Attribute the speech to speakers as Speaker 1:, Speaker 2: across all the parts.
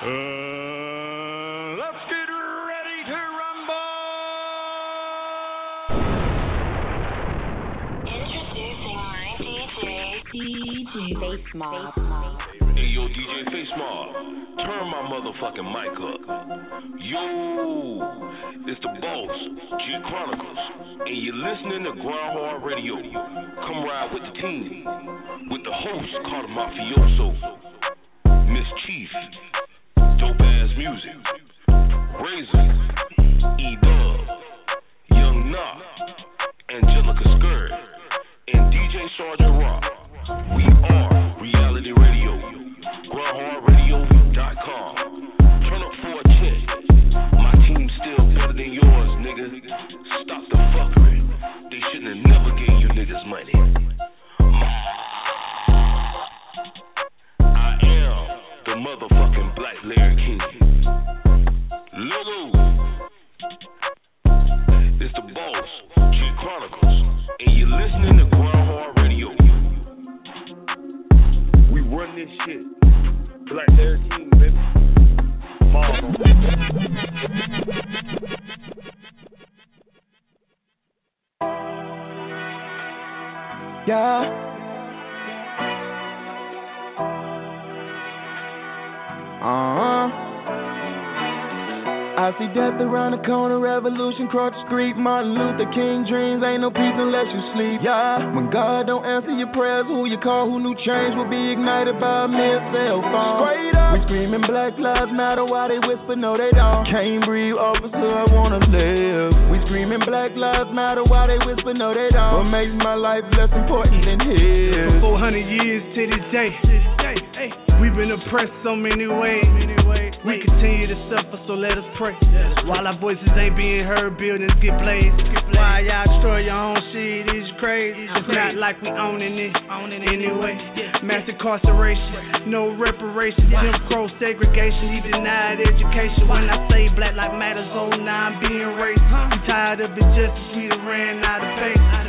Speaker 1: Uh, let's get ready to rumble.
Speaker 2: Introducing my DJ. DJ Face Mob.
Speaker 3: Hey yo, DJ Face Mob, turn my motherfucking mic up. Yo, it's the boss, Jit Chronicles, and you're listening to Grind Hard Radio. Come ride with the team, with the host called Mafioso, Miss Chief, dope ass music, Razor, E Dub,
Speaker 4: revolution cross the street. Martin Luther King dreams, ain't no peace unless you sleep. Yeah, when God don't answer your prayers, who you call, who new change will be ignited by a mere cell phone. Straight up, we screaming Black Lives Matter while they whisper, no they don't. Can't breathe, officer, I wanna live. We screaming Black Lives Matter while they whisper, no they don't. What makes my life less important than his?
Speaker 5: For 400 years to this day, we've been oppressed so many ways. Continue to suffer, so let us pray. While our voices ain't being heard, buildings get blazed. Why y'all destroy your own shit is crazy. It's not like we owning it anyway. Mass incarceration, no reparations, Jim Crow segregation, he denied education. When I say black life matters, oh now I'm being racist. We tired of injustice, we ran out of pace.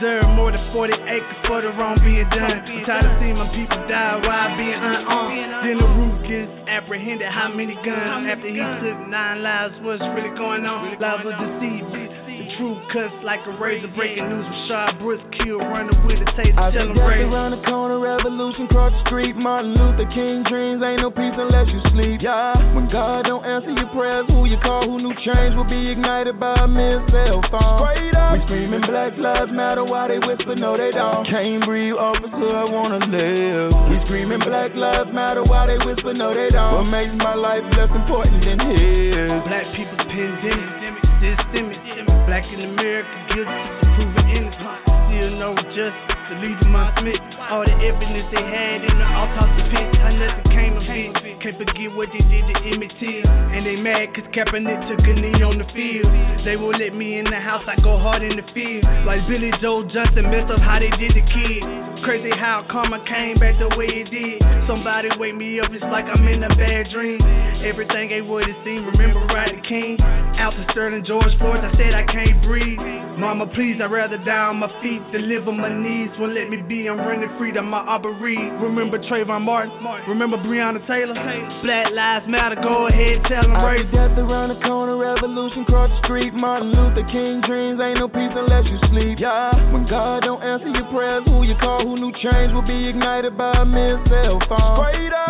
Speaker 5: Deserve more than 40 acres for the wrong being done. I'm tired of seeing my people die while being unarmed. Uh? Then the root gets apprehended. How many guns after he took nine lives? What's really going on? Lives are deceived. Truth cuts like a razor. Breaking news with Rayshard Brooks killed, running with a taser.
Speaker 4: I
Speaker 5: Tell
Speaker 4: see
Speaker 5: him raise.
Speaker 4: around the corner, revolution cross the street. Martin Luther King dreams, ain't no peace unless you sleep. Yeah, when God don't answer your prayers, who you call, who new change will be ignited by a mere cell phone. Straight up, we screaming Black Lives Matter while they whisper, no they don't. Can't breathe, officer, I wanna live. We screaming Black Lives Matter while they whisper, no they don't. What makes my life less important than his?
Speaker 5: Black people's pandemic, systemic. Black in America, guilty proven innocent. Still no justice. The leader my Smith. All the evidence they had in the autopsy pit. How nothing came of it. Can't forget what they did to Emmett Till. And they mad cause Kaepernick took a knee on the field. They won't let me in the house, I go hard in the field. Like Billy Joe Johnson messed up how they did the kid. Crazy how karma came back the way it did. Somebody wake me up, it's like I'm in a bad dream. Everything ain't what it seemed. Remember Rodney King? Alton Sterling, George Floyd, I said I can't breathe. Mama, please, I'd rather die on my feet than live on my knees. Won't let me be, I'm running free to my Aubrey. Remember Trayvon Martin? Remember Breonna Taylor? Black Lives Matter, go ahead, tell them raise.
Speaker 4: death around the corner, revolution cross the street. Martin Luther King dreams, ain't no peace unless you sleep. Yeah, when God don't answer your prayers, who you call, who new change will be ignited by a mere cell phone.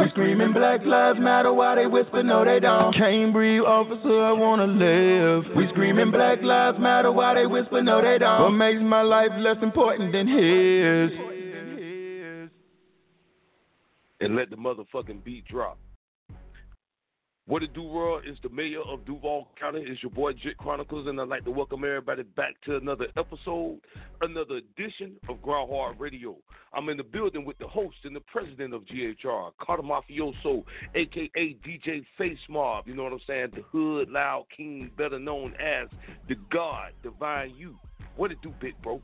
Speaker 4: We screaming Black Lives Matter while they whisper, no they don't. Can't breathe, officer, I wanna live. We screaming Black Lives Matter while they whisper, no they don't. What makes my life less important than his?
Speaker 3: And let the motherfucking beat drop. What it do, world? Is the mayor of Duval County. It's your boy Jit Chronicles, and I'd like to welcome everybody back to another episode, another edition of Grind Hard Radio. I'm in the building with the host and the president of GHR, Cata' Mafioso, aka DJ Face Mob. You know what I'm saying? The Hood Loud King, better known as the God Divine You. What it do, big bro?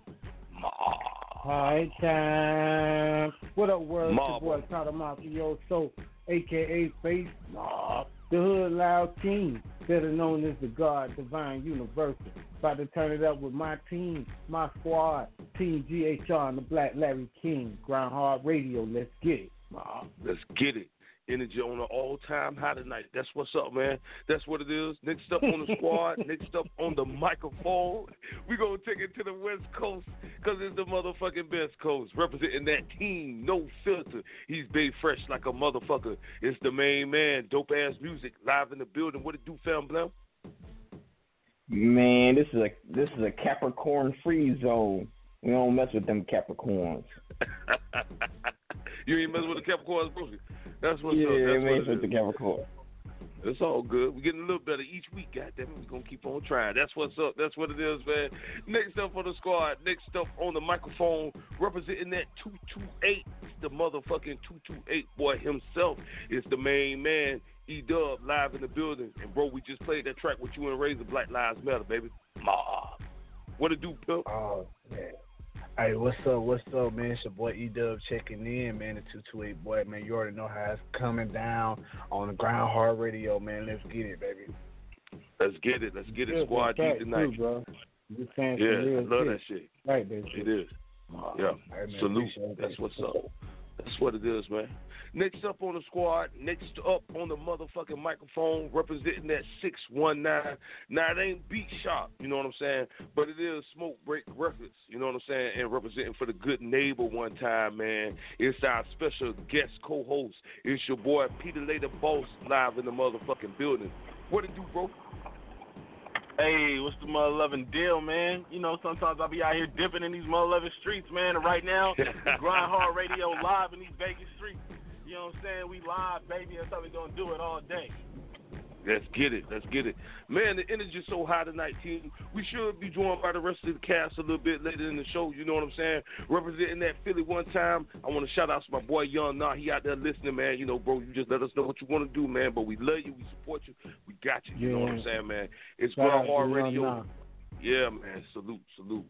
Speaker 3: Ma.
Speaker 6: Hi, time. What up, world? It's your boy, Cata' Mafioso, a.k.a. Face Mob, the Hood Loud King, better known as the God Divine Universal. About to turn it up with my team, my squad, Team GHR and the Black Larry King, Grind Hard Radio. Let's get it, Mob.
Speaker 3: Let's get it. Energy on an all time high tonight. That's what's up, man. That's what it is. Next up on the squad, next up on the microphone, we going to take it to the West Coast because it's the motherfucking best coast. Representing that team, no filter. He's big fresh like a motherfucker. It's the main man, dope ass music, live in the building. What it do, fam, Blam?
Speaker 7: Man, this is a this is a Capricorn free zone. We don't mess with them Capricorns.
Speaker 3: you ain't messing with the Capricorns, bro. That's what's
Speaker 7: yeah,
Speaker 3: up. That's
Speaker 7: man,
Speaker 3: what
Speaker 7: with the Capricorn.
Speaker 3: It's all good. We're getting a little better each week. God damn it, we're gonna keep on trying. That's what's up. That's what it is, man. Next up for the squad. Next up on the microphone, representing that two two eight, the motherfucking two two eight boy himself. Is the main man, E Dub, live in the building. And bro, we just played that track with you and Razor, Black Lives Matter, baby. Ma, what it do, Pimp?
Speaker 8: Oh man. Hey, what's up? What's up, man? It's your boy E Dub checking in, man. The two two eight boy, man. You already know how it's coming down on the Grind Hard Radio, man. Let's get it, baby.
Speaker 3: Let's get it. Let's get it,
Speaker 6: Good
Speaker 3: squad
Speaker 6: track
Speaker 3: deep tonight.
Speaker 6: Too, bro. You saying
Speaker 3: Yeah,
Speaker 6: some
Speaker 3: I love
Speaker 6: shit.
Speaker 3: that shit.
Speaker 6: Right, baby.
Speaker 3: It is. Yeah.
Speaker 8: Hey, man,
Speaker 3: Salute. That's what's up. That's what it is, man. Next up on the squad, next up on the motherfucking microphone, representing that 619. Now, it ain't Beat Shop, you know what I'm saying? But it is Smoke Break Records, you know what I'm saying? And representing for the good neighbor one time, man. It's our special guest co host. It's your boy Pedalay The Boss live in the motherfucking building. What it do, bro?
Speaker 9: Hey, what's the mother loving deal, man? You know, sometimes I'll be out here dipping in these mother loving streets, man. And right now, Grind Hard Radio live in these Vegas streets. You know what I'm saying? We live, baby. That's how we gonna do it all day.
Speaker 3: Let's get it. Let's get it. Man, the energy's so high tonight, team. We should be joined by the rest of the cast a little bit later in the show. You know what I'm saying? Representing that Philly one time, I want to shout out to my boy Young Nah. He out there listening, man. You know, bro, you just let us know what you want to do, man. But we love you. We support you. We got you. You know what I'm saying, man? It's
Speaker 6: Shout out
Speaker 3: Ground
Speaker 6: to
Speaker 3: Hard Radio.
Speaker 6: Nah.
Speaker 3: Yeah, man. Salute, salute.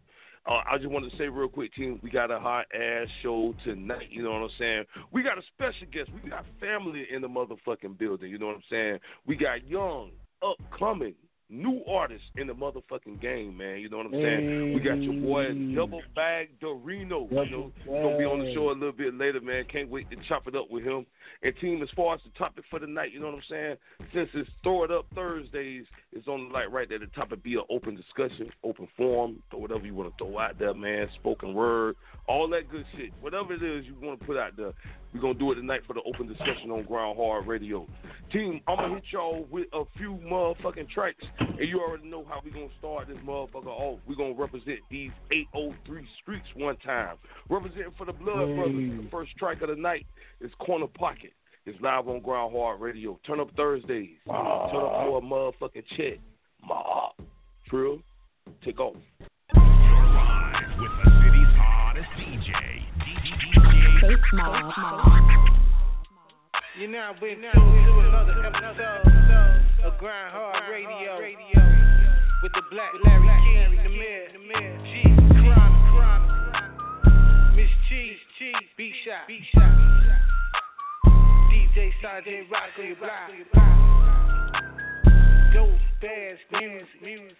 Speaker 3: Uh, I just wanted to say real quick, team, we got a hot ass show tonight. You know what I'm saying? We got a special guest. We got family in the motherfucking building. You know what I'm saying? We got young, upcoming, new artists in the motherfucking game, man. You know what I'm saying? We got your boy Dubble Bagg Dorino. You know, gonna be on the show a little bit later, man. Can't wait to chop it up with him. And team, as far as the topic for the night, you know what I'm saying? Since it's Throw It Up Thursdays, it's on the light right there. The topic be an open discussion, open forum, throw whatever you want to throw out there, man. Spoken word, all that good shit. Whatever it is you want to put out there, we're gonna do it tonight for the open discussion on Grind Hard Radio. Team, I'm gonna hit y'all with a few motherfucking tracks, and you already know how we gonna start this motherfucker off. we gonna represent these 803 streets one time. Representing for the Blood
Speaker 6: Hey.
Speaker 3: Brothers, the first track of the night is Corner Pocket. It's live on Grind Hard Radio. Turn up Thursdays. Turn up for a motherfucking check. Ma. Trill, take off.
Speaker 10: Live with the city's hottest DJ, DJ.
Speaker 11: Face Mob.
Speaker 2: You now been tuned to another episode. Of Grind Hard Radio. With the Black Larry King, the mayor, the mayor, G, Chronic, Miss Cheese, Cheese, B Shot, B Shot, DJ Sergeant Rock your dope bass music, music,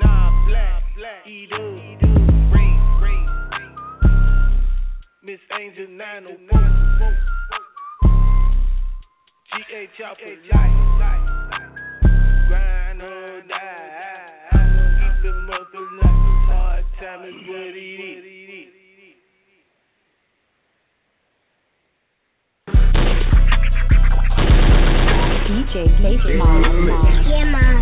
Speaker 2: nah black, black, E do, ring, ring, Miss Angel 904. G.A. Chopper life. Grind or die. Keep the mother life. Hard time is what it is.
Speaker 11: DJ Face Mob.
Speaker 12: Yeah, ma.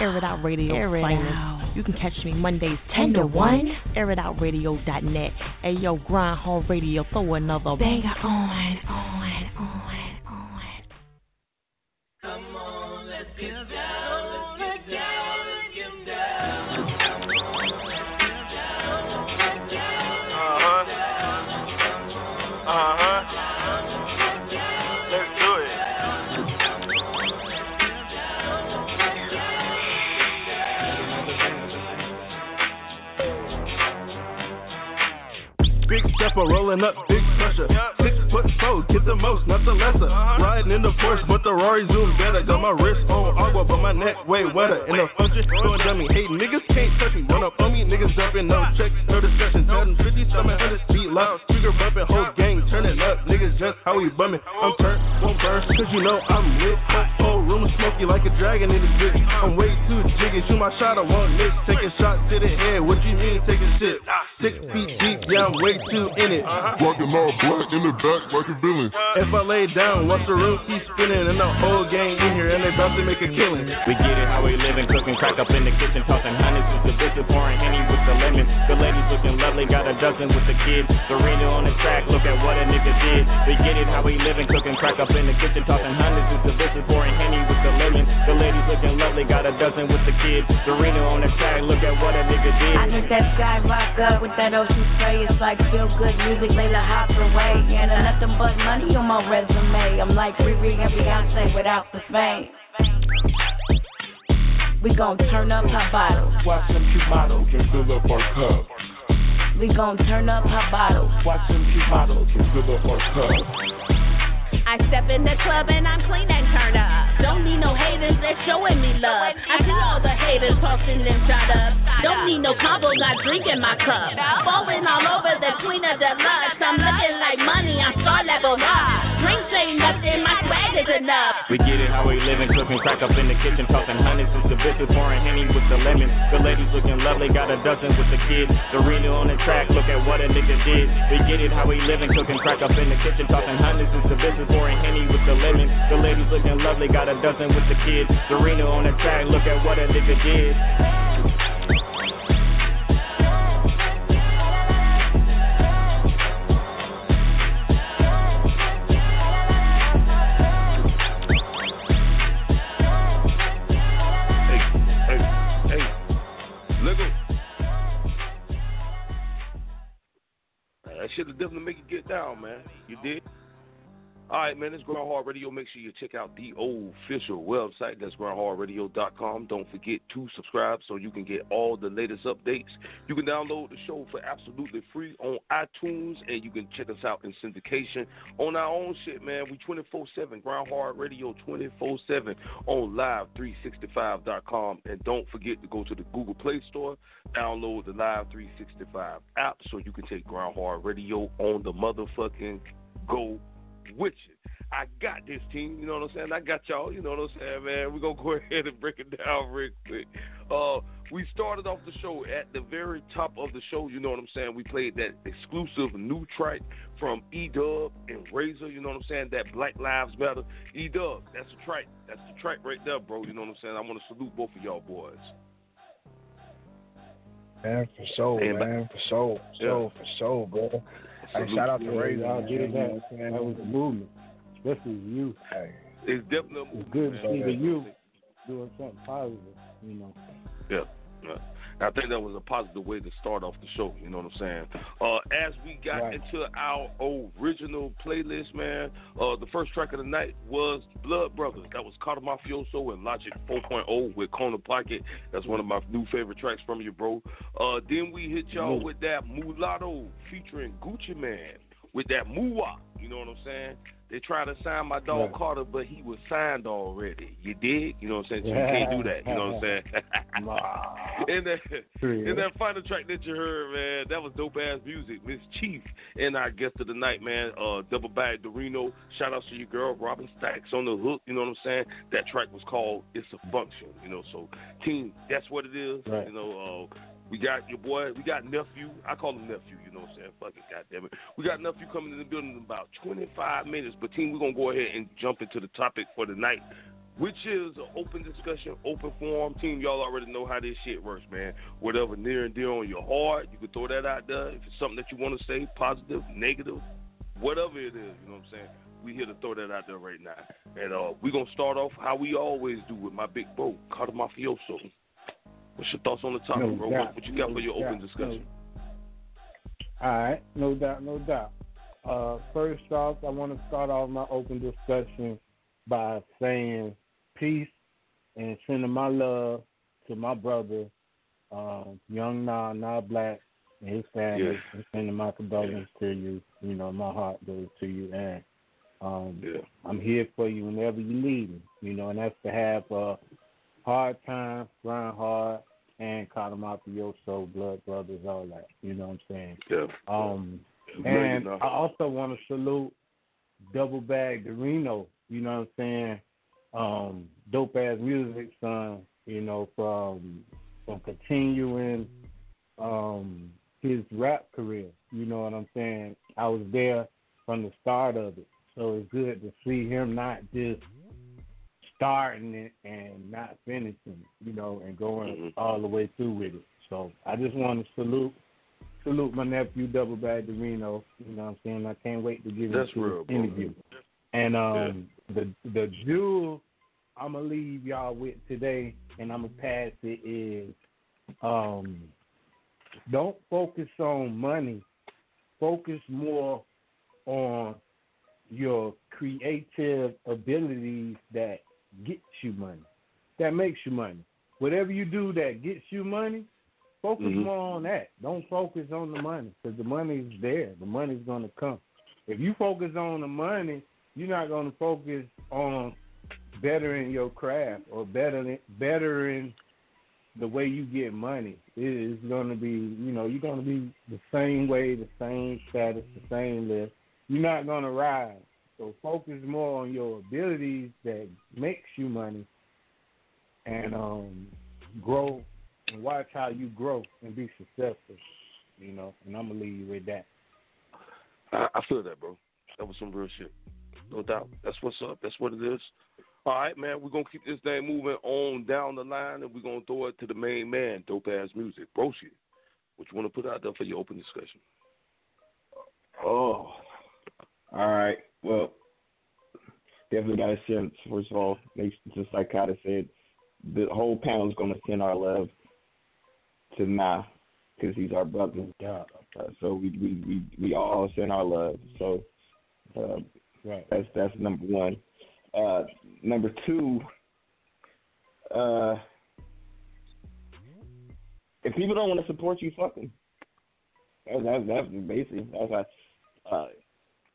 Speaker 11: Air it out radio.
Speaker 13: Air it out.
Speaker 11: You can catch me Mondays 10 to 1. one. Air It AirItOutRadio.net. Hey yo, Grind Hard Radio. Throw another
Speaker 13: Banger
Speaker 11: on,
Speaker 13: on,
Speaker 14: Six foot four, get the most, not the lesser. Uh-huh. Riding in the Porsche, but the Rari zoom better. Got my wrist on agua, but my neck way wetter. In the function, going dummy. Hey, niggas can't touch me. Run up on me, niggas jumping, no check, no discussion. 750, 700, beat loud, trigger bumping, whole gang turning up. Niggas just how we bumming. I'm turned, won't burn, cause you know I'm lit. Whole room smoky like a dragon in the bitch. I'm way too jiggy, shoot my shot, I won't miss. Taking shots to the head, what you mean taking shit? Six feet deep, yeah, I'm way too in it.
Speaker 15: Rockin' all black in the back like a villain.
Speaker 14: If I lay down, watch the room keep spinning, and the whole gang in here, and they about to make a killing.
Speaker 16: We get it how we living, cooking crack up in the kitchen, tossing hundreds with the biscuit, pouring henny with the lemon. The ladies looking lovely, got a dozen with the kids. Serena on the track, look at what a nigga did. We get it how we living, cooking crack up in the kitchen, tossing hundreds with the biscuit, pouring henny with the lemon. The ladies looking lovely, got a dozen with the kids. Serena on the track, look at what a nigga did.
Speaker 17: I think that sky rock up with that ocean spray. It's like feel good music, Layla hops away. And uh, nothing but money on my resume. I'm like Riri and Beyonce without the fame. We gon' turn up her bottles.
Speaker 15: Watch them cute models and fill up our cup.
Speaker 17: We gon' turn up her bottles.
Speaker 15: Watch them cute models and fill up our cup.
Speaker 18: I step in the club and I'm clean and turned up. Don't need no haters, they're showing me love. I see all the haters tossing them shot up. Don't need no combo, got drink in my cup. Falling all over the queen of the lux. I'm looking like money, I'm star level rock. Drinks ain't nothing, my swag is.
Speaker 16: We get it how we living, cooking crack up in the kitchen, tossing hundreds with the biscuits, pouring henny with the lemon. The ladies looking lovely, got a dozen with the kids. Serena on the track, look at what a nigga did. We get it how we living, cooking crack up in the kitchen, tossing hundreds with the biscuits, pouring henny with the lemon. The ladies looking lovely, got a dozen with the kids. Serena on the track, look at what a nigga did.
Speaker 3: That shit will definitely make you get down, man. You did. All right, man. It's Grind Hard Radio. Make sure you check out the official website. That's grindhardradio.com. Don't forget to subscribe so you can get all the latest updates. You can download the show for absolutely free on iTunes, and you can check us out in syndication on our own shit, man. We 24/7 Grind Hard Radio 24/7 on live365.com, and don't forget to go to the Google Play Store, download the Live 365 app so you can take Grind Hard Radio on the motherfucking go with you. I got this team, you know what I'm saying? I got y'all, you know what I'm saying, man. We're gonna go ahead and break it down real quick. Uh we started off the show at the very top of the show, you know what I'm saying? We played that exclusive new track from E Dub and Razor, you know what I'm saying? That Black Lives Matter. E Dub, that's the track. That's the track right there, bro. You know what I'm saying? I wanna salute both of y'all boys.
Speaker 8: Man, for sure, man, for sure, for sure, for sure, bro. Hey, shout out to
Speaker 6: Yeah,
Speaker 8: Razor.
Speaker 6: y'all
Speaker 8: man,
Speaker 6: did that.
Speaker 8: what
Speaker 6: That was a movement, especially the youth.
Speaker 3: It's definitely
Speaker 6: It's good to see the youth doing something positive, you know.
Speaker 3: Yeah. yeah. I think that was a positive way to start off the show. You know what I'm saying? Uh, as we got
Speaker 6: Right.
Speaker 3: into our original playlist, man, uh, the first track of the night was Blood Brothers. That was Cata' Mafioso and Logic 4.0 with Kona Pocket. That's one of my new favorite tracks from you, bro. Uh, then we hit y'all with that Mulatto featuring Gucci Mane with that Muwop. You know what I'm saying? They tried to sign my dog
Speaker 6: Right.
Speaker 3: Carter, but he was signed already. You dig? You know what I'm saying? So you can't do that. You know what I'm saying? and that and that final track that you heard, man, that was dope ass music. Miss Chief and our guest of the night, man, uh, Dubble Bagg Dorino. Shout out to your girl, Robin Stacks on the hook. You know what I'm saying? That track was called "It's a Function." You know, so team, that's what it is.
Speaker 6: Right.
Speaker 3: You know, uh, we got your boy, we got nephew. I call him nephew. You know what I'm saying? Fuck it, goddamn it. We got nephew coming in the building in about 25 minutes. But team, we're gonna go ahead and jump into the topic for tonight, which is an open discussion, open forum. Team, y'all already know how this shit works, man. Whatever near and dear on your heart, you can throw that out there. If it's something that you want to say, positive, negative, whatever it is, you know what I'm saying? We here to throw that out there right now. And uh, we're to start off how we always do with my big bro, Cata' Mafioso. What's your thoughts on the topic,
Speaker 6: No
Speaker 3: bro?
Speaker 6: doubt.
Speaker 3: What, you got
Speaker 6: No
Speaker 3: for your open
Speaker 6: doubt.
Speaker 3: discussion?
Speaker 6: All right, no doubt, no doubt. Uh, first off, I want to start off my open discussion by saying peace and sending my love to my brother, um, Young Nah, Nah Black, and his family,
Speaker 3: Yeah.
Speaker 6: and sending my condolences to you. You know, my heart goes to you, and um, I'm here for you whenever you need me. You know, and that's to have a hard time, grind hard, and Mafioso, Blood Brothers, all that. You know what I'm saying?
Speaker 3: Yeah.
Speaker 6: Um,
Speaker 3: Million
Speaker 6: and. I also want to salute Dubble Bagg Dorino, you know what I'm saying? Um, dope ass music, son, you know, from from continuing um his rap career. You know what I'm saying? I was there from the start of it. So it's good to see him not just starting it and not finishing, you know, and going all the way through with it. So I just want to salute salute my nephew Dubble Bagg Dorino. You know what I'm saying? I can't wait to give
Speaker 3: That's
Speaker 6: him this interview. And um the the jewel I'm gonna leave y'all with today and I'm gonna pass it is um don't focus on money. Focus more on your creative abilities that gets you money. That makes you money. Whatever you do that gets you money, focus
Speaker 3: Mhm.
Speaker 6: more on that. Don't focus on the money because the money's there. The money's going to come. If you focus on the money, you're not going to focus on bettering your craft or bettering bettering the way you get money. It is going to be, you know, you're going to be the same way, the same status, the same list. You're not going to rise. So focus more on your abilities that makes you money, and um, grow and watch how you grow and be successful. You know, and I'm gonna leave you with that.
Speaker 3: I, I feel that, bro. That was some real shit. No doubt. That's what's up. That's what it is. All right, man. We're gonna keep this thing moving on down the line, and we're gonna throw it to the main man, dope ass music, Broski. What you want to put out there for your open discussion?
Speaker 7: Oh, all right. Well, definitely got to send. First of all, just like Kata said, the whole panel is going to send our love to Ma because he's our brother.
Speaker 6: Yeah.
Speaker 7: Uh, so we, we we we all send our love. So uh,
Speaker 6: right.
Speaker 7: that's that's number one. Uh, number two. Uh, if people don't want to support you, fuck them. That's that's, that's basically that's how, uh,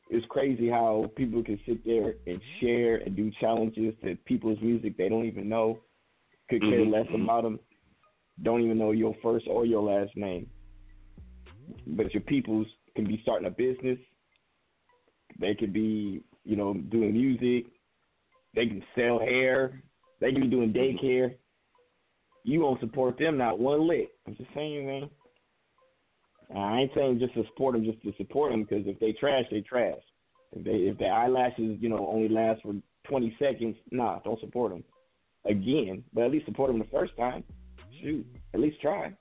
Speaker 7: it's crazy how people can sit there and share and do challenges to people's music they don't even know, could care
Speaker 3: Mhm.
Speaker 7: less about them, don't even know your first or your last name. But your peoples can be starting a business. They could be, you know, doing music. They can sell hair. They can be doing daycare. You won't support them not one lick. I'm just saying, man. I ain't saying just to support them, just to support them, because if they trash, they trash. If they if their eyelashes, you know, only last for 20 seconds, nah, don't support them again. But at least support them the first time. Shoot, at least try.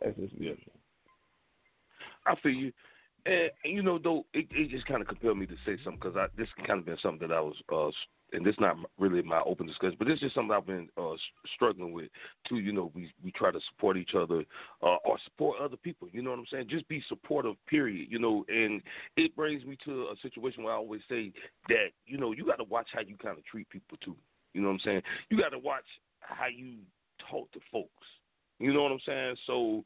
Speaker 7: That's just
Speaker 3: yeah. I see you. And, you know, though, it, it just kind of compelled me to say something because I this kind of been something that I was, uh, and this not really my open discussion, but this is something I've been uh, struggling with too. You know, we we try to support each other uh, or support other people. You know what I'm saying? Just be supportive. Period. You know, and it brings me to a situation where I always say that you know you got to watch how you kind of treat people too. You know what I'm saying? You got to watch how you talk to folks. You know what I'm saying? So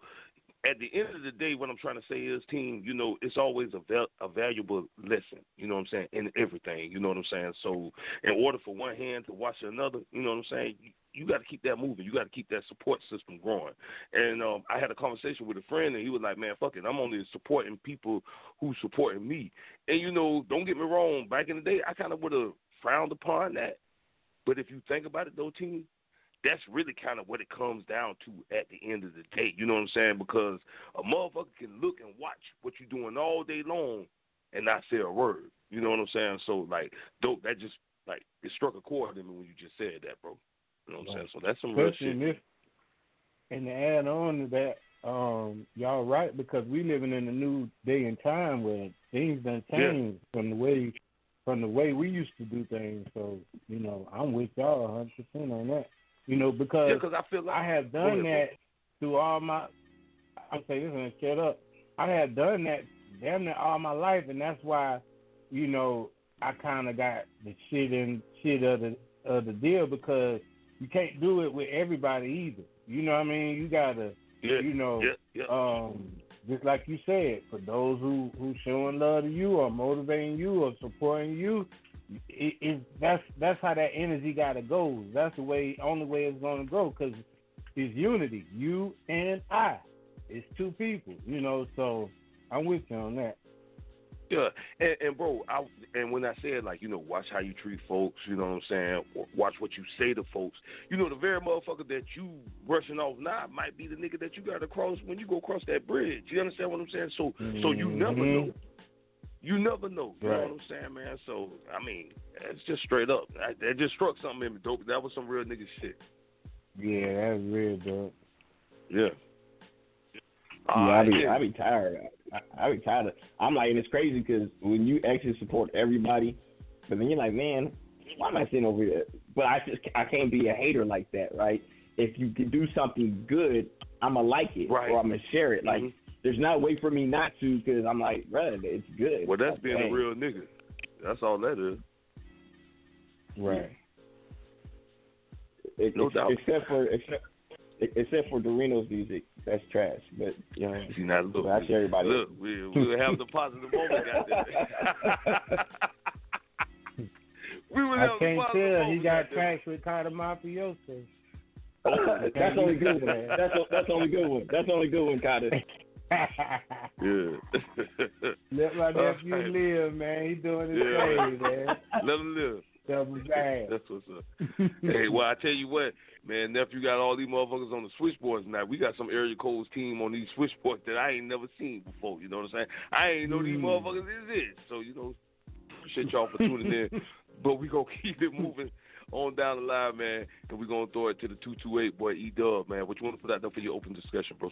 Speaker 3: at the end of the day, what I'm trying to say is, team, you know, it's always a, val- a valuable lesson, you know what I'm saying, in everything, you know what I'm saying? So, in order for one hand to watch another, you know what I'm saying, you, you got to keep that moving. You got to keep that support system growing. And um, I had a conversation with a friend, and he was like, man, fuck it. I'm only supporting people who supporting me. And, you know, don't get me wrong, back in the day, I kind of would have frowned upon that. But if you think about it, though, team, that's really kind of what it comes down to at the end of the day. You know what I'm saying? Because a motherfucker can look and watch what you're doing all day long and not say a word. You know what I'm saying? So like, dope. That just like it struck a chord in me when you just said that, bro. You know what I'm saying? So that's some real shit.
Speaker 6: this, and to add on to that, um, y'all right because we living in a new day and time where things done
Speaker 3: Yeah.
Speaker 6: changed from the way from the way we used to do things. So you know, I'm with y'all 100 percent on that. You know, because
Speaker 3: Yeah, 'cause I feel like
Speaker 6: I have done that through all my. I'm saying this and shut up. I have done that damn near all my life, and that's why, you know, I kind of got the shit and shit of the of the deal because you can't do it with everybody either. You know what I mean? You gotta,
Speaker 3: Yeah,
Speaker 6: you know,
Speaker 3: yeah, yeah.
Speaker 6: um, just like you said, for those who who showing love to you or motivating you or supporting you, it, it that's that's how that energy gotta go. That's the way, only way it's gonna go because it's unity. You and I, it's two people. You know, so I'm with you on that.
Speaker 3: Yeah, and, and bro, I and when I said like you know watch how you treat folks, you know what I'm saying, watch what you say to folks. You know the very motherfucker that you brushing off now might be the nigga that you got to cross when you go across that bridge. You understand what I'm saying? So so you never
Speaker 6: Mhm.
Speaker 3: know. You never know. You
Speaker 6: Right.
Speaker 3: know what I'm saying, man? So I mean, it's just straight up. That, that just struck something in me, dope. That was some real nigga shit.
Speaker 6: Yeah, that's real, dope.
Speaker 3: Yeah.
Speaker 7: Yeah, I be
Speaker 3: yeah.
Speaker 7: I be tired. I, I be tired. Of, I'm like, and it's crazy because when you actually support everybody, but then you're like, man, why am I sitting over here? But I just I can't be a hater like that, right? If you can do something good, I'ma like it
Speaker 3: Right.
Speaker 7: or I'ma share it. Like,
Speaker 3: Mhm.
Speaker 7: There's not a way for me not to because I'm like, brother, it's good.
Speaker 3: Well, that's being a real nigga. That's all that is.
Speaker 6: Right.
Speaker 7: It-
Speaker 3: No doubt.
Speaker 7: Except for except except for Dorino's music, that's trash. But you know,
Speaker 3: See now, look,
Speaker 7: I share everybody.
Speaker 3: look, we we'll have the positive moment, goddamn. we will
Speaker 6: I
Speaker 3: have the
Speaker 6: can't
Speaker 3: positive
Speaker 6: tell. He got
Speaker 3: goddamn.
Speaker 6: tracks with Cata' Mafioso.
Speaker 7: that's only good one. That's o- that's only good one. That's only good one, Carter.
Speaker 3: Yeah.
Speaker 6: Let my nephew
Speaker 3: right.
Speaker 6: live, man. He doing his
Speaker 3: Yeah.
Speaker 6: thing, man.
Speaker 3: Let him live.
Speaker 6: Double.
Speaker 3: That's what's up. hey, well, I tell you what, man, nephew got all these motherfuckers on the switchboards tonight. We got some area codes team on these switchboards that I ain't never seen before. You know what I'm saying? I ain't know these
Speaker 6: Mm.
Speaker 3: motherfuckers exist. So you know, appreciate y'all for tuning in. But we gonna keep it moving on down the line, man. And we gonna throw it to the two two eight boy E Dub, man. What you want to put out there for your open discussion, bro?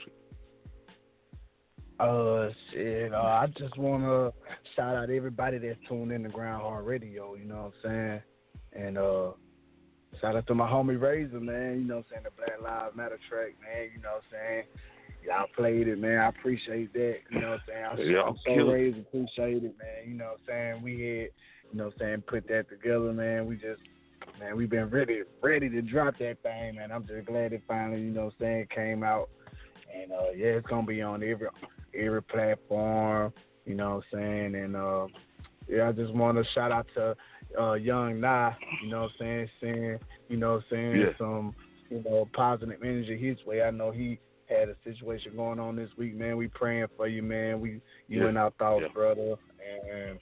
Speaker 8: Uh, shit. Uh, I just want to shout out everybody that's tuned in to Grind Hard Radio. You know what I'm saying? And uh, shout out to my homie Razor, man. You know what I'm saying? The Black Lives Matter track, man. You know what I'm saying? Y'all played it, man. I appreciate that. You know what I'm saying? I'm, I'm so raised appreciate it, man. You know what I'm saying? We had, you know what I'm saying, put that together, man. We just, man, we've been ready, ready to drop that thing, man. I'm just glad it finally, you know what I'm saying, came out. And uh, yeah, it's gonna be on every every platform. You know what I'm saying? And uh, yeah, I just want to shout out to uh, Young Nah. You know what I'm saying? Saying you know what I'm saying
Speaker 3: Yeah.
Speaker 8: some you know positive energy his way. I know he had a situation going on this week, man. We praying for you, man. We you
Speaker 3: Yeah.
Speaker 8: in our thoughts,
Speaker 3: Yeah.
Speaker 8: brother. And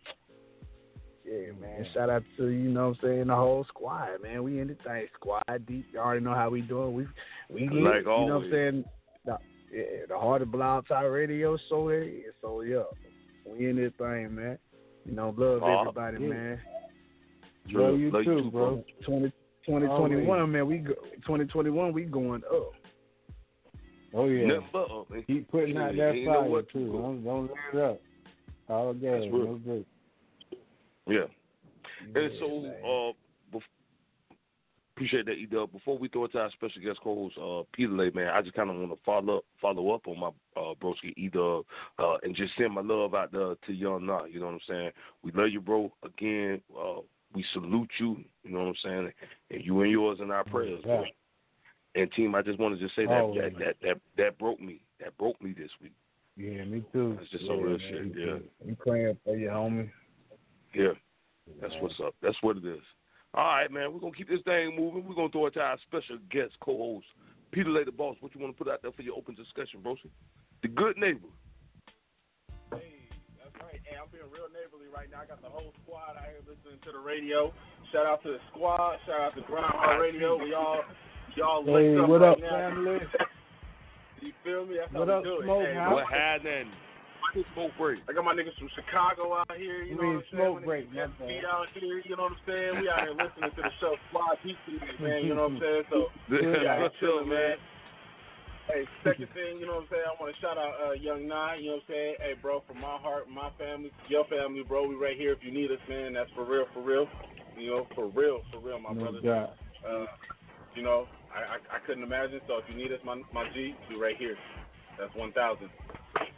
Speaker 8: yeah, man. Shout out to you know what I'm saying the whole squad, man. We in the thing, squad deep. You already know how we doing. We we
Speaker 3: Like
Speaker 8: you know what I'm saying. The, yeah, the heart of Blog Talk Radio show here. So yeah, we in this thing, man. You know, love
Speaker 3: Aw.
Speaker 8: everybody,
Speaker 6: Yeah.
Speaker 8: man.
Speaker 3: True.
Speaker 6: Love you
Speaker 3: Love
Speaker 6: too,
Speaker 3: too,
Speaker 6: bro.
Speaker 8: 20, 2021, man. We go, 2021, we going up.
Speaker 6: Oh yeah.
Speaker 3: Nothing but up, man.
Speaker 6: Keep putting out that
Speaker 3: ain't know
Speaker 6: fire
Speaker 3: what
Speaker 6: too.
Speaker 3: do.
Speaker 6: Don't, don't let it up. All gas,
Speaker 3: That's real.
Speaker 6: no good.
Speaker 3: Yeah. And so,
Speaker 8: man.
Speaker 3: uh, bef- appreciate that, E Dub. Before we throw it to our special guest co-host, uh, Pedalay, man, I just kind of want to follow up, follow up on my uh, broski E Dub, uh, and just send my love out there to Young Nah. You know what I'm saying? We love you, bro. Again, uh, we salute you. You know what I'm saying? And you and yours in our prayers, bro. And team, I just want to just say that
Speaker 6: Always.
Speaker 3: that, that that that broke me. That broke me this week.
Speaker 6: Yeah, me too.
Speaker 3: That's just
Speaker 6: yeah,
Speaker 3: some real
Speaker 6: man,
Speaker 3: shit. Yeah.
Speaker 8: We praying for you, homie.
Speaker 3: Yeah, that's what's up. That's what it is. All right, man. We're gonna keep this thing moving. We're gonna throw it to our special guest co-host, Pedalay, the boss. What you want to put out there for your open discussion, bro? The good neighbor.
Speaker 9: Hey, that's right. Hey, I'm being real neighborly right now. I got the whole squad out here listening to the radio. Shout out to the squad. Shout out to Grind Hard Radio. We all, y'all
Speaker 6: Hey,
Speaker 9: linked up
Speaker 6: what
Speaker 9: right
Speaker 6: up,
Speaker 9: now.
Speaker 6: family?
Speaker 9: You feel me? That's
Speaker 6: What
Speaker 9: how
Speaker 6: up,
Speaker 9: we do it.
Speaker 6: Smoke
Speaker 9: Hey,
Speaker 3: What happening? Smoke break.
Speaker 9: I got my niggas from Chicago out here. You
Speaker 6: You
Speaker 9: know
Speaker 6: mean
Speaker 9: what I'm
Speaker 6: smoke
Speaker 9: saying?
Speaker 6: break,
Speaker 9: My niggas
Speaker 6: my
Speaker 9: from
Speaker 6: bad.
Speaker 9: SB out here. You know what I'm saying? We out here listening to the show Fly Deep today, man. You know what I'm saying? So we out here
Speaker 3: What's
Speaker 9: chilling,
Speaker 3: up,
Speaker 9: man.
Speaker 3: man?
Speaker 9: Hey, second thing, you know what I'm saying? I want to shout out uh, Young Nine. You know what I'm saying? Hey, bro, from my heart, my family, your family, bro. We right here if you need us, man. That's for real, for real. You know, for real, for real, my
Speaker 6: No
Speaker 9: brother.
Speaker 6: doubt.
Speaker 9: Uh, you know, I, I I couldn't imagine. So if you need us, my my G, we right here. That's one thousand.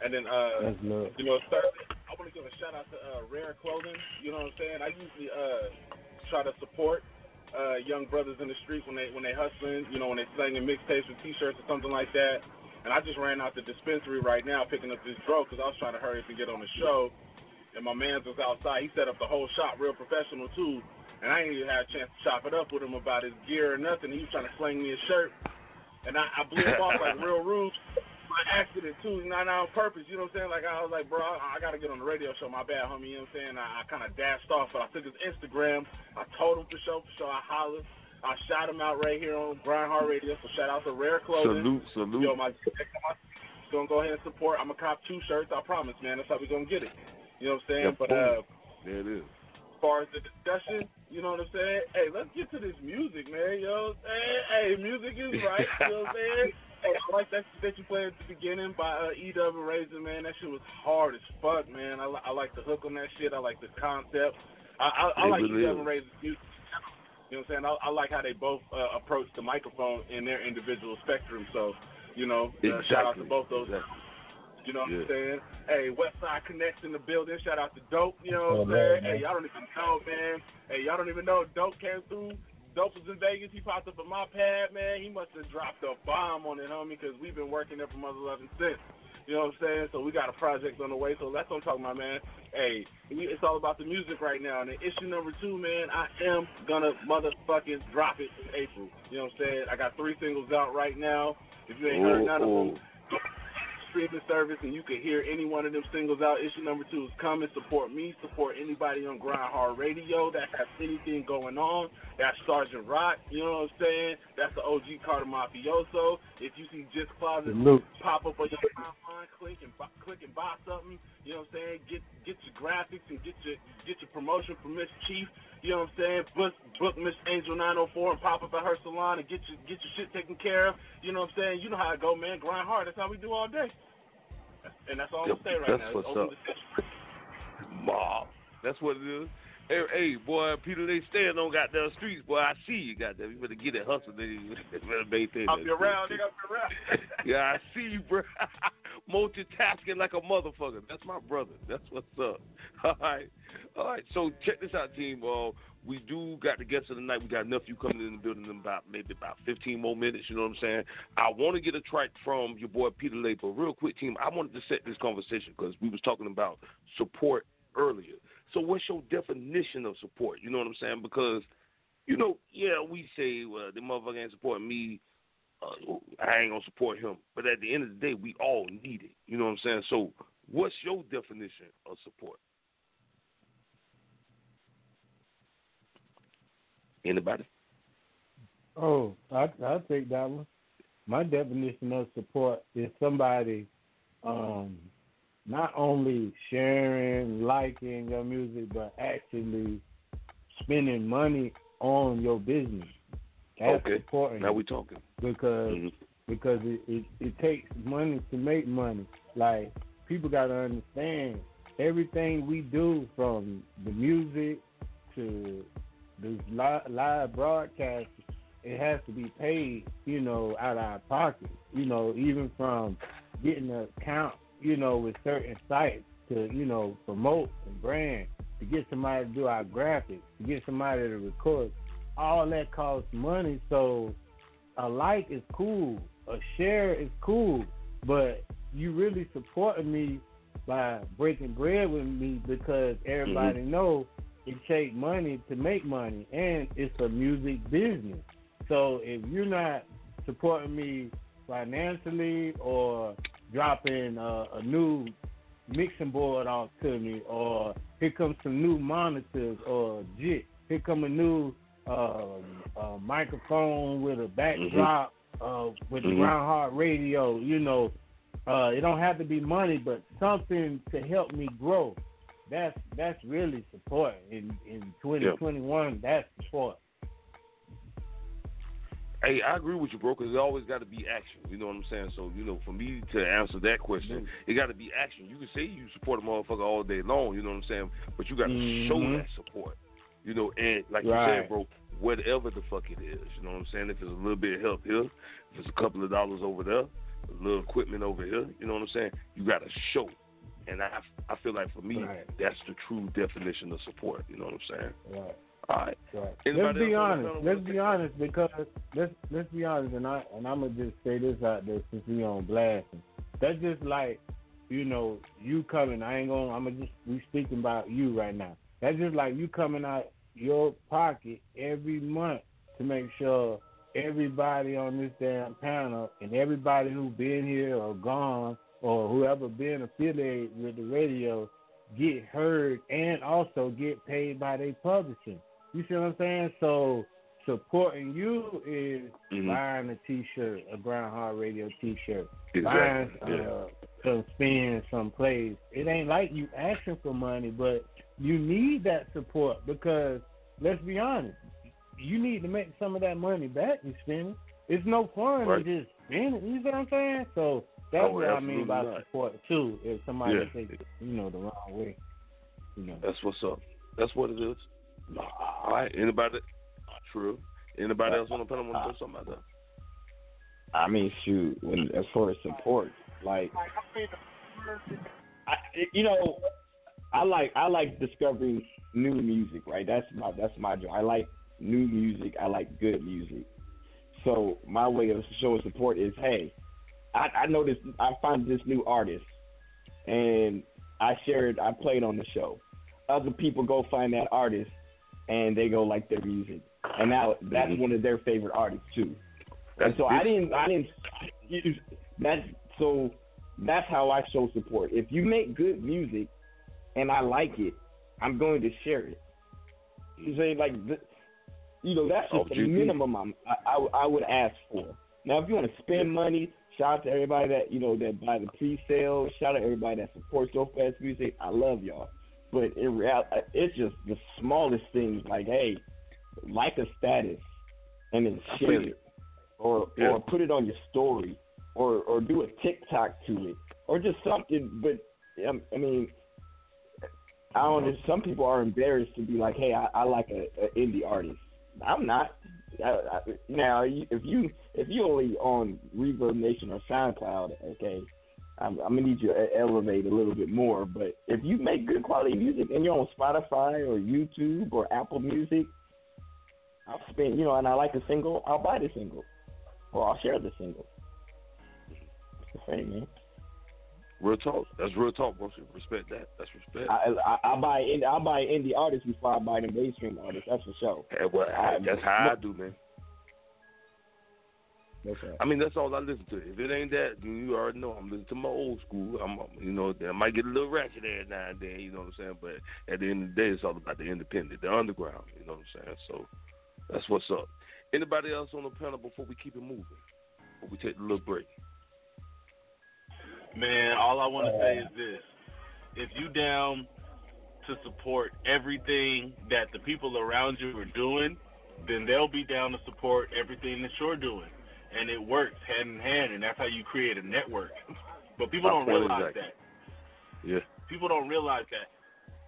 Speaker 9: And then uh, you know, thirdly, I want to give a shout out to uh, Rare Clothing. You know what I'm saying? I usually uh try to support uh young brothers in the street when they when they hustling. You know, when they slanging mixtapes or T-shirts or something like that. And I just ran out the dispensary right now picking up this drug because I was trying to hurry up and get on the show. And my man's was outside. He set up the whole shop, real professional too. And I didn't even have a chance to chop it up with him about his gear or nothing. He was trying to sling me a shirt, and I, I blew him off like real rude by accident too, not on purpose. You know what I'm saying? Like I was like, bro, I, I got to get on the radio show. My bad, homie. You know what I'm saying? I, I kind of dashed off, but I took his Instagram. I told him for sure, for sure. I hollered. I shot him out right here on Grind Hard Radio. So shout out to Rare Clothing.
Speaker 3: Salute, salute.
Speaker 9: Yo, my gonna go ahead and support. I'm gonna cop two shirts. I promise, man. That's how we gonna get it. You know what I'm saying?
Speaker 3: Yeah,
Speaker 9: but uh,
Speaker 3: There it is.
Speaker 9: as far as the discussion, you know what I'm saying? Hey, let's get to this music, man. You know what I'm saying? Hey, music is right. you know what I'm saying? Hey, I like that that you played at the beginning by uh, E-Dub and Raisin, man. That shit was hard as fuck, man. I, li- I like the hook on that shit. I like the concept. I, I, I like
Speaker 3: really
Speaker 9: E-Dub and Raisin's music. You know what I'm saying? I, I like how they both uh, approach the microphone in their individual spectrum. So, you know, uh, shout out to both those.
Speaker 3: Exactly.
Speaker 9: You know what
Speaker 3: Yeah.
Speaker 9: I'm saying? Hey, Westside Connects in the building. Shout out to Dope. You know
Speaker 6: Oh,
Speaker 9: what I'm
Speaker 6: man,
Speaker 9: saying?
Speaker 6: man.
Speaker 9: Hey, y'all don't even know, man. Hey, y'all don't even know Dope came through. Dope was in Vegas. He popped up at my pad, man. He must have dropped a bomb on it, homie, because we've been working there for Mother Loving since. You know what I'm saying? So we got a project on the way. So that's what I'm talking about, man. Hey, it's all about the music right now. And then issue number two, man, I am gonna motherfucking drop it in April. You know what I'm saying? I got three singles out right now. If you ain't heard
Speaker 3: Oh,
Speaker 9: none of
Speaker 3: oh.
Speaker 9: them, streaming service and you can hear any one of them singles out. Issue number two is come and support me, support anybody on Grind Hard Radio that has anything going on. That's Sergeant Rock, you know what I'm saying? That's the OG Cata' Mafioso. If you see Just Closet pop up on your timeline, click and buy, click and buy something. You know what I'm saying? Get get your graphics and get your get your promotion from Miss Chief. You know what I'm saying? Book book Miss Angel 904 and pop up at her salon and get your get your shit taken care of. You know what I'm saying? You know how it go, man. Grind hard. That's how we do all day. And that's all I'm gonna say right
Speaker 3: That's
Speaker 9: now.
Speaker 3: what's up. Mob. That's what it is. Hey, hey, boy, Peter, they stand on goddamn streets, boy. I see you, goddamn. You better get it hustle, nigga. You better maintain
Speaker 9: I'll
Speaker 3: that
Speaker 9: be
Speaker 3: shit.
Speaker 9: around, nigga. I'll be around.
Speaker 3: Yeah, I see you, bro. Multitasking like a motherfucker. That's my brother. That's what's up. All right. All right. So check this out, team. Uh, we do got the guests of the night. We got enough you coming in the building in about maybe about 15 more minutes. You know what I'm saying? I want to get a track from your boy Pedalay, but real quick, team, I wanted to set this conversation because we was talking about support earlier. So what's your definition of support? You know what I'm saying? Because you know, yeah, we say, well, the motherfucker ain't supporting me. Uh, I ain't gonna support him. But at the end of the day, we all need it. You know what I'm saying? So, what's your definition of support? Anybody?
Speaker 6: Oh, I I'll take that one. My definition of support is somebody um not only sharing, liking your music, but actually spending money on your business. That's
Speaker 3: Okay.
Speaker 6: important.
Speaker 3: Now we talking.
Speaker 6: because
Speaker 3: Mhm.
Speaker 6: because it, it it takes money to make money. Like people got to understand everything we do from the music to the live, live broadcast. It has to be paid, you know, out of our pocket. You know, even from getting an account, you know, with certain sites to, you know, promote and brand, to get somebody to do our graphics, to get somebody to record. All that costs money. So a like is cool, a share is cool, but you really supporting me by breaking bread with me because everybody mm-hmm. know it takes money to make money, and it's a music business. So if you're not supporting me financially or dropping a, a new mixing board off to me, or here comes some new monitors, or jit, here come a new uh, uh, microphone with a backdrop uh, with
Speaker 3: Mhm.
Speaker 6: Hard Radio. You know, Uh, it don't have to be money, but something to help me grow. That's that's really support in in 2021. That's support.
Speaker 3: Hey, I agree with you, bro. Because it always got to be action. You know what I'm saying? So, you know, for me to answer that question, it got to be action. You can say you support a motherfucker all day long. You know what I'm saying? But you got to show
Speaker 6: Mhm.
Speaker 3: that support. You know, and like you
Speaker 6: Right.
Speaker 3: said, bro, whatever the fuck it is. You know what I'm saying? If it's a little bit of help here, if it's a couple of dollars over there, a little equipment over here. You know what I'm saying? You got to show. And I, I feel like for me,
Speaker 6: Right.
Speaker 3: that's the true definition of support. You know what I'm saying?
Speaker 6: Right.
Speaker 3: All right.
Speaker 6: Right. Let's be
Speaker 3: else on the
Speaker 6: honest. Let's
Speaker 3: wanna
Speaker 6: be honest because let's let's be honest, and I and I'm gonna just say this out there since we on blast. That's just like, you know, you coming. I ain't gonna. I'm gonna just we speaking about you right now. That's just like you coming out your pocket every month to make sure everybody on this damn panel and everybody who been here or gone or whoever been affiliated with the radio get heard and also get paid by their publishing. You see what I'm saying? So supporting you is
Speaker 3: Mhm.
Speaker 6: buying a T-shirt, a Grind Hard Radio T-shirt,
Speaker 3: Exactly,
Speaker 6: buying
Speaker 3: yeah.
Speaker 6: uh, some spins, some plays. It ain't like you asking for money, but you need that support because let's be honest, you need to make some of that money back you spending. It's no fun
Speaker 3: Right.
Speaker 6: to just spend it. You see what I'm saying? So that's
Speaker 3: Oh,
Speaker 6: what I mean by
Speaker 3: not.
Speaker 6: support too. If somebody
Speaker 3: Yeah.
Speaker 6: takes you know, the wrong way, you know.
Speaker 3: That's what's up. That's what it is. All right. Anybody? True. Anybody else on want to say something about that?
Speaker 7: I mean, shoot, when as far as support, like, I, you know, I like I like discovering new music, right? That's my that's my job. I like new music. I like good music. So my way of showing support is, hey, I, I know this. I find this new artist, and I shared. I played on the show. Other people go find that artist, and they go like their music, and now that's one of their favorite artists too. And so I didn't, I didn't. That's so. That's how I show support. If you make good music, and I like it, I'm going to share it. You say like, you know, that's
Speaker 3: Oh,
Speaker 7: the
Speaker 3: GP.
Speaker 7: minimum I'm, I, I I would ask for. Now, if you want to spend money, shout out to everybody that you know that buy the pre-sale. Shout out to everybody that supports So Fast Music. I love y'all. But in reality, it's just the smallest things like, hey, like a status, and then share it, or
Speaker 3: Yeah.
Speaker 7: or put it on your story, or or do a TikTok to it, or just something. But um, I mean, I don't. know, Some people are embarrassed to be like, hey, I, I like a, a indie artist. I'm not. I, I, now, if you if you only on Reverb Nation or SoundCloud, okay, I'm, I'm gonna need you to elevate a little bit more. But if you make good quality music and you're on Spotify or YouTube or Apple Music, I'll spend, you know, and I like a single, I'll buy the single, or I'll share the single. It's the same, man.
Speaker 3: Real talk. That's real talk, bro. Respect that. That's respect.
Speaker 7: I, I I buy I buy indie artists before I buy the mainstream artists. That's for sure.
Speaker 3: Hey, well, I- that's how I do, man.
Speaker 7: That's right.
Speaker 3: I mean, that's all I listen to. If it ain't that, then you already know I'm listening to my old school. I'm, you know, I might get a little ratchet every now and then. You know what I'm saying? But at the end of the day, it's all about the independent, the underground. You know what I'm saying? So that's what's up. Anybody else on the panel before we keep it moving? Before we take a little break.
Speaker 19: Man, all I want to say is this: if you down to support everything that the people around you are doing, then they'll be down to support everything that you're doing, and it works hand in hand, and that's how you create a network. But people don't realize that.
Speaker 3: Yeah.
Speaker 19: People don't realize that.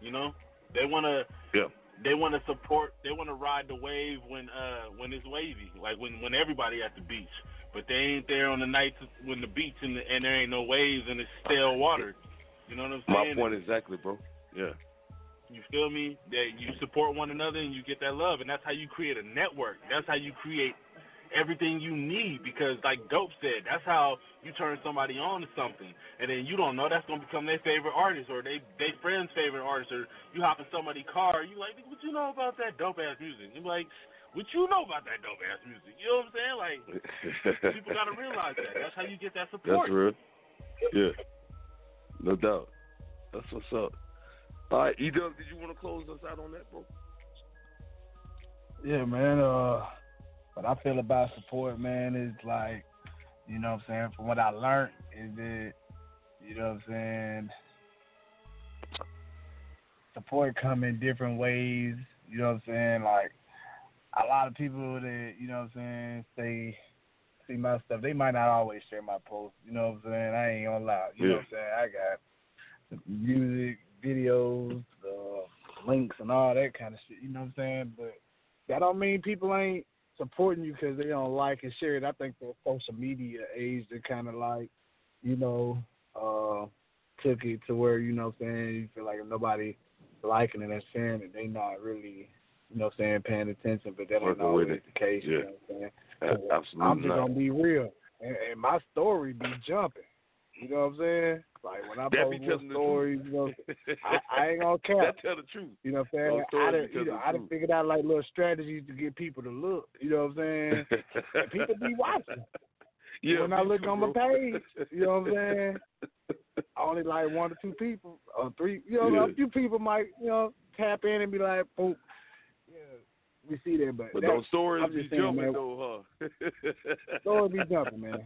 Speaker 19: You know, they want to
Speaker 3: Yeah.
Speaker 19: they want to support they want to ride the wave when uh when it's wavy like when when everybody at the beach but they ain't there on the nights when the beach and, the, and there ain't no waves and it's stale water you know what i'm saying?
Speaker 3: My point exactly, bro. Yeah.
Speaker 19: you feel me that you support one another and you get that love and that's how you create a network that's how you create everything you need because like dope said that's how you turn somebody on to something and then you don't know that's going to become their favorite artist or they they friend's favorite artist or you hop in somebody's car you like what you know about that dope ass music you like what you know about that dope ass music you know what i'm saying like people got to realize that that's how you get that support
Speaker 3: That's real. Yeah. No doubt. That's what's up. All right, E Dub, did you want to close us out on that, bro?
Speaker 8: Yeah, man. Uh, what I feel about support, man, is like, you know what I'm saying, from what I learned, is that you know what I'm saying? Support come in different ways. You know what I'm saying? Like a lot of people that you know what I'm saying say see my stuff. They might not always share my posts. You know what I'm saying? I ain't gonna lie. You know what I'm saying? I got music, videos, uh, links, and all that kind of shit. You know what I'm saying? But that don't mean people ain't supporting you because they don't like and share it. I think the social media age that kind of like, you know, uh, took it to where you know what I'm saying you feel like if nobody liking it and sharing it, they not really, you know what I'm saying, paying attention. But that ain't always the case.
Speaker 3: Yeah.
Speaker 8: You know what I'm saying? So
Speaker 3: absolutely
Speaker 8: I'm just
Speaker 3: not.
Speaker 8: gonna be real, and, and my story be jumping. You know what I'm saying? Like when I
Speaker 3: That
Speaker 8: post
Speaker 3: telling
Speaker 8: little stories, you know, I, I ain't gonna cap.
Speaker 3: That tell the truth.
Speaker 8: You know what I'm saying? I done, you know, I done figured out like little strategies to get people to look. You know what I'm saying? people be watching.
Speaker 3: Yeah,
Speaker 8: when I look
Speaker 3: too,
Speaker 8: on my page, you know what I'm saying? Only like one or two people or three. You know,
Speaker 3: Yeah.
Speaker 8: a few people might you know tap in and be like, "Boom, yeah, we see that." But,
Speaker 3: But
Speaker 8: that-
Speaker 3: those stories be
Speaker 8: saying,
Speaker 3: jumping
Speaker 8: man,
Speaker 3: though, huh?
Speaker 8: Stories be jumping, man.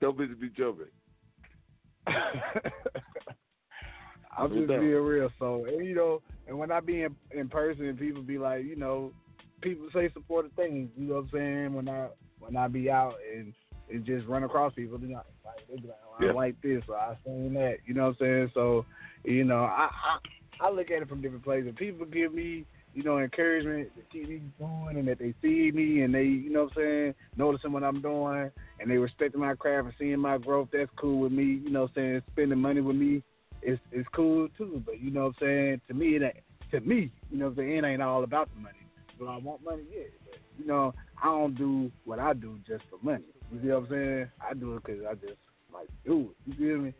Speaker 3: Those bitches be jumping.
Speaker 8: I'm just being real. So, and, you know, and when I be in, in person, people be like, you know, people say supportive things. You know what I'm saying? When I when I be out and and just run across people, they like, they be like, oh,
Speaker 3: Yeah.
Speaker 8: I like this or I seen that. You know what I'm saying? So, you know, I I, I look at it from different places. People give me. You know, encouragement to keep me going, and that they see me, and they, you know, what I'm saying, noticing what I'm doing, and they respecting my craft and seeing my growth. That's cool with me. You know, what I'm saying, spending money with me it's it's cool too. But you know what I'm saying? To me it to me, you know what I'm saying, it ain't all about the money. Do I want money? Yeah. But, you know, I don't do what I do just for money. You see what I'm saying? I do it because I just like do it. You feel me?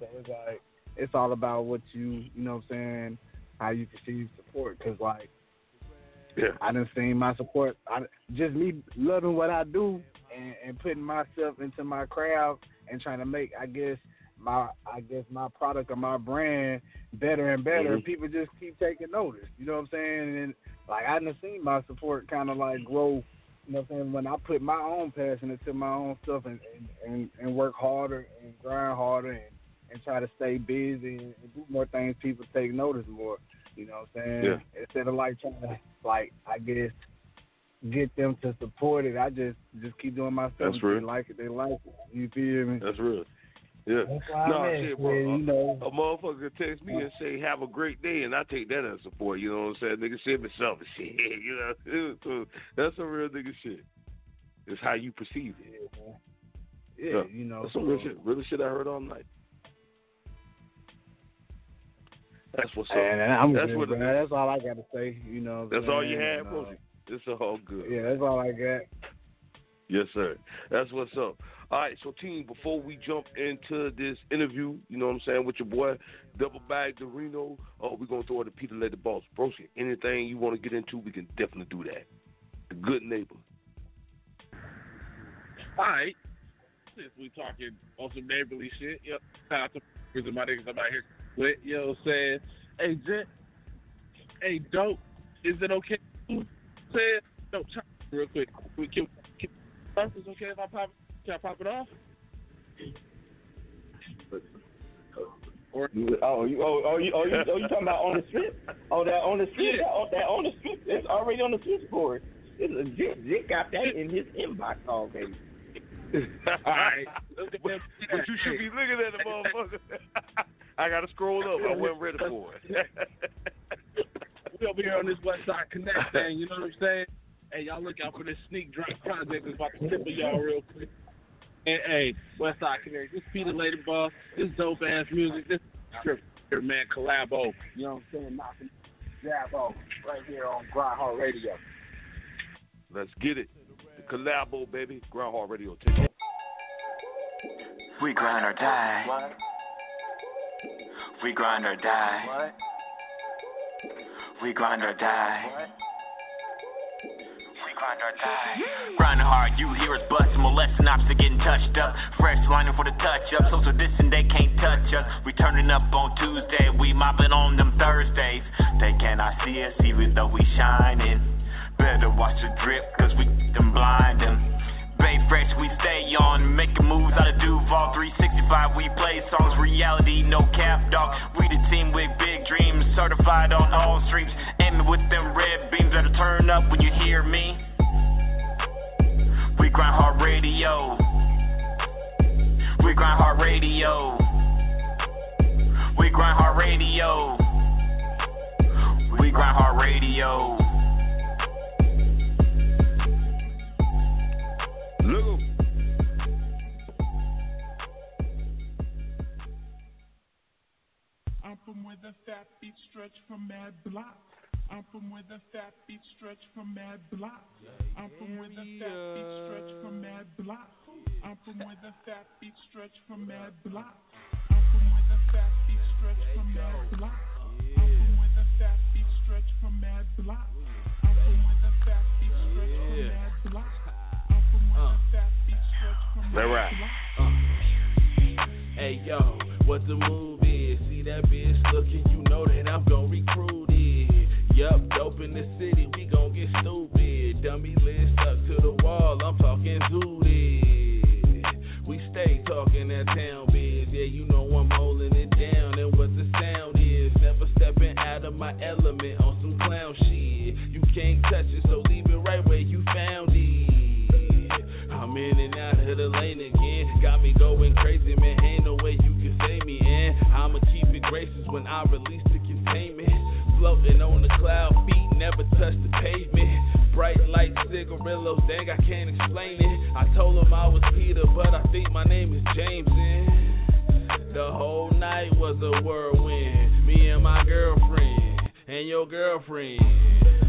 Speaker 8: So it's like it's all about what you you know what I'm saying, how you perceive support. Cause like
Speaker 3: Yeah.
Speaker 8: I done seen my support. I just me loving what I do and, and putting myself into my craft and trying to make, I guess, my I guess my product or my brand better and better.
Speaker 3: Mhm.
Speaker 8: People just keep taking notice. You know what I'm saying? And like I done seen my support kind of like grow. You know what I'm saying? When I put my own passion into my own stuff and and, and, and work harder and grind harder and, and try to stay busy and, and do more things, people take notice more. You know what I'm saying?
Speaker 3: Yeah.
Speaker 8: Instead of like trying to like I guess get them to support it, I just just keep doing my stuff.
Speaker 3: That's real.
Speaker 8: They like it, they like it. You feel me?
Speaker 3: That's real. Yeah.
Speaker 8: That's why I'm
Speaker 3: No,
Speaker 8: at,
Speaker 3: shit, bro.
Speaker 8: you know.
Speaker 3: A, motherfucker could text me and say, "Have a great day," and I take that as support. You know what I'm saying? Nigga, me something. Shit, you know. So that's some real nigga shit. It's how you perceive it.
Speaker 8: Yeah, you know.
Speaker 3: That's some real shit. Real shit I heard all night. That's what's up.
Speaker 8: And I'm
Speaker 3: that's
Speaker 8: good,
Speaker 3: what it
Speaker 8: man. That's all I got to say. You know. what I'm
Speaker 3: That's all you
Speaker 8: saying?
Speaker 3: had,
Speaker 8: And,
Speaker 3: bro.
Speaker 8: uh,
Speaker 3: It's all good.
Speaker 8: Yeah, that's all I got.
Speaker 3: Yes, sir. That's what's up. All right, so team, before we jump into this interview, you know what I'm saying, with your boy, Dubble Bagg Dorino, oh, we're going to throw it to Pedalay the Boss. Broski, anything you want to get into, we can definitely do that. The good neighbor.
Speaker 20: All right. Since we talking on some neighborly shit, yep. Shout out to because my niggas I'm out here with, you know what I'm saying? Hey, Jet. Hey, dope. Is it okay? Say no, chop real quick. We can, can is it okay if I pop can I pop it off? Or
Speaker 7: oh, oh, you, oh, oh, you, oh, you, oh, you talking about on the strip? Oh, that on the strip? That, on, that on the strip? It's already on the switchboard. It's Jit, Jit got that in his inbox already.
Speaker 20: All right.
Speaker 3: but, but you should be looking at the motherfucker. I got to scroll up. I wasn't ready for it.
Speaker 20: we over here on this West Side Connect thing, you know what I'm saying? Hey, y'all look out for this sneak drop project that's about to tip of y'all real quick. And hey, West Side Connect, this Pedalay the Boss, this dope ass music, this trip here, man, collabo. You know what I'm saying? Knocking Jabo right here on Grind Hard Radio.
Speaker 3: Let's get it. The collabo, baby. Grind Hard Radio. Take off.
Speaker 16: We grind or die. We grind or die. We grind or die. We grind or die. Grinding hard, you hear us busting, molesting ops are getting touched up. Fresh lining for the touch up, social distance they can't touch us. We turning up on Tuesday, we mopping on them Thursdays. They cannot see us even though we shining. Better watch the drip, cause we them blind them. Bay fresh, we stay on, making moves out of Duval 360
Speaker 21: certified. We play songs, reality, no cap, dog. We the team with big dreams, certified on all streams. Aiming with them red beams that'll turn up when you hear me. We grind hard radio. We grind hard radio. We grind hard radio. We grind hard radio.
Speaker 22: I'm from where the fat beat stretch from mad block. I'm from where the fat beat stretch from mad block. I'm from where the fat beat stretch from mad block. I'm from where the fat beat stretch from mad block. I'm from where the fat beat stretch from mad block. I'm from where the fat beat stretch from mad block. I'm from where the fat beat stretch from mad block. I'm from where the fat beat stretch from mad block. Uh.
Speaker 16: Hey yo, what the? See that bitch looking, you know that I'm gon' recruit it. Yup, dope in the city, we gon' get stupid. Dummy list stuck to the wall, I'm talking zooted. We stay talking that town when I release the containment. Floating on the cloud, feet never touch the pavement. Bright light cigarillos, dang, I can't explain it. I told him I was Peter, but I think my name is James. The whole night was a whirlwind. Me and my girlfriend, and your girlfriend.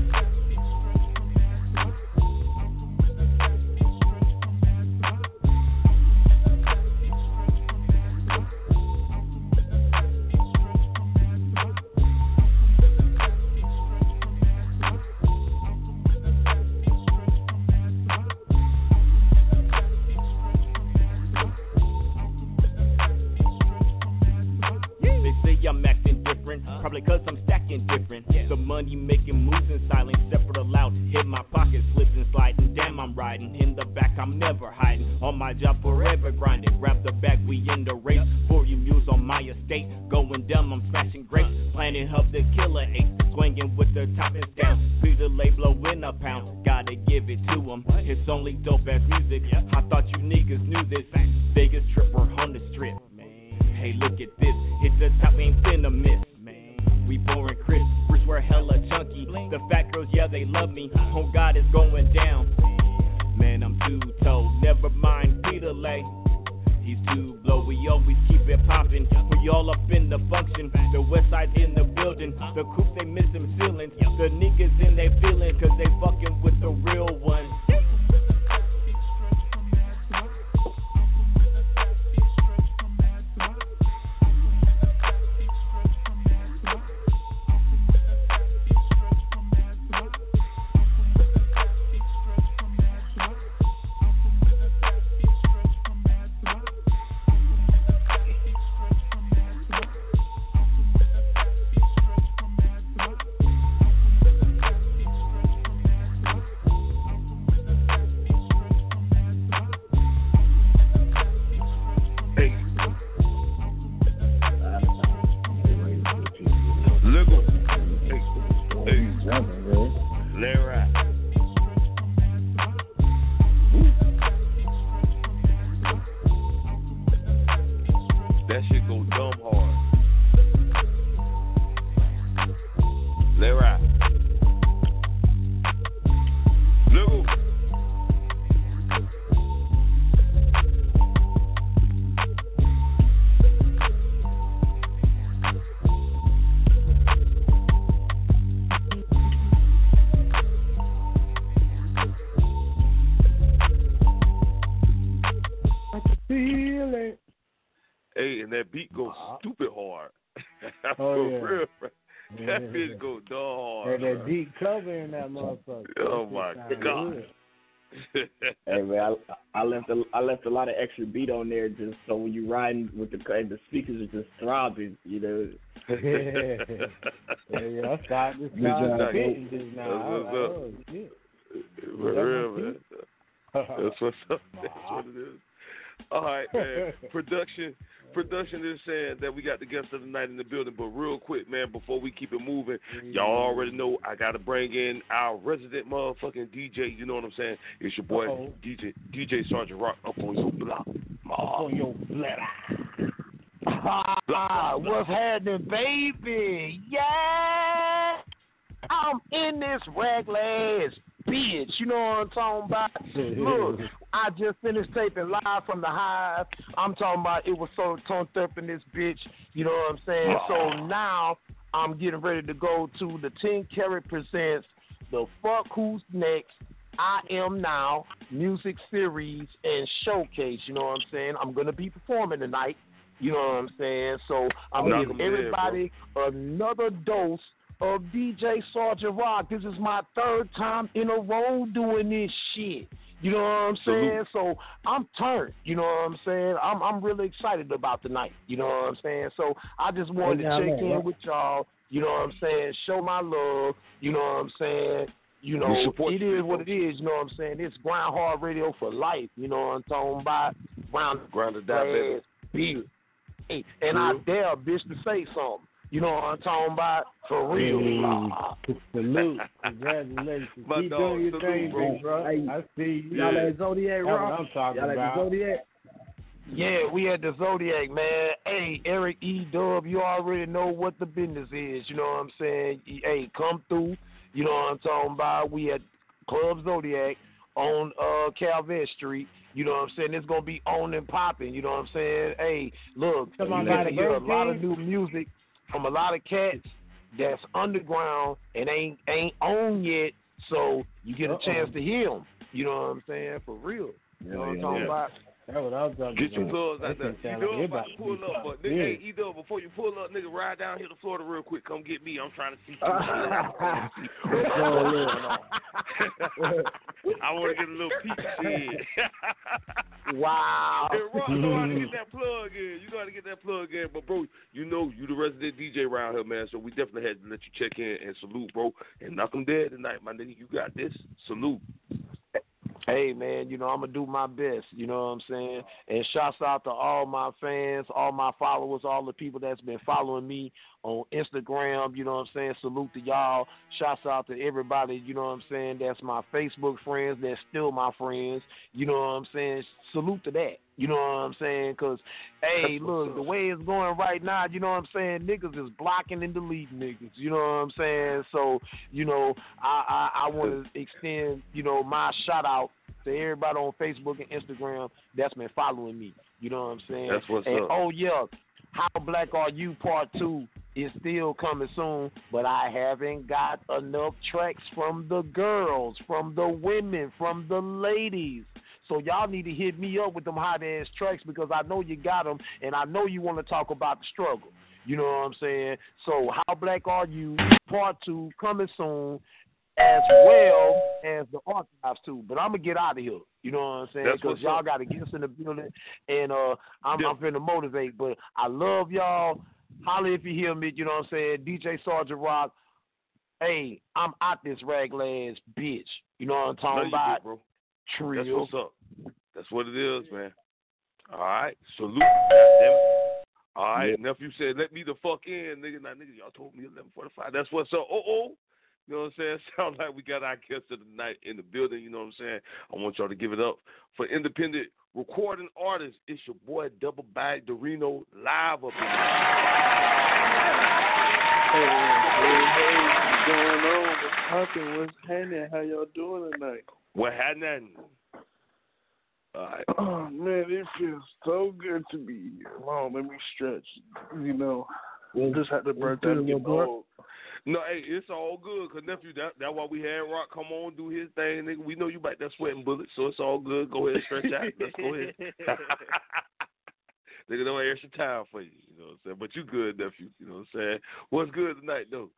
Speaker 3: And that beat goes uh-huh. stupid hard.
Speaker 6: Oh,
Speaker 3: For
Speaker 6: yeah.
Speaker 3: real, bro. That
Speaker 6: Yeah.
Speaker 3: bitch go dumb hard.
Speaker 6: And that
Speaker 3: bro.
Speaker 6: deep cover in that motherfucker.
Speaker 3: Oh my God.
Speaker 7: Hey man, I, I left a I left a lot of extra beat on there just so when you riding with the and the speakers are just throbbing, you know.
Speaker 6: yeah, yeah, yeah. I started to
Speaker 7: Good job,
Speaker 6: start just now. I was
Speaker 3: That's
Speaker 6: like, oh shit.
Speaker 3: For real, man. That's what's up. That's what it is. All right, man. Production production is saying that we got the guest of the night in the building, but real quick, man, before we keep it moving, y'all already know I gotta bring in our resident motherfucking DJ. You know what I'm saying? It's your boy
Speaker 6: Uh-oh.
Speaker 3: DJ DJ Sergeant Rock up on your block.
Speaker 6: on your block.
Speaker 23: Ah, what's happening, baby? Yeah, I'm in this reckless bitch. You know what I'm talking about? Look, I just finished taping live from the hive. I'm talking about it was so turned up in this bitch. You know what I'm saying? So now I'm getting ready to go to the 10 Carat presents the Fuck Who's Next. I am now music series and showcase. You know what I'm saying? I'm gonna be performing tonight. You know what I'm saying? So I'm giving
Speaker 3: 'em dead,
Speaker 23: everybody another dose of DJ Sergeant Rock. This is my third time in a row doing this shit. You know what I'm saying? So I'm turned. You know what I'm saying? I'm I'm really excited about tonight. You know what I'm saying? So I just wanted to check in with y'all. You know what I'm saying? Show my love. You know what I'm saying? You know, it is what it is. You know what I'm saying? It's grind hard radio for life. You know what I'm talking about? Ground
Speaker 3: die, baby.
Speaker 23: beat. Hey, and I dare a bitch to say something. You know what I'm talking about? For real.
Speaker 6: Hey, salute. Congratulations.
Speaker 3: My
Speaker 6: Keep
Speaker 3: dog,
Speaker 6: doing your
Speaker 3: salute,
Speaker 6: thing,
Speaker 3: bro.
Speaker 6: bro.
Speaker 8: Hey,
Speaker 6: I see you.
Speaker 8: Y'all
Speaker 3: Yeah.
Speaker 8: at Zodiac
Speaker 6: That's what
Speaker 8: Rock?
Speaker 6: I'm talking
Speaker 8: Y'all at
Speaker 6: about.
Speaker 8: the Zodiac?
Speaker 23: Yeah, we at the Zodiac, man. Hey, Eric E. Dub, you already know what the business is. You know what I'm saying? Hey, come through. You know what I'm talking about? We at Club Zodiac on uh Calvin Street. You know what I'm saying? It's gonna be on and popping. You know what I'm saying? Hey, look,
Speaker 6: Come
Speaker 23: you
Speaker 6: on
Speaker 23: get
Speaker 6: by
Speaker 23: to hear a lot of new music from a lot of cats that's underground and ain't ain't on yet. So you get a
Speaker 6: Uh-oh.
Speaker 23: chance to hear them. You know what I'm saying? For real. You know what I'm talking
Speaker 3: yeah.
Speaker 23: about?
Speaker 6: That's what I'm talking
Speaker 3: Get your
Speaker 6: about.
Speaker 3: gloves out
Speaker 6: That
Speaker 3: there.
Speaker 6: shit sound
Speaker 3: You
Speaker 6: like
Speaker 3: know about to pull up, but nigga,
Speaker 6: big.
Speaker 3: hey, either before you pull up, nigga, ride down here to Florida real quick. Come get me. I'm trying to see. I want to get a little peek shit.
Speaker 23: Wow.
Speaker 3: Hey, Rock, you know how to get that plug in. You know how to get that plug in. But, bro, you know you the resident DJ around here, man. So we definitely had to let you check in and salute, bro. And knock 'em dead tonight, my nigga. You got this. Salute.
Speaker 23: Hey man, you know I'm gonna do my best. You know what I'm saying? And shouts out to all my fans, all my followers, all the people that's been following me on Instagram. You know what I'm saying? Salute to y'all. Shouts out to everybody. You know what I'm saying? That's my Facebook friends. That's still my friends. You know what I'm saying? Salute to that. You know what I'm saying? Cause hey, look, the way it's going right now, you know what I'm saying? Niggas is blocking and deleting niggas. You know what I'm saying? So you know, I I, I want to extend you know my shout out to everybody on Facebook and Instagram that's been following me. You know what I'm saying?
Speaker 3: That's what's
Speaker 23: and,
Speaker 3: up.
Speaker 23: Oh yeah, How Black Are You Part Two is still coming soon, but I haven't got enough tracks from the girls, from the women, from the ladies. So y'all need to hit me up with them hot ass tracks because I know you got them, and I know you want to talk about the struggle. You know what I'm saying? So how black are you? Part two coming soon, as well as the archives too. But I'm gonna get out of here. You know what I'm saying? Because y'all got to get us in the building, and uh, I'm, I'm finna motivate. But I love y'all. Holler if you hear me. You know what I'm saying? DJ Sergeant Rock. Hey, I'm out this raglass bitch. You know what I'm talking
Speaker 3: you
Speaker 23: about?
Speaker 3: did, bro.
Speaker 23: Trill.
Speaker 3: That's what's up. That's what it is, man. All right. Salute. Goddamn it. All right. Nephew said, let me the fuck in, nigga. Now, nigga, y'all told me 1145. That's what's up. Oh, oh. You know what I'm saying? Sounds like we got our guest of the night in the building. You know what I'm saying? I want y'all to give it up for independent recording artists. It's your boy Dubble Bagg Dorino live up
Speaker 14: Hey, hey, hey, what's going on? What's poppin'? What's happening? How y'all doing tonight?
Speaker 3: What happening? All right.
Speaker 14: Oh man, it feels so good to be here. Come on, let me stretch. You know, We just had to burn that old.
Speaker 3: No, hey, it's all good, cause nephew, that that's why we had Rock come on do his thing, nigga. We know you back there sweating bullets, so it's all good. Go ahead, and stretch out. Let's go ahead. nigga, don't extra time for you, you know what I'm saying? But you good, nephew, you know what I'm saying? What's good tonight, though?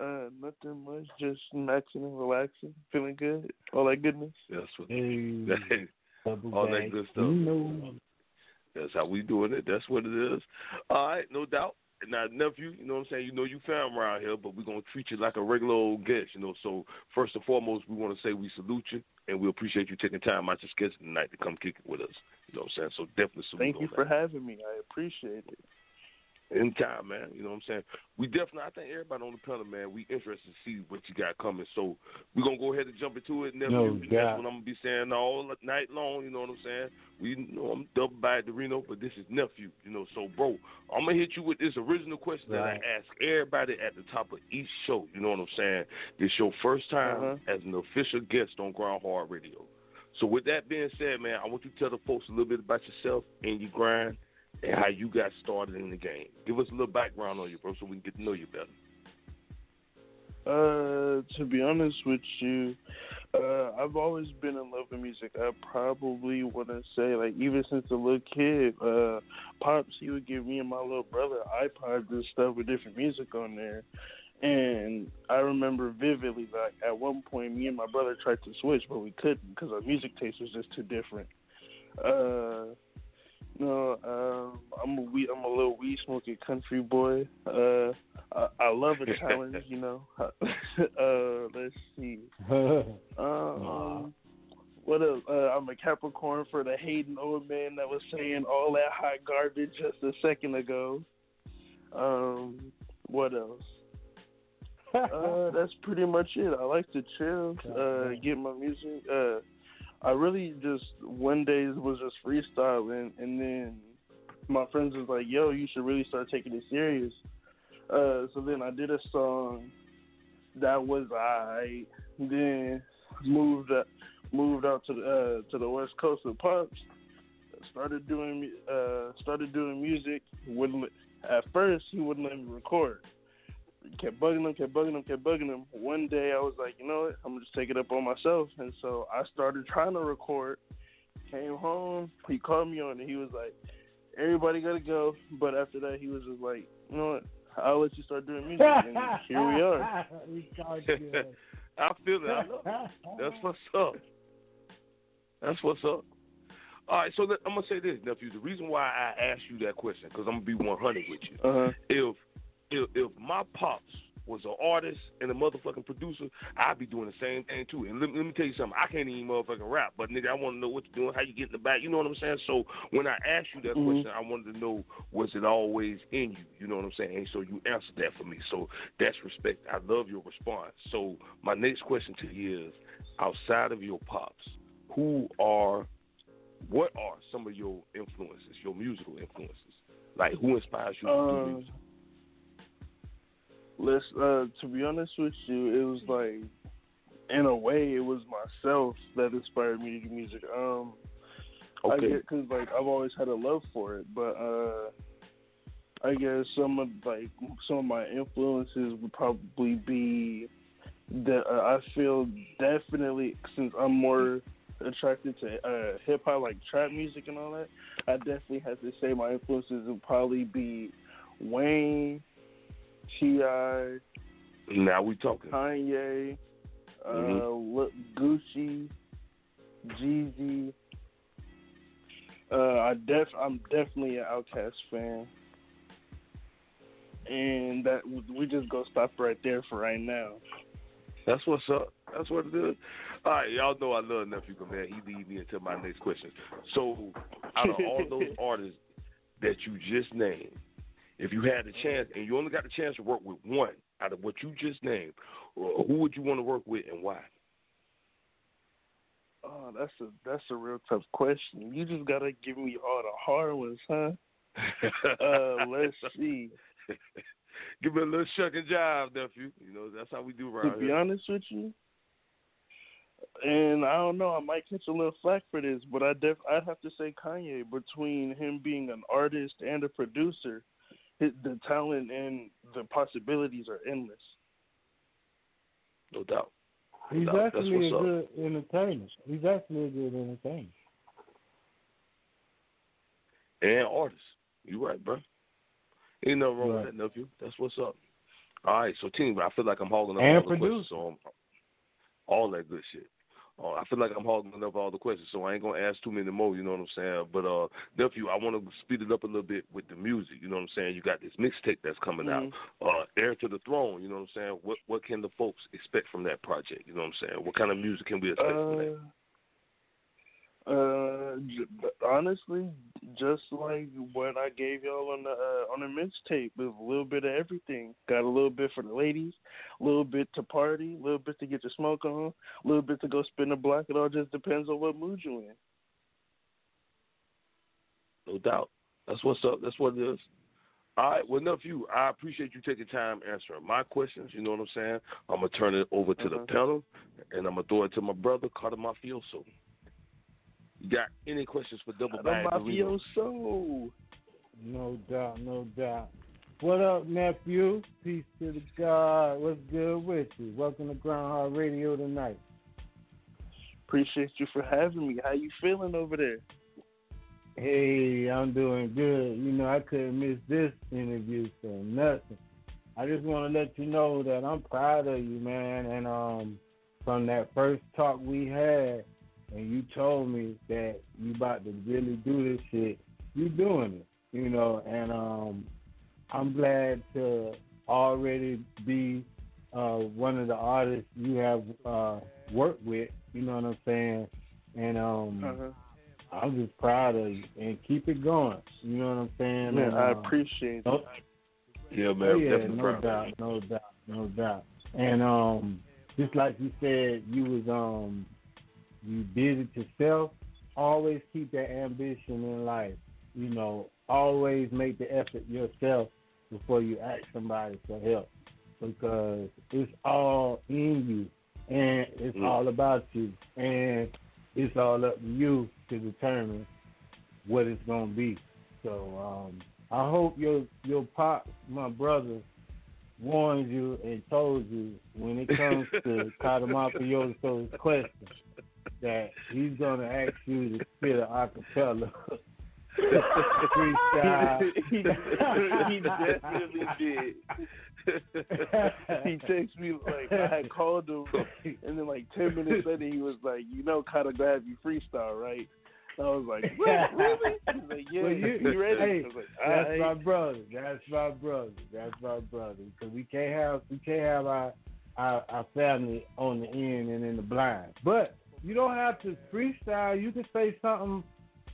Speaker 14: Uh, nothing much, just maxing and relaxing, feeling good, all that goodness.
Speaker 3: That's what.
Speaker 6: Hey,
Speaker 3: all that good stuff.
Speaker 6: You know.
Speaker 3: That's how we doing it. That's what it is. All right, no doubt. now nephew, you know what I'm saying? You know you found around here, but we're gonna treat you like a regular old guest, you know. So first and foremost, we want to say we salute you and we appreciate you taking time out your schedule tonight to come kick it with us. You know what I'm saying? So definitely salute.
Speaker 14: Thank you for
Speaker 3: that.
Speaker 14: having me. I appreciate it.
Speaker 3: Anytime, man. You know what I'm saying? We definitely, I think everybody on the panel, man, we interested to see what you got coming. So we're going to go ahead and jump into it. Nephew.
Speaker 6: No doubt.
Speaker 3: That's what I'm going to be saying all night long. You know what I'm saying? We you know I'm Dubble Bagg Dorino, but this is Nephew. You know, so, bro, I'm going to hit you with this original question that I ask everybody at the top of each show. You know what I'm saying? This your first time
Speaker 14: Uh-huh.
Speaker 3: as an official guest on Grind Hard Radio. So with that being said, man, I want you to tell the folks a little bit about yourself and your grind and how you got started in the game. Give us a little background on you, bro, so we can get to know you better.
Speaker 14: Uh, to be honest with you, uh, I've always been in love with music. I probably want to say, like, even since a little kid, uh, pops he would give me and my little brother iPods and stuff with different music on there. And I remember vividly, like, at one point, me and my brother tried to switch, but we couldn't because our music taste was just too different. Uh, no, um, I'm a weed, I'm a little weed smoking country boy. Uh, I, I love a challenge, you know. uh, let's see. Um, what else? Uh, I'm a Capricorn for the hating old man that was saying all that hot garbage just a second ago. Um, what else? uh, that's pretty much it. I like to chill, uh, get my music. Uh, I really just one day was just freestyling, and then my friends was like, "Yo, you should really start taking it serious." Uh, so then I did a song that was I. Then moved up, moved out to the uh, to the west coast of pops. Started doing uh, started doing music. Wouldn't at first he wouldn't let me record. Kept bugging him, kept bugging him, kept bugging him. One day I was like, you know what? I'm gonna just take it up on myself. And so I started trying to record. Came home, he called me on it. He was like, everybody gotta go. But after that, he was just like, you know what? I'll let you start doing music. And here we are.
Speaker 6: We called you.
Speaker 3: I feel that. I. That's what's up. That's what's up. All right, so let, I'm gonna say this, nephew. The reason why I asked you that question, because I'm gonna be 100 with you.
Speaker 14: Uh-huh.
Speaker 3: If if if my pops was an artist and a motherfucking producer, I'd be doing the same thing too. And let, let me tell you something. I can't even motherfucking rap, but nigga, I want to know what you're doing, how you get in the back. You know what I'm saying? So when I asked you that
Speaker 14: Mhm.
Speaker 3: question, I wanted to know was it always in you? You know what I'm saying? And so you answered that for me. So that's respect. I love your response. So my next question to you is, outside of your pops, who are, what are some of your influences, your musical influences? Like who inspires you to do
Speaker 14: Uh,
Speaker 3: music?
Speaker 14: Let's uh to be honest with you, it was like in a way it was myself that inspired me to do music. Um I get cuz like I've always had a love for it, but uh I guess some of like some of my influences would probably be that uh, I feel definitely since I'm more attracted to uh hip hop like trap music and all that, I definitely have to say my influences would probably be Wayne, T.I.,
Speaker 3: Now we talking.
Speaker 14: Kanye, uh,
Speaker 3: Mhm.
Speaker 14: Lil- Gucci, Jeezy. Uh, I def I'm definitely an Outkast fan, and that we just go stop right there for right now.
Speaker 3: That's what's up. That's what it is. All right, y'all know I love nephew man. He lead me into my next question. So, out of all those artists that you just named, if you had the chance and you only got the chance to work with one out of what you just named, uh, who would you want to work with and why?
Speaker 14: Oh, that's a that's a real tough question. You just gotta give me all the hard ones, huh? uh, let's see.
Speaker 3: Give me a little shuck and jive, nephew. You know that's how we do
Speaker 14: To be
Speaker 3: here.
Speaker 14: honest with you, and I don't know, I might catch a little flack for this, but I def I'd have to say Kanye. Between him being an artist and a producer, the talent and the possibilities are endless.
Speaker 3: No doubt. No
Speaker 6: He's
Speaker 3: doubt. That's
Speaker 6: actually a
Speaker 3: what's up.
Speaker 6: good entertainer. He's actually a good entertainer.
Speaker 3: and artist. you're right, bro. Ain't nothing wrong
Speaker 6: Right.
Speaker 3: with that, nephew. That's what's up. All right, so team, I feel like I'm holding up
Speaker 6: And
Speaker 3: all the
Speaker 6: producer.
Speaker 3: questions, so I'm, all that good shit. Uh, I feel like I'm hogging up all the questions, so I ain't gonna ask too many more. You know what I'm saying? But uh, nephew, I want to speed it up a little bit with the music. You know what I'm saying? You got this mixtape that's coming
Speaker 14: Mhm.
Speaker 3: out, uh, "Heir to the Throne." You know what I'm saying? What what can the folks expect from that project? You know what I'm saying? What kind of music can we expect from that?
Speaker 14: Uh, j- honestly, just like what I gave y'all on the uh, on the mixtape, with a little bit of everything. Got a little bit for the ladies, a little bit to party, a little bit to get your smoke on, a little bit to go spin the block. It all just depends on what mood you're in.
Speaker 3: No doubt. That's what's up. That's what it is. All right. Well, nephew, I appreciate you taking time answering my questions. You know what I'm saying? I'm gonna turn it over to the panel, and I'm gonna throw it to my brother Cata' Mafioso. You got any questions for Dubble Bagg? Dorino?
Speaker 14: mafioso.
Speaker 6: No doubt, no doubt. What up, nephew? Peace to the God. What's good with you? Welcome to Grind Hard Radio tonight.
Speaker 14: Appreciate you for having me. How you feeling over there?
Speaker 6: Hey, I'm doing good. You know, I couldn't miss this interview for nothing. I just want to let you know that I'm proud of you, man. And um, from that first talk we had, and you told me that you about to really do this shit, you doing it. You know, and um, I'm glad to already be uh, one of the artists you have uh, worked with. You know what I'm saying? And um,
Speaker 14: Uh-huh.
Speaker 6: I'm just proud of you and keep it going. You know what I'm saying?
Speaker 14: Man,
Speaker 6: And,
Speaker 14: I
Speaker 6: uh,
Speaker 14: appreciate it.
Speaker 6: don't-
Speaker 3: Yeah, man.
Speaker 6: Oh, yeah,
Speaker 3: definitely
Speaker 6: no
Speaker 3: proud.
Speaker 6: doubt, no doubt, no doubt. And um, just like you said, you was um, you did it yourself. Always keep that ambition in life. You know, always make the effort yourself before you ask somebody for help, because it's all in you, and it's
Speaker 3: Mm.
Speaker 6: all about you, and it's all up to you to determine what it's gonna be. So um, I hope your your pop, my brother, warned you and told you when it comes to Cata' Mafioso's question that he's gonna ask you to spit an acapella. Freestyle.
Speaker 14: he, he definitely did. he texted me like I had called him, and then like ten minutes later he was like, "You know, kind of glad you freestyle, right?" And I was like, "What? Really?" He was like, "Yeah,
Speaker 6: Well, you,
Speaker 14: you ready?"
Speaker 6: Hey,
Speaker 14: I was like,
Speaker 6: that's
Speaker 14: "Aight."
Speaker 6: my brother. That's my brother. That's my brother. Because we can't have we can't have our, our our family on the end and in the blind. But you don't have to freestyle. You can say something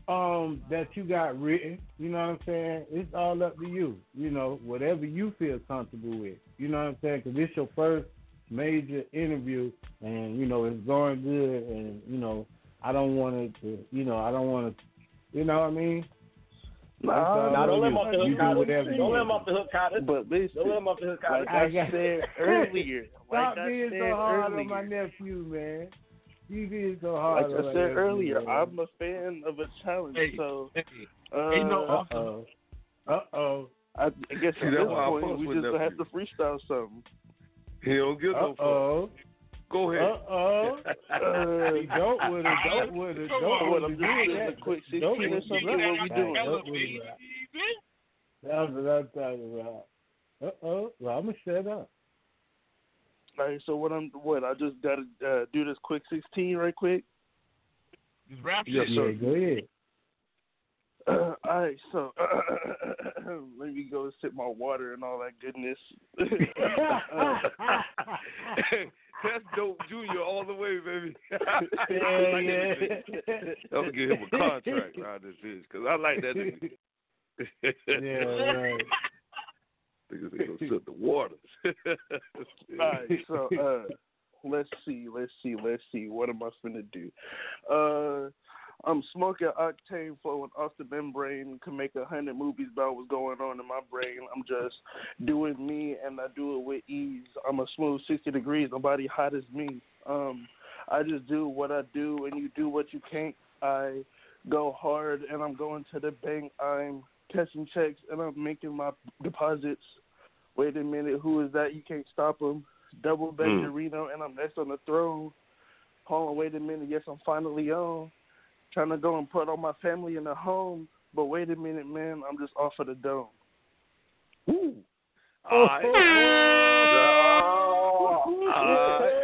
Speaker 6: um that you got written. You know what I'm saying? It's all up to you. You know whatever you feel comfortable with. You know what I'm saying? Because this your first major interview, and you know it's going good, and you know I don't want it to. You know I don't want to. You know what I mean?
Speaker 14: Nah,
Speaker 6: It's all
Speaker 14: nah, don't let him
Speaker 6: you.
Speaker 14: off the hook,
Speaker 6: You do whatever.
Speaker 14: Don't let him off the hook, Cata'. But listen,
Speaker 6: Don't let him off the hook, Cata'.
Speaker 14: like I
Speaker 6: I
Speaker 14: said earlier,
Speaker 6: Stop
Speaker 14: like I
Speaker 6: being
Speaker 14: said
Speaker 6: so hard
Speaker 14: earlier,
Speaker 6: on my nephew, man. You being so hard
Speaker 14: like I
Speaker 6: my
Speaker 14: said
Speaker 6: nephew,
Speaker 14: earlier,
Speaker 6: man.
Speaker 14: I'm a fan of a challenge. so, uh,
Speaker 6: Ain't no Uh-oh. Uh-oh.
Speaker 14: I, I guess
Speaker 3: See,
Speaker 14: at this point we just have to freestyle something.
Speaker 3: He don't give no fuck.
Speaker 6: Uh-oh.
Speaker 3: Go ahead.
Speaker 6: Uh-oh.
Speaker 14: Uh,
Speaker 6: He don't with it, don't with it,
Speaker 14: Come
Speaker 6: don't
Speaker 14: on,
Speaker 6: with
Speaker 14: I'm
Speaker 6: it.
Speaker 14: just
Speaker 6: do
Speaker 14: doing
Speaker 6: that.
Speaker 14: a quick 16
Speaker 6: Don't
Speaker 14: or
Speaker 6: with it,
Speaker 14: something.
Speaker 6: right.
Speaker 14: What we doing?
Speaker 6: Don't with it. That's what I'm talking about. Uh-oh. Well, I'm going to shut up.
Speaker 14: All right, so what I'm what I just gotta uh, do this quick 16 right quick.
Speaker 24: Rap
Speaker 3: Yes,
Speaker 6: Yeah,
Speaker 3: sir.
Speaker 6: go ahead.
Speaker 14: Uh, all right, so let me go sip my water and all that goodness.
Speaker 3: That's dope, Junior, all the way, baby.
Speaker 6: Yeah, yeah.
Speaker 3: I'm gonna give him a contract around this bitch because I like that nigga.
Speaker 6: Yeah, right.
Speaker 3: Niggas ain't gonna sip the waters.
Speaker 14: All right, so uh, let's see, let's see, let's see. What am I finna do? Uh, I'm smoking octane flowing off the membrane. Can make a hundred movies about what's going on in my brain. I'm just doing me, and I do it with ease. I'm a smooth 60 degrees. Nobody hot as me. Um, I just do what I do, and you do what you can't. I go hard, and I'm going to the bank. I'm cashing checks, and I'm making my deposits. Wait a minute, who is that? You can't stop him. Double back
Speaker 3: Mm.
Speaker 14: to Reno, and I'm next on the throne. Hold on, wait a minute. Yes, I'm finally on. Trying to go and put all my family in a home. But wait a minute, man. I'm just off of the dome.
Speaker 3: Ooh. All right. All right.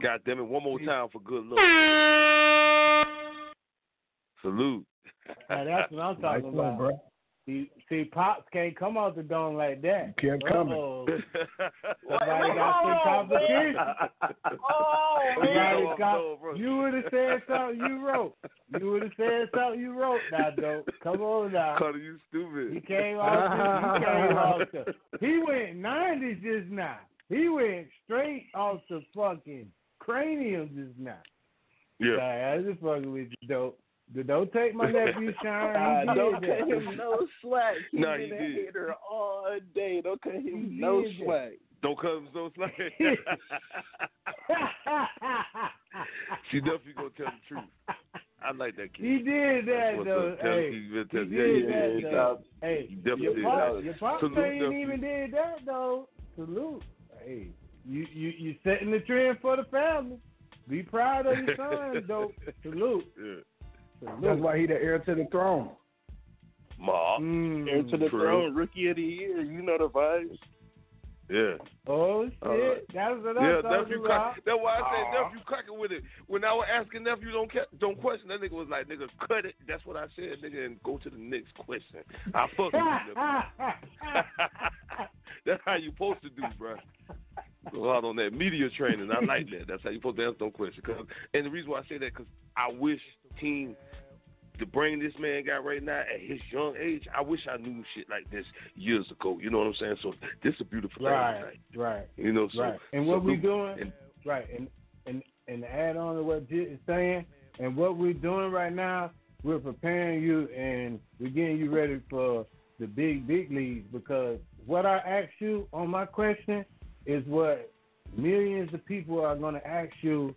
Speaker 3: God damn it, one more time for good luck. Salute.
Speaker 6: Now, that's what I'm
Speaker 8: Nice
Speaker 6: talking
Speaker 8: one,
Speaker 6: about.
Speaker 8: bro.
Speaker 6: See, see, pops can't come out the dome like that.
Speaker 8: Kept coming.
Speaker 6: Uh-oh. Somebody got some competition.
Speaker 8: Oh,
Speaker 6: Somebody
Speaker 3: man.
Speaker 6: got-
Speaker 3: No, bro.
Speaker 6: you would have said something you wrote. You would have said something you wrote. Now, though, come on now.
Speaker 3: Cata', you stupid.
Speaker 6: He came off. The, he came off. The, he went nineties just now. He went straight off the fucking cranium just now.
Speaker 3: Yeah.
Speaker 6: Sorry, I was just fucking with you, dope. Don't take my nephew shine. He
Speaker 14: Uh, don't cut him no slack. He
Speaker 3: Nah,
Speaker 14: been
Speaker 3: he
Speaker 14: a hater all day. Don't cut him
Speaker 6: He
Speaker 14: no
Speaker 6: did
Speaker 14: slack.
Speaker 3: Don't cut him so slack. she definitely gonna tell the truth. I like that kid.
Speaker 6: He did that
Speaker 3: That's
Speaker 6: though.
Speaker 3: Tell-
Speaker 6: Hey,
Speaker 3: he been
Speaker 6: he
Speaker 3: tell-
Speaker 6: did
Speaker 3: yeah, yeah,
Speaker 6: that
Speaker 3: yeah,
Speaker 6: though.
Speaker 3: he
Speaker 6: Hey,
Speaker 3: He definitely
Speaker 6: your
Speaker 3: did
Speaker 6: pop,
Speaker 3: that.
Speaker 6: your pop
Speaker 3: Salute,
Speaker 6: ain't
Speaker 3: definitely.
Speaker 6: even did that though. Salute. Hey, you you you setting the trend for the family. Be proud of your son, dope. Salute.
Speaker 3: Yeah.
Speaker 6: Salute.
Speaker 8: That's why he the heir to the throne.
Speaker 3: Ma.
Speaker 6: Mm,
Speaker 14: Heir to the
Speaker 3: True.
Speaker 14: throne, rookie of the year. You know the vibes.
Speaker 3: Yeah.
Speaker 6: Oh shit,
Speaker 3: Uh,
Speaker 6: that's what I'm
Speaker 3: Yeah,
Speaker 6: talking
Speaker 3: nephew.
Speaker 6: about.
Speaker 3: Crack, that's why I said
Speaker 8: Aw.
Speaker 3: nephew cracking with it. When I was asking nephew, don't ca- don't question. That nigga was like, nigga, cut it. That's what I said, nigga, and go to the next question. I fuck with you, nephew. That's how you supposed to do, bro. Go out on that media training. I like that. That's how you supposed to answer no question. Cause, and the reason why I say that, because I wish team, the brain this man got right now at his young age, I wish I knew shit like this years ago. You know what I'm saying? So this is a beautiful thing.
Speaker 6: right, right.
Speaker 3: You know, so,
Speaker 6: right. And what we
Speaker 3: salute.
Speaker 6: doing,
Speaker 3: And,
Speaker 6: right, and and and add on to what Jit is saying, and what we're doing right now, we're preparing you and we're getting you ready for the big big leagues because what I asked you on my question is what millions of people are going to ask you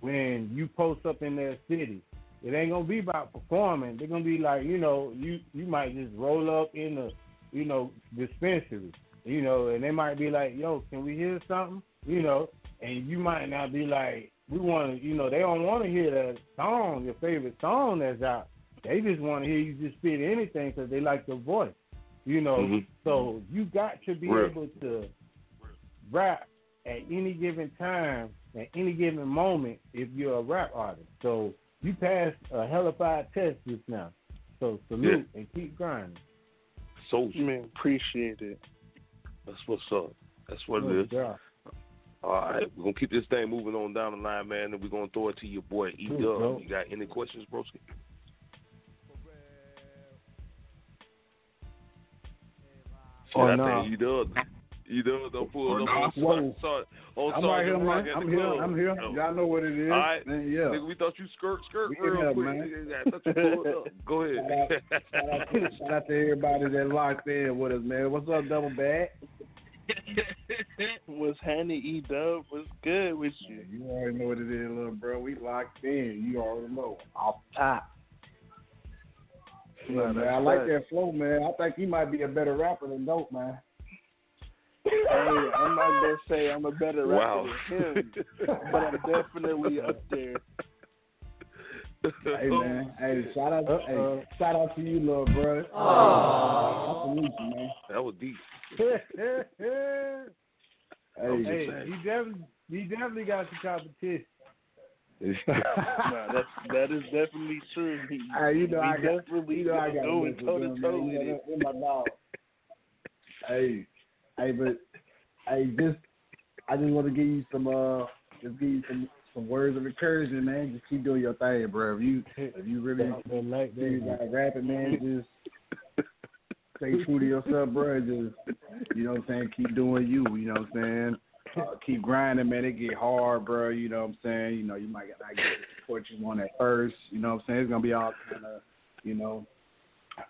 Speaker 6: when you post up in their city. It ain't gonna be about performing. They're gonna be like, you know, you you might just roll up in the, you know, dispensary, you know, and they might be like, yo, can we hear something, you know, and you might not be like, we want to, you know, they don't want to hear that song, your favorite song that's out. They just want to hear you just spit anything because they like your voice, you know.
Speaker 3: Mhm.
Speaker 6: So you got to be
Speaker 3: Real.
Speaker 6: able to rap at any given time, at any given moment, if you're a rap artist. So you passed a hell of hellified test just now. So salute and keep grinding.
Speaker 3: soldier.
Speaker 14: Man, appreciate it.
Speaker 3: That's what's up. That's what
Speaker 6: Good
Speaker 3: it is.
Speaker 6: job.
Speaker 3: All right, we're gonna keep this thing moving on down the line, man, and we're gonna throw it to your boy E Dub. You got any questions, broski?
Speaker 8: Oh,
Speaker 3: Shit, I
Speaker 8: no.
Speaker 3: E Dub. Dub done pulled
Speaker 8: Oh,
Speaker 3: up
Speaker 8: no.
Speaker 3: on Sar- on
Speaker 8: I'm right here,
Speaker 3: Sergeant Rock
Speaker 8: man.
Speaker 3: at
Speaker 8: I'm
Speaker 3: the
Speaker 8: here.
Speaker 3: club.
Speaker 8: I'm here.
Speaker 3: Oh.
Speaker 8: Y'all know what it is.
Speaker 3: All right,
Speaker 8: Man, yeah.
Speaker 3: nigga, we thought you skirt skirt
Speaker 8: We in
Speaker 3: real
Speaker 8: there,
Speaker 3: quick.
Speaker 8: man.
Speaker 3: I thought you pulled up. Go ahead.
Speaker 8: Shout out, to, shout out to everybody that locked in with us, man. What's up, Dubble Bagg?
Speaker 14: Was Hanny E Dub? Was good with you?
Speaker 8: You already know what it is, little bro. We locked in. You already know. Off top. Yeah, man, I like that flow, man. I think he might be a better rapper than Dope, man.
Speaker 14: Hey, I'm not gonna say I'm a better rapper
Speaker 3: Wow.
Speaker 14: than him, but I'm definitely up there.
Speaker 8: Hey man, hey, shout out,
Speaker 6: Uh-oh.
Speaker 8: hey, shout out to you, little bro.
Speaker 6: Aww.
Speaker 8: I salute you, man.
Speaker 3: That was deep.
Speaker 8: Hey,
Speaker 6: hey, he definitely, he definitely got some competition.
Speaker 14: nah, that's that is definitely true. He,
Speaker 8: Hey, you know
Speaker 14: he
Speaker 8: I got,
Speaker 14: definitely
Speaker 8: you know I got
Speaker 14: going toe to toe with
Speaker 8: with
Speaker 14: it.
Speaker 8: with my dog. hey, hey, but hey, just I just want to give you some uh, just give you some some words of encouragement, man. Just keep doing your thing, bro. If you if you really
Speaker 6: like that.
Speaker 8: about rapping, man, just stay true to yourself, bro. Just you know what I'm saying, keep doing you. You know what I'm saying. Uh, keep grinding, man. It get hard, bro. You know what I'm saying. You know you might not get the support you want at first. You know what I'm saying. It's gonna be all kind of, you know,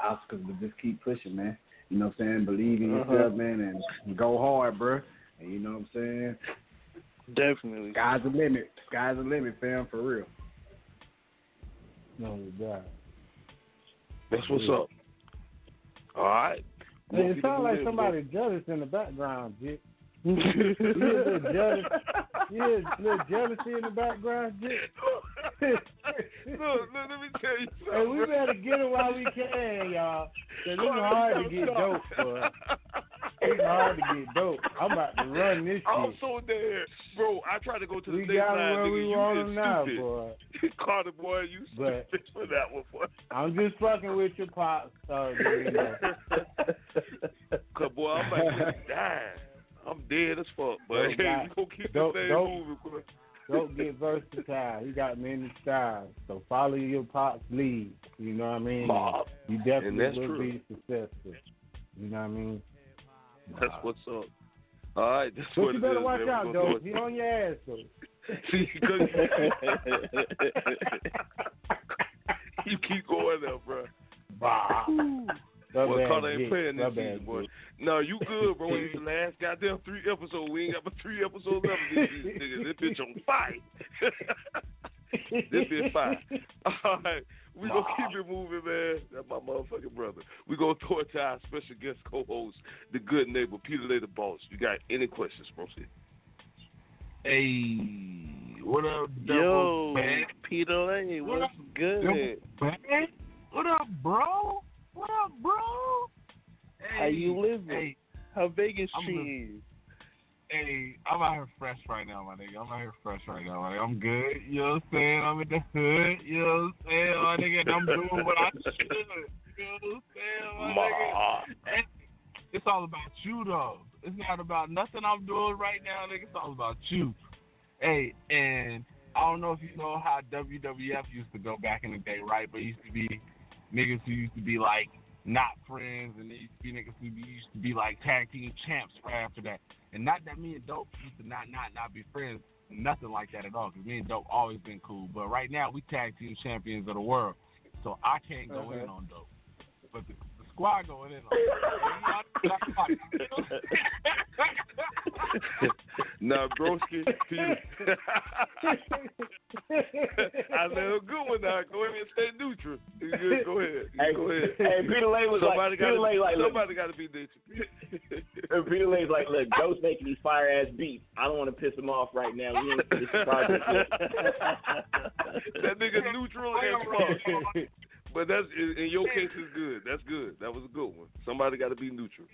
Speaker 8: obstacles, but just keep pushing, man. You know what I'm saying. Believe in
Speaker 14: Uh-huh.
Speaker 8: yourself, man, and go hard, bro. And you know what I'm saying.
Speaker 14: Definitely.
Speaker 8: Sky's the limit. Sky's the limit, fam, for real.
Speaker 6: No doubt.
Speaker 3: That's what's up. All right.
Speaker 6: Hey, it
Speaker 3: get
Speaker 6: sounds like somebody jealous in the background, Jit. you a little jealous. You a little jealousy in the background, Jit.
Speaker 3: look, look, let me tell you something.
Speaker 6: Hey, we better get it while we can, y'all. Cause it's hard to get dope, boy. It's hard to get dope. I'm about to run this shit.
Speaker 3: I'm so dead, bro. I tried to go to the
Speaker 6: We got 'em
Speaker 3: line,
Speaker 6: where
Speaker 3: nigga.
Speaker 6: we
Speaker 3: you
Speaker 6: want
Speaker 3: is
Speaker 6: 'em now,
Speaker 3: stupid.
Speaker 6: boy.
Speaker 3: Cata', boy, you
Speaker 6: But-
Speaker 3: stupid for that one, boy.
Speaker 6: I'm just fucking with your pops, uh, you.
Speaker 3: Cause boy, I'm about to die. I'm dead as fuck, but hey, we gonna keep
Speaker 6: Dope-
Speaker 3: the thing
Speaker 6: dope.
Speaker 3: moving, boy.
Speaker 6: Don't get versatile. He got many styles. So follow your pop's lead. You know what I mean?
Speaker 3: Bob.
Speaker 6: You definitely will
Speaker 3: true.
Speaker 6: be successful. You know what I mean?
Speaker 3: That's what's up. All right, that's
Speaker 6: But
Speaker 3: what
Speaker 6: you better
Speaker 3: is,
Speaker 6: watch
Speaker 3: man.
Speaker 6: out, though. He on your ass, though.
Speaker 3: See, you keep going there, bro.
Speaker 6: Bah.
Speaker 3: Boy,
Speaker 6: Rub Cata'
Speaker 3: ain't playing this
Speaker 6: Rub
Speaker 3: season, boy.
Speaker 6: dick.
Speaker 3: No, you good, bro. It's the last goddamn three episodes. We ain't got but three episodes left of this shit, nigga. This bitch on fire. this bitch fire. All right. We gonna keep it moving, man. That's my motherfucking brother. We gonna throw it to our special guest co-host, the good neighbor, Pedalay The Boss. You got any questions, bro?
Speaker 20: Hey, what up,
Speaker 14: Yo,
Speaker 20: Dubble Bagg?
Speaker 14: Peter Lay,
Speaker 20: What
Speaker 14: what's
Speaker 20: up,
Speaker 14: good?
Speaker 20: What up, bro? What up, bro?
Speaker 14: How you
Speaker 20: Hey,
Speaker 14: living?
Speaker 20: Hey,
Speaker 14: How Vegas
Speaker 20: I'm
Speaker 14: treating you?
Speaker 20: hey, I'm out here fresh right now, my nigga. I'm out here fresh right now, my nigga. I'm good. You know what I'm saying? I'm in the hood. You know what I'm saying, my nigga? And I'm doing what I should. You know what I'm saying, my nigga? And it's all about you, though. It's not about nothing I'm doing right now, nigga. It's all about you. Hey, and I don't know if you know how WWF used to go back in the day, right? But it used to be niggas who used to be like not friends, and they used to be niggas who be- used to be like tag team champs right after that. And not that me and Dope used to not not not be friends, nothing like that at all. Cause me and Dope always been cool. But right now we tag team champions of the world, so I can't go in
Speaker 14: Uh-huh.
Speaker 20: on Dope. But the squad going in on. Dope.
Speaker 3: now, broski, Peter. I said a good one now. Go ahead and stay neutral. Good? Go ahead. You
Speaker 7: Hey,
Speaker 3: go ahead.
Speaker 7: hey, Pedalay was like-
Speaker 3: somebody
Speaker 7: Peter
Speaker 3: gotta,
Speaker 7: Lay like,
Speaker 3: somebody got to be neutral.
Speaker 7: Pedalay's like, look, Joe's making these fire ass beats. I don't want to piss him off right now. We ain't finished the project yet.
Speaker 3: that nigga neutral as fuck. But that's in in your case is good. That's good. That was a good one. Somebody got to be neutral.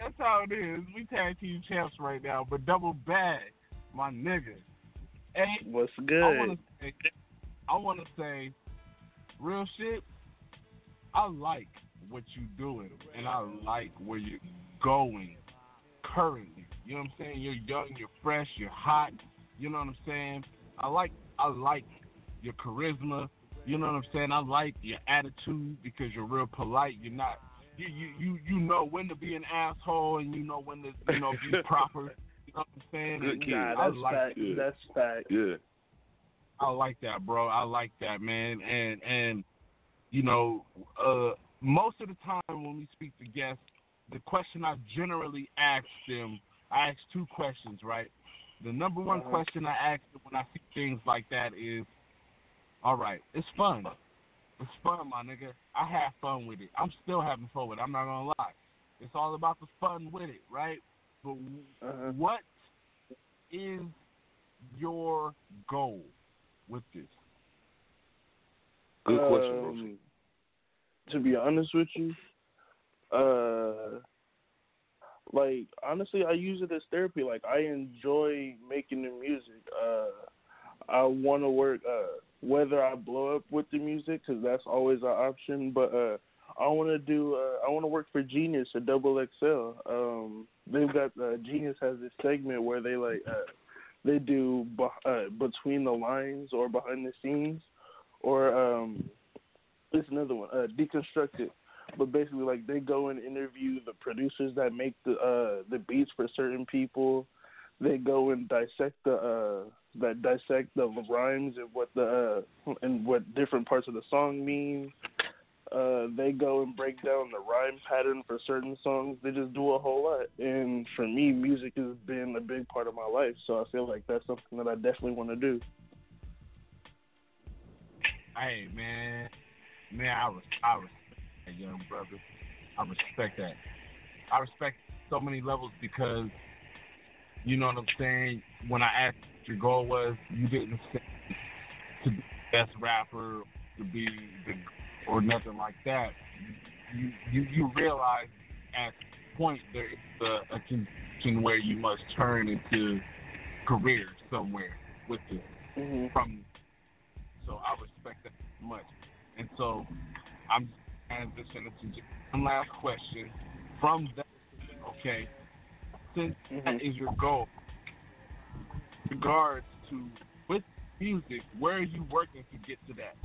Speaker 20: That's how it is. We tag team champs right now, but Dubble Bagg, my nigga. Hey,
Speaker 14: What's
Speaker 20: I
Speaker 14: good?
Speaker 20: want to say, I want to say, real shit. I like what you doing, and I like where you're going currently. You know what I'm saying? You're young, you're fresh, you're hot. You know what I'm saying? I like, I like your charisma. You know what I'm saying? I like your attitude because you're real polite. You're not. You, you you you know when to be an asshole and you know when to you know be proper. You know what I'm saying?
Speaker 3: Good kid.
Speaker 20: I
Speaker 14: Nah, that's
Speaker 20: like
Speaker 14: fact.
Speaker 3: Yeah.
Speaker 14: That's fact.
Speaker 3: Yeah.
Speaker 20: I like that, bro. I like that, man. And and you know, uh, most of the time when we speak to guests, the question I generally ask them, I ask two questions, right? The number one
Speaker 14: Uh-huh.
Speaker 20: question I ask them when I see things like that is, all right, it's fun. It's fun, my nigga. I have fun with it. I'm still having fun with it. I'm not gonna lie. It's all about the fun with it, right? But
Speaker 14: Uh-huh.
Speaker 20: what is your goal with this?
Speaker 3: Good question, bro.
Speaker 14: Um, To be honest with you, uh, like honestly, I use it as therapy. Like I enjoy making the music. Uh, I want to work. Uh, whether I blow up with the music, because that's always an option. But uh, I want to do. Uh, I want to work for Genius or Double XL. Um, they've got uh, Genius has this segment where they like uh, they do uh, between the lines or behind the scenes, or um, it's another one, uh, deconstructed. But basically, like they go and interview the producers that make the uh, the beats for certain people. They go and dissect the uh, that dissect the rhymes and what the uh, and what different parts of the song mean. Uh, they go and break down the rhyme pattern for certain songs. They just do a whole lot. And for me, music has been a big part of my life. So I feel like that's something that I definitely want to do.
Speaker 20: Hey man, man, I was I that young brother. I respect that. I respect so many levels because you know what I'm saying. When I asked what your goal was, you didn't say to be the best rapper, to be the or nothing like that. You you you realize as point there is a, a condition where you must turn into career somewhere with it
Speaker 14: Mhm.
Speaker 20: from. So I respect that much, and so I'm transitioning to one last question from that. Okay, since that is your goal, regards to with music, where are you working to get to that?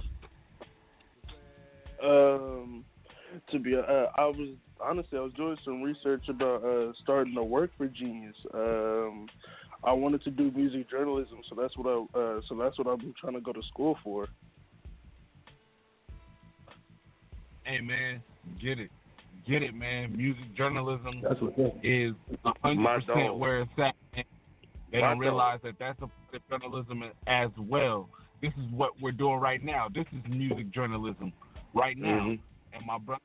Speaker 14: Um, to be, uh, I was honestly I was doing some research about uh, starting to work for Genius. Um, I wanted to do music journalism, so that's what I uh, so that's what I've been trying to go to school for.
Speaker 20: Hey man, get it, get it, man. Music journalism
Speaker 6: That's what's
Speaker 20: is a hundred percent where it's at. man. They
Speaker 3: My
Speaker 20: don't realize that that's a part of journalism as well. This is what we're doing right now. This is music journalism right now.
Speaker 3: Mhm.
Speaker 20: And my brother,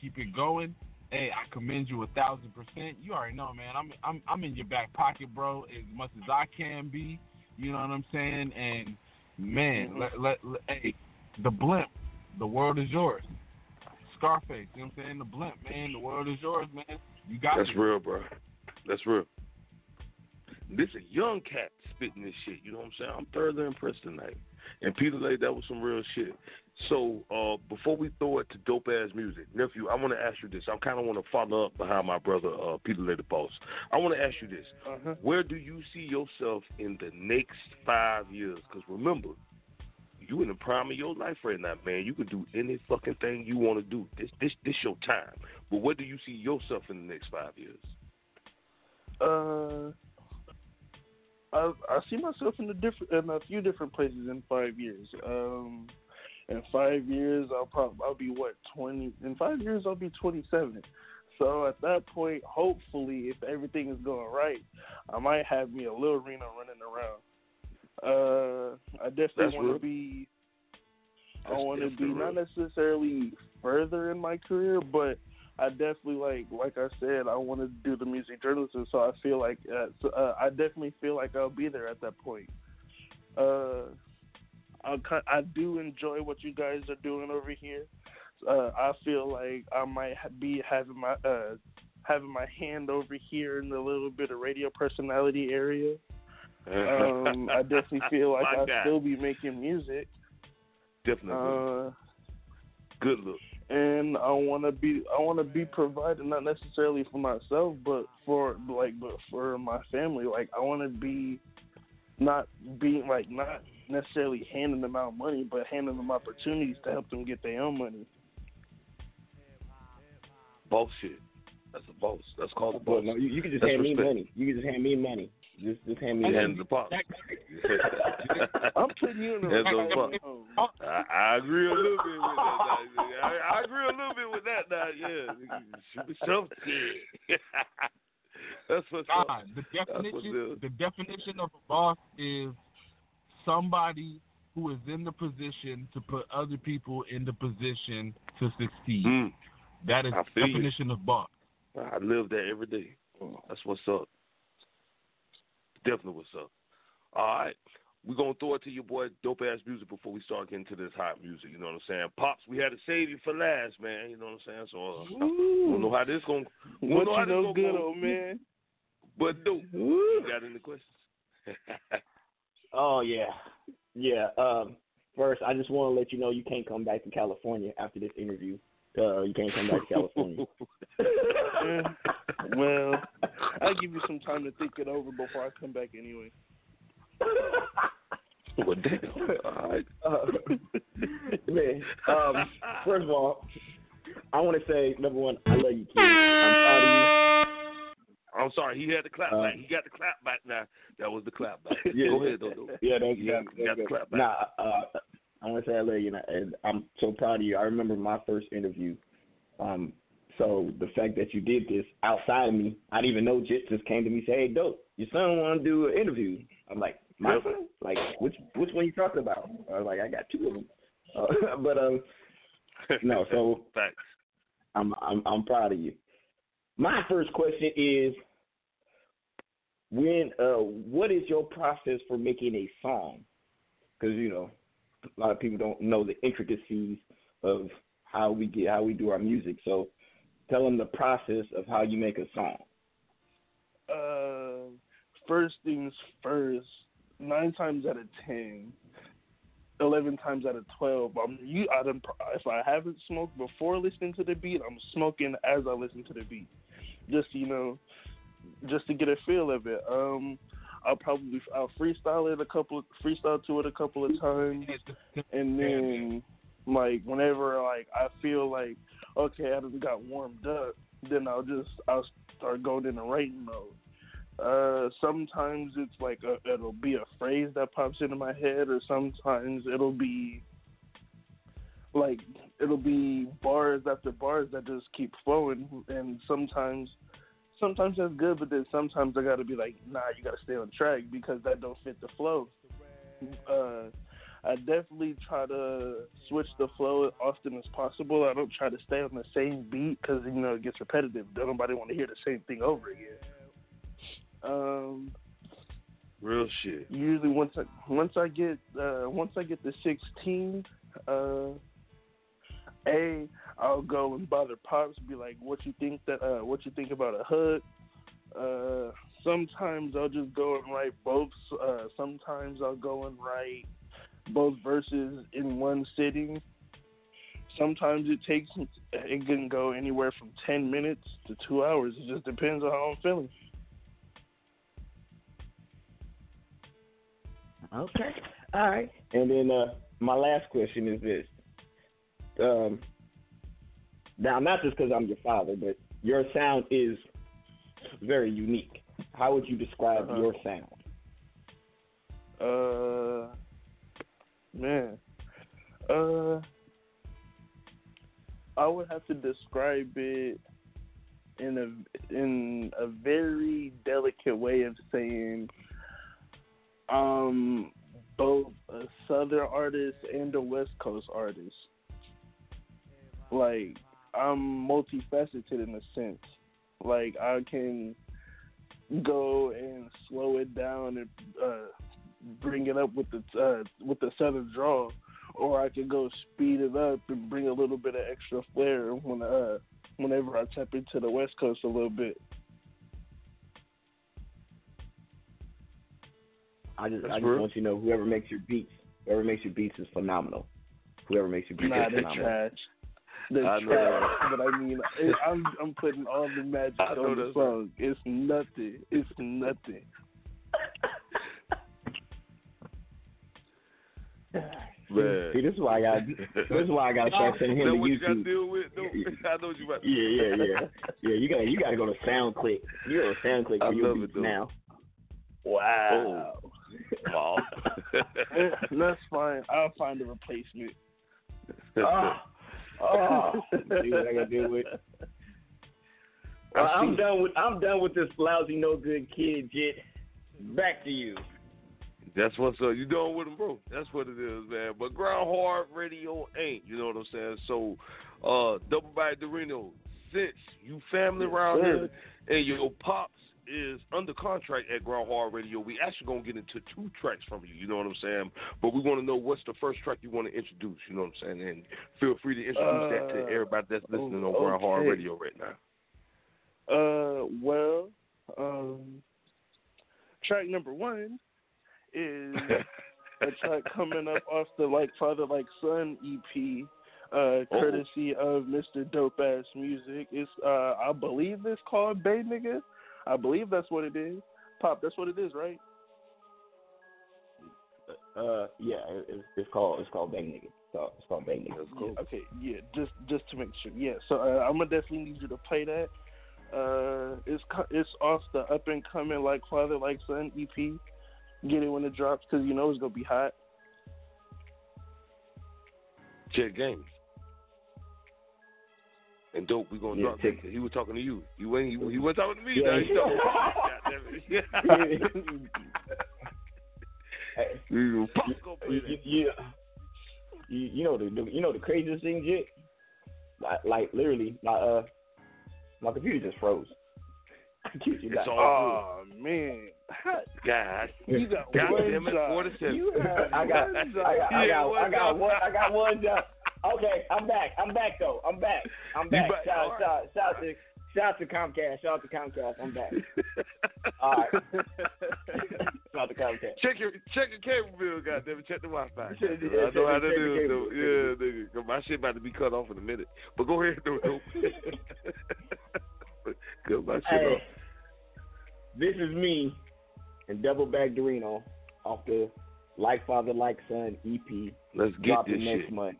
Speaker 20: keep it going. Hey, I commend you a thousand percent. You already know, man. I'm I'm I'm in your back pocket, bro, as much as I can be. You know what I'm saying? And man, let, let, let hey, the blimp, the world is yours. Scarface, you know what I'm saying? The blimp, man, the world is yours, man. You got
Speaker 3: That's
Speaker 20: it.
Speaker 3: That's real, bro. That's real. This a young cat spitting this shit. You know what I'm saying? I'm thoroughly impressed tonight. And Pedalay, that was some real shit. So uh, before we throw it to dope ass music, nephew, I want to ask you this. I kind of want to follow up behind my brother uh, Pedalay the boss. I want to ask you this:
Speaker 14: Uh-huh.
Speaker 3: Where do you see yourself in the next five years? Because remember, you in the prime of your life right now, man. You can do any fucking thing you want to do. This this this your time. But what do you see yourself in the next five years?
Speaker 14: Uh, I I see myself in a different in a few different places in five years. Um, in five years, I'll probably I'll be what twenty. In five years, I'll be twenty seven. So at that point, hopefully, if everything is going right, I might have me a little arena running around. Uh, I definitely want to be. I want to be not necessarily further in my career, but I definitely like, like I said, I want to do the music journalism. So I feel like, uh, so, uh, I definitely feel like I'll be there at that point. Uh, I I do enjoy what you guys are doing over here. Uh, I feel like I might be having my uh having my hand over here in the little bit of radio personality area. Um, I definitely feel like I'll
Speaker 3: guy.
Speaker 14: still be making music.
Speaker 3: Definitely.
Speaker 14: Uh,
Speaker 3: Good look.
Speaker 14: and I want to be I want to be provided not necessarily for myself, but for like but for my family. Like I want to be not being like not necessarily handing them out money, but handing them opportunities to help them get their own money.
Speaker 3: Bullshit. That's a boss. That's called a
Speaker 7: But
Speaker 3: boss.
Speaker 7: no, you, you can just
Speaker 3: That's
Speaker 7: hand me money. You can just hand me money. Just just hand me
Speaker 3: You
Speaker 7: money.
Speaker 3: hand the pop.
Speaker 14: I'm putting you in the
Speaker 3: Hands
Speaker 14: right
Speaker 3: on I, I agree a little bit with that. now. I, I agree a little bit with that. Now, yeah, shoot me something. That's what's up.
Speaker 20: The definition
Speaker 3: up.
Speaker 20: the definition of a boss is somebody who is in the position to put other people in the position to succeed.
Speaker 3: Mm,
Speaker 20: That is the
Speaker 3: feel you.
Speaker 20: definition of boss.
Speaker 3: I live that every day. That's what's up. Definitely what's up. All right. We're going to throw it to your boy, dope ass music, before we start getting to this hot music. You know what I'm saying? Pops, we had to save you for last, man. You know what I'm saying? So, uh, we don't know how this going to
Speaker 14: What
Speaker 3: know how
Speaker 14: you
Speaker 3: this
Speaker 14: know good,
Speaker 3: go.
Speaker 14: old man?
Speaker 3: But, dude, you got any questions?
Speaker 7: Oh yeah, yeah. Um, first, I just want to let you know you can't come back to California after this interview. Uh, you can't come back to California.
Speaker 14: Eh, well, I'll give you some time to think it over before I come back anyway.
Speaker 3: well, damn. All right.
Speaker 7: Uh, man, um, first of all, I want to say number one, I love you, kid. I'm proud
Speaker 3: I'm sorry. He had the clap
Speaker 7: Uh,
Speaker 3: back. He got the clap back now. That was the clap back.
Speaker 7: Yeah,
Speaker 3: Go ahead, Dodo.
Speaker 7: Yeah, that's,
Speaker 3: You got, you got the clap back.
Speaker 7: Nah, uh, I want to say I love you, and, I, and I'm so proud of you. I remember my first interview. Um, so the fact that you did this outside of me, I didn't even know. Jit just came to me, say, "Hey, dope, your son want to do an interview." I'm like, "My son? Like, which which one you talking about?" I was like, "I got two of them." Uh, but um, no, so
Speaker 3: Thanks.
Speaker 7: I'm I'm I'm proud of you. My first question is when uh what is your process for making a song? Because you know a lot of people don't know the intricacies of how we get how we do our music. So tell them the process of how you make a song.
Speaker 14: Uh, first things first. Nine times out of ten, eleven times out of twelve, I'm you. I done, if I haven't smoked before listening to the beat, I'm smoking as I listen to the beat, just you know, just to get a feel of it. Um, I'll probably I'll freestyle it a couple, freestyle to it a couple of times, and then like whenever like I feel like okay, I just got warmed up, then I'll just I'll start going into writing mode. Uh, sometimes it's like a, it'll be a phrase that pops into my head, or sometimes it'll be like it'll be bars after bars that just keep flowing, and sometimes sometimes that's good, but then sometimes I gotta be like, nah, you gotta stay on track because that don't fit the flow. Uh, I definitely try to switch the flow as often as possible. I don't try to stay on the same beat because you know it gets repetitive. Don't nobody want to hear the same thing over again. Um,
Speaker 3: Real shit.
Speaker 14: usually once I once I get uh, once I get the sixteen, uh, a I'll go and bother pops, be like, "What you think that? Uh, what you think about a hood?" Uh, sometimes I'll just go and write both. Uh, sometimes I'll go and write both verses in one sitting. Sometimes it takes it can go anywhere from ten minutes to two hours. It just depends on how I'm feeling.
Speaker 7: Okay. All right. And then uh, my last question is this. Um, now, not just because I'm your father, but your sound is very unique. How would you describe
Speaker 14: Uh-huh.
Speaker 7: your sound?
Speaker 14: Uh, man, uh, I would have to describe it in a in a very delicate way of saying, um, both a southern artist and a west coast artist. Like I'm multifaceted in a sense. Like I can go and slow it down and uh, bring it up with the uh, with the southern draw, or I can go speed it up and bring a little bit of extra flair when uh whenever I tap into the West Coast a little bit.
Speaker 7: I just,
Speaker 14: That's
Speaker 7: I just
Speaker 14: real.
Speaker 7: want you to know whoever makes your beats, whoever makes your beats is phenomenal. Whoever makes your beats
Speaker 14: Nah,
Speaker 7: is
Speaker 14: they're
Speaker 7: phenomenal.
Speaker 14: trash. They're
Speaker 7: I know
Speaker 14: but I mean, it, I'm I'm putting all the magic
Speaker 3: I know
Speaker 14: on the
Speaker 3: that's
Speaker 14: song. It's nothing. It's nothing.
Speaker 3: Man.
Speaker 7: See, this is why I got. This is why I got to start sending him to
Speaker 3: what you got to
Speaker 7: YouTube.
Speaker 3: deal with? No, I know what you about.
Speaker 7: Yeah, yeah, yeah, yeah. You got, you got to go to SoundClick. You go to SoundClick for your beats now.
Speaker 14: Wow.
Speaker 3: Wow.
Speaker 14: Eh, That's fine. I'll find a replacement.
Speaker 7: Ah. Oh, see what I got to deal with. Well, I'm done with I'm done with this lousy no good kid jit. Back to you.
Speaker 3: That's what's up. You doing with them, bro? That's what it is, man. But Grind Hard Radio ain't. You know what I'm saying? So, uh, Dubble Bagg Dorino, since you family around here and your pops is under contract at Grind Hard Radio, we actually gonna get into two tracks from you. You know what I'm saying? But we want to know what's the first track you want to introduce. You know what I'm saying? And feel free to introduce that to
Speaker 14: Uh,
Speaker 3: everybody that's listening on
Speaker 14: okay.
Speaker 3: Grind Hard Radio right now.
Speaker 14: Uh, well, um, track number one is a track coming up off the Like Father Like Son EP, uh, courtesy of Mr. Dope Ass Music. It's uh, I believe it's called Bay Nigga. I believe that's what it is. Pop, that's what it is, right?
Speaker 7: Uh, yeah, it- it's, it's called it's called Bang Nigga. It's called, it's called Bang Nigga.
Speaker 14: Yeah, okay, yeah, just just to make sure. Yeah, so uh, I'm gonna definitely need you to play that. Uh, it's it's off the up and coming like father like son EP. Get it when it drops because you know it's gonna be hot.
Speaker 3: Check game. And dope, we gonna
Speaker 7: Yeah,
Speaker 3: drop
Speaker 7: check-
Speaker 3: that. He was talking to you. You ain't. He, he wasn't talking to me.
Speaker 7: Yeah.
Speaker 3: Now he talking. Goddamn. You pop go play
Speaker 7: you,
Speaker 3: that.
Speaker 7: you, you, you know the, the you know the craziest thing, Jit? Like, like literally, my uh, my computer just froze. I you
Speaker 3: It's
Speaker 7: not.
Speaker 14: Oh man,
Speaker 3: God,
Speaker 14: you got
Speaker 3: God
Speaker 14: one
Speaker 3: damn it,
Speaker 14: job.
Speaker 3: forty seven.
Speaker 14: You have
Speaker 7: I got, I
Speaker 14: one
Speaker 7: got, I got, I got one, I got one job. Okay, I'm back. I'm back though. I'm back. I'm back.
Speaker 3: back,
Speaker 7: Shout,
Speaker 3: right.
Speaker 7: shout, shout to shout to Comcast. Shout out to Comcast. I'm back. All right. shout out to Comcast.
Speaker 3: Check your check your cable bill, goddamn it. Check the Wi-Fi.
Speaker 7: Yeah,
Speaker 3: I know how to do it, though. Yeah, nigga. 'cause my shit about to be cut off in a minute. But go ahead, though. Cut my shit
Speaker 7: Hey,
Speaker 3: off.
Speaker 7: this is me and Dubble Bagg Dorino off the Like Father Like Son EP.
Speaker 3: Let's get this
Speaker 7: next
Speaker 3: shit.
Speaker 7: month.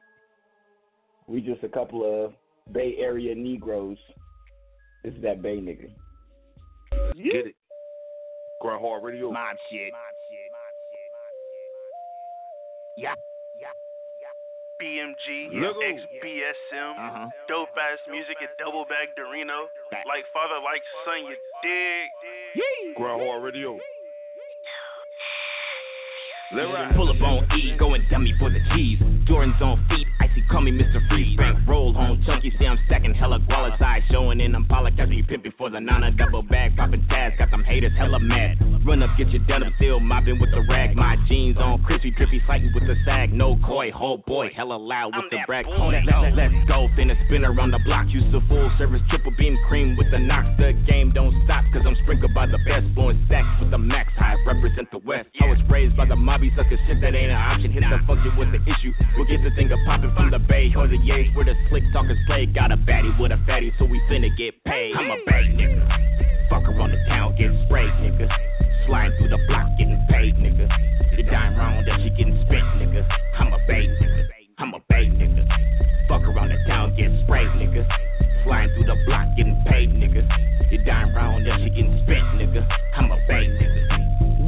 Speaker 7: We just a couple of Bay Area Negroes. This is that Bay nigga.
Speaker 3: Get it. Grind Hard Radio.
Speaker 16: Mob shit. Yeah.
Speaker 25: BMG,
Speaker 3: Lego.
Speaker 25: XBSM,
Speaker 16: Uh-huh.
Speaker 25: dope ass music at Dubble Bagg Dorino. Like father, like son, you dig?
Speaker 3: Grind Hard Radio. Let
Speaker 16: Pull up on E, going dummy for the cheese. Jordan's on feet, icy call me Mr. Freeze. Bank roll home, chunky, see I'm stacking hella guala size. Showing in Impala, catch me pimping for the Nana double bag. Popping tags, got them haters hella mad. Run up, get your denim, still mopping with the rag. My jeans on crispy, drippy, fighting with the sag. No koi, whole boy, hella loud with the brag. Let, let, let's go, finna spin around the block. Use the full service triple beam cream with the knocks. The game don't stop, cause I'm sprinkled by the best. Blowing stacks with the max high, represent the west. I was raised by the mobby sucker shit that ain't an option. Hit the function with the issue. We'll get the thing a poppin' from the bay or the yates where the slick talking slay. Got a baddie with a fatty, so we finna get paid. I'm a bay nigga. Fuck around the town, get sprayed, nigga. Sliding through the block, getting paid, nigga. You dying wrong, that shit getting spent, nigga. I'm a bay nigga. I'm a bay nigga. Fuck around the town, get sprayed, nigga. Sliding through the block, getting paid, nigga. You dying wrong, that shit getting spent, nigga. I'm a bay nigga.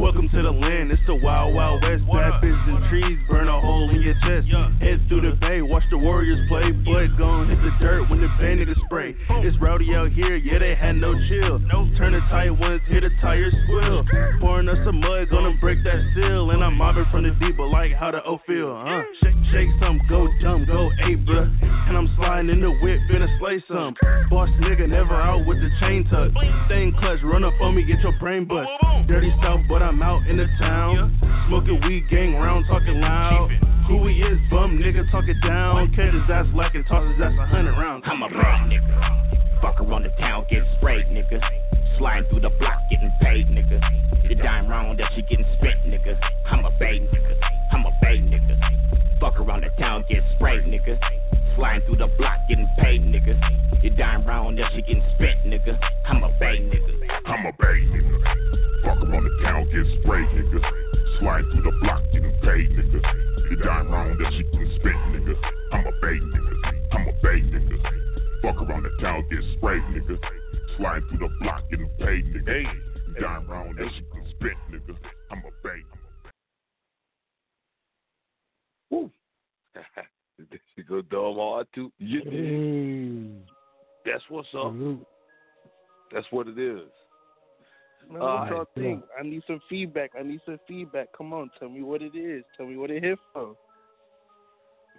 Speaker 26: Welcome to the land, it's the wild, wild west. Bad bitches and trees, burn a hole in your chest. Head through the bay, watch the warriors play. But gon' hit the dirt when the bandit is spray. It's rowdy out here, yeah, they had no chill. Turn the tight ones, hear the tires squill. Pouring us some mud, gonna break that seal. And I'm mobbing from the deep, but like how the O feel, huh? Shake, shake some, go jump, go ape, bruh. And I'm sliding in the whip, finna slay some. Boss nigga, never out with the chain tuck. Staying clutch, run up on me, get your brain bust. Dirty South, but I'm out in the town. Smoking weed, gang round, talking loud. Who he is, bum nigga, talk it down. Cat his ass black and toss his ass a hundred rounds.
Speaker 16: I'm a bay nigga. Fuck around the town, get sprayed, nigga. Sliding through the block, getting paid, nigga. The dime round that she getting spent, nigga. I'm a bay nigga. I'm a bay nigga. Fuck around the town, get sprayed, nigga. Sliding through the block, getting paid, nigga. You dying wrong, that shit getting spent, nigga. I'm a bay nigga.
Speaker 27: I'm a bay nigga. Fuck around the town, get sprayed, nigga. Slide through the block, getting paid, nigga. You dying wrong, that shit getting spent, nigga. I'm a bay nigga. I'm a bay nigga. Fuck around the town, get sprayed, nigga. Slide through the block, getting paid, nigga. You dying wrong, that shit getting spent, nigga. I'm a bay.
Speaker 3: There you dumb hard too. Yeah. That's what's up. That's what it is.
Speaker 14: Man,
Speaker 3: Uh,
Speaker 14: y'all think? I need some feedback. I need some feedback. Come on, tell me what it is. Tell me what it hit for.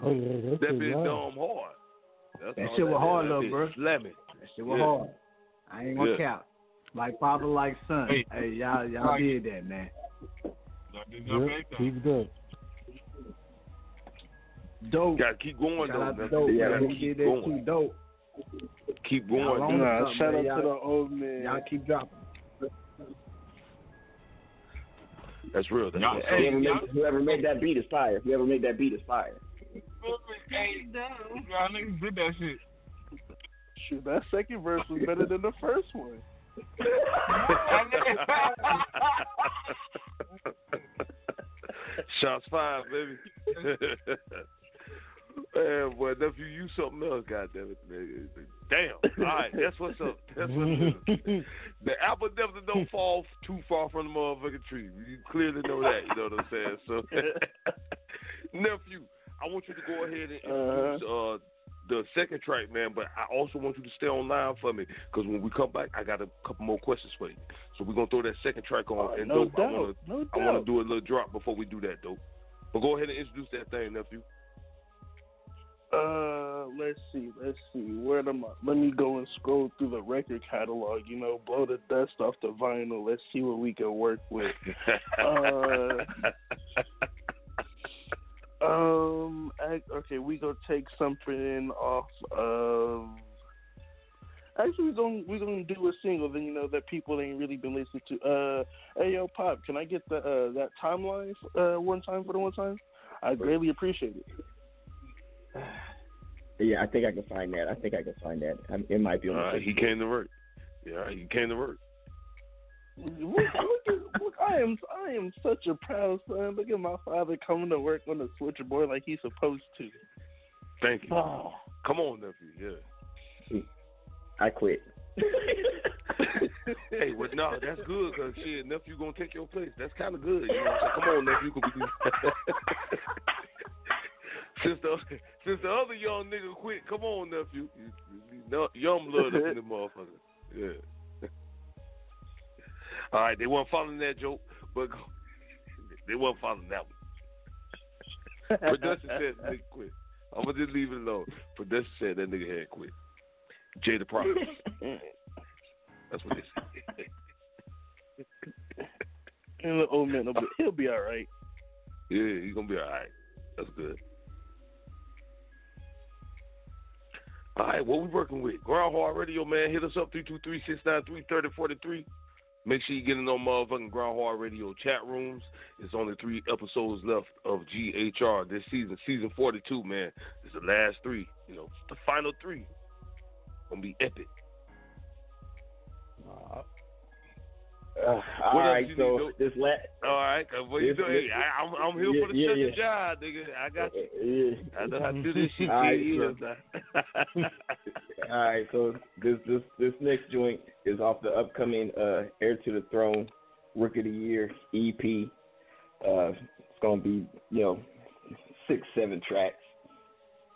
Speaker 6: Oh, yeah, that's
Speaker 3: That
Speaker 6: it,
Speaker 3: bitch
Speaker 6: yeah.
Speaker 3: dumb hard. That's
Speaker 8: That
Speaker 3: all
Speaker 8: shit was hard,
Speaker 3: is.
Speaker 8: though,
Speaker 3: That bitch
Speaker 8: bro.
Speaker 3: Slamming.
Speaker 8: That shit was
Speaker 3: Yeah.
Speaker 8: hard. I ain't gonna
Speaker 3: Yeah.
Speaker 8: cap. Like father, like son.
Speaker 20: Hey.
Speaker 8: Hey, y'all, y'all
Speaker 20: Right.
Speaker 8: did that, man.
Speaker 6: Yeah, keep it up.
Speaker 8: Dope.
Speaker 3: Gotta keep going
Speaker 8: Shout
Speaker 3: though. man.
Speaker 8: Dope. Yeah,
Speaker 3: gotta keep going.
Speaker 8: too. Dope.
Speaker 3: Keep going.
Speaker 8: on
Speaker 3: dude.
Speaker 8: to something,
Speaker 14: shout
Speaker 8: man.
Speaker 14: out to the old man.
Speaker 8: Y'all keep dropping.
Speaker 3: That's real. That's
Speaker 7: Y'all-
Speaker 3: what's
Speaker 7: whoever,
Speaker 3: up.
Speaker 7: made, whoever made that beat is fire. Whoever made that beat is fire.
Speaker 20: Hey, y'all niggas did that shit.
Speaker 14: Shoot, that second verse was better than the first one.
Speaker 3: Shots fired, baby. Man, boy, nephew, you something else, goddamn it. nigga. Damn. All right, that's what's up. That's what's up. The apple definitely don't fall too far from the motherfucking tree. You clearly know that. You know what I'm saying? So, nephew, I want you to go ahead and introduce uh, the second track, man. But I also want you to stay online for me because when we come back, I got a couple more questions for you. So we're gonna throw that second track on. and
Speaker 14: no
Speaker 3: dope, I wanna,
Speaker 14: no
Speaker 3: I wanna do a little drop before we do that, though. But go ahead and introduce that thing, nephew.
Speaker 14: Uh, let's see, let's see. Where am I? Let me go and scroll through the record catalog. You know, blow the dust off the vinyl. Let's see what we can work with. Uh, Um. Okay, we gonna take something off of. Actually, we're gonna we're gonna do a single. Then you know that people ain't really been listening to. Uh, hey yo, pop, can I get the uh, that timeline uh one time for the one time? I greatly appreciate it.
Speaker 7: Yeah, I think I can find that. I think I can find that. I, it might be on the.
Speaker 3: He came to work. Yeah, he came to work.
Speaker 14: Look, look, at- look, I am I am such a proud son. Look at my father coming to work on the switchboard like he's supposed to.
Speaker 3: Thank you.
Speaker 14: Oh.
Speaker 3: Come on, nephew. Yeah.
Speaker 7: I quit.
Speaker 3: hey, well, no, that's good because shit, nephew gonna take your place. That's kind of good. You know what Come on, nephew. Since the since the other young nigga quit, come on, nephew. You, you, you, young blood up in the motherfucker. Yeah. All right, they weren't following that joke, but go- they weren't following that one. Production said nigga quit. I'm gonna just leave it alone. Production said that nigga had quit. Jay the Prophet. That's what they said.
Speaker 14: And the old man, he'll be all right.
Speaker 3: Yeah, he's gonna be all right. That's good. All right, what we working with? Grind Hard Radio, man. Hit us up 323-693-3043. Make sure you get in on motherfucking Grind Hard Radio chat rooms. It's only three episodes left of GHR this season, season 42, man. It's the last three, you know, the final three. Gonna be epic.
Speaker 7: Uh,
Speaker 3: What
Speaker 7: all right,
Speaker 3: you
Speaker 7: so this last.
Speaker 3: All right, uh, what you
Speaker 7: This-
Speaker 3: doing? Hey, I, I'm, I'm here
Speaker 7: Yeah,
Speaker 3: for the
Speaker 7: yeah,
Speaker 3: second
Speaker 7: yeah.
Speaker 3: job, nigga. I got you.
Speaker 7: Yeah.
Speaker 3: I know how to do this shit.
Speaker 7: All right, so- All right, so this this this next joint is off the upcoming uh, Heir to the Throne Rook of the Year EP. Uh, it's gonna be you know six seven tracks,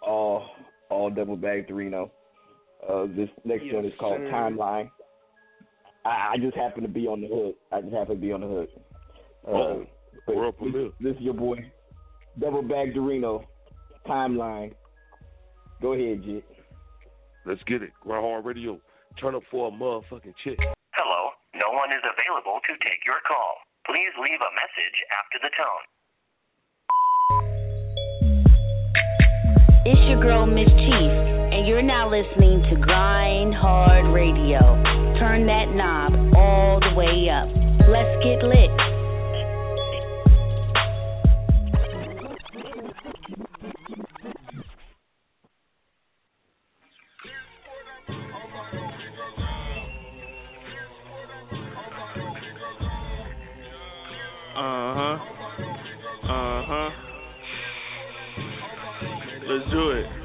Speaker 7: all all Dubble Bagg Dorino. Uh, this next
Speaker 14: Yes,
Speaker 7: one is called
Speaker 14: sir.
Speaker 7: Timeline. I, I just happen to be on the hook. I just happen to be on the hook. Uh,
Speaker 3: Oh,
Speaker 7: but
Speaker 3: world
Speaker 7: this,
Speaker 3: premiere.
Speaker 7: this is your boy, Dubble Bagg Dorino, Timeline. Go ahead, Jit.
Speaker 3: Let's get it. Grind Hard Radio. Turn up for a motherfucking chick.
Speaker 28: Hello, no one is available to take your call. Please leave a message after the tone.
Speaker 18: It's your girl Miss Chief, and you're now listening to Grind Hard Radio. Turn that knob all the way up. Let's get lit.
Speaker 26: Uh huh. Uh huh. Let's do it.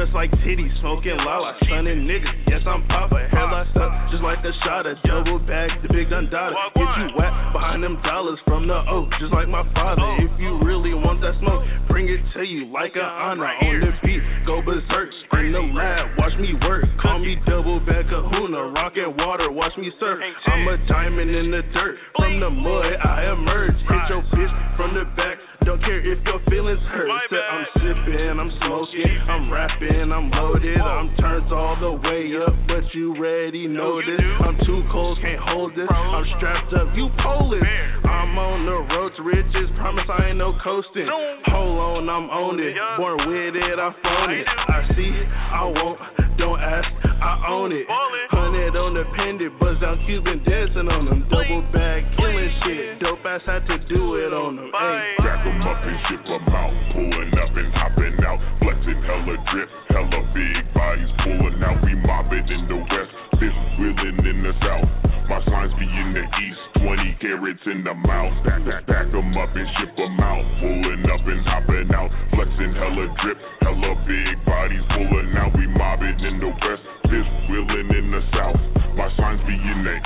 Speaker 26: Just like titties, smoking lala, stunning niggas. Yes, I'm Papa. Hairline stuck, just like a shot of double bag, the big Dundada. Get you wet behind them dollars from the O, just like my father. If you really want that smoke, bring it to you like an honor on the beat. Go berserk in the lab, watch me work. Call me double bag kahuna, rockin' water, watch me surf. I'm a diamond in the dirt, from the mud I emerge. Hit your bitch from the back. Don't care if your feelings hurt. I'm sipping, I'm smoking, I'm rapping, I'm loaded. I'm turned all the way up, but you already know this. I'm too cold, can't hold this. I'm strapped up, you Polish. I'm on the road to riches, promise I ain't no coasting. Hold on, I'm on it. Born with it, I phone it. I see, it, I won't, don't ask, I own it. Hundred on the pendant, buzz down Cuban dancing on them. Dubble Bagg, killing shit. Dope ass had to do it on them. Hey.
Speaker 27: Stack 'em up and ship out. Pulling up and hopping out. Flexing hella drip, hella big bodies pulling out. We mobbing in the west, fifth wheeling in the south. My signs be in the east, 20 carats in the mouth. Stack, stack, stack 'em up and ship 'em out. Pulling up and hopping out. Flexing hella drip, hella big bodies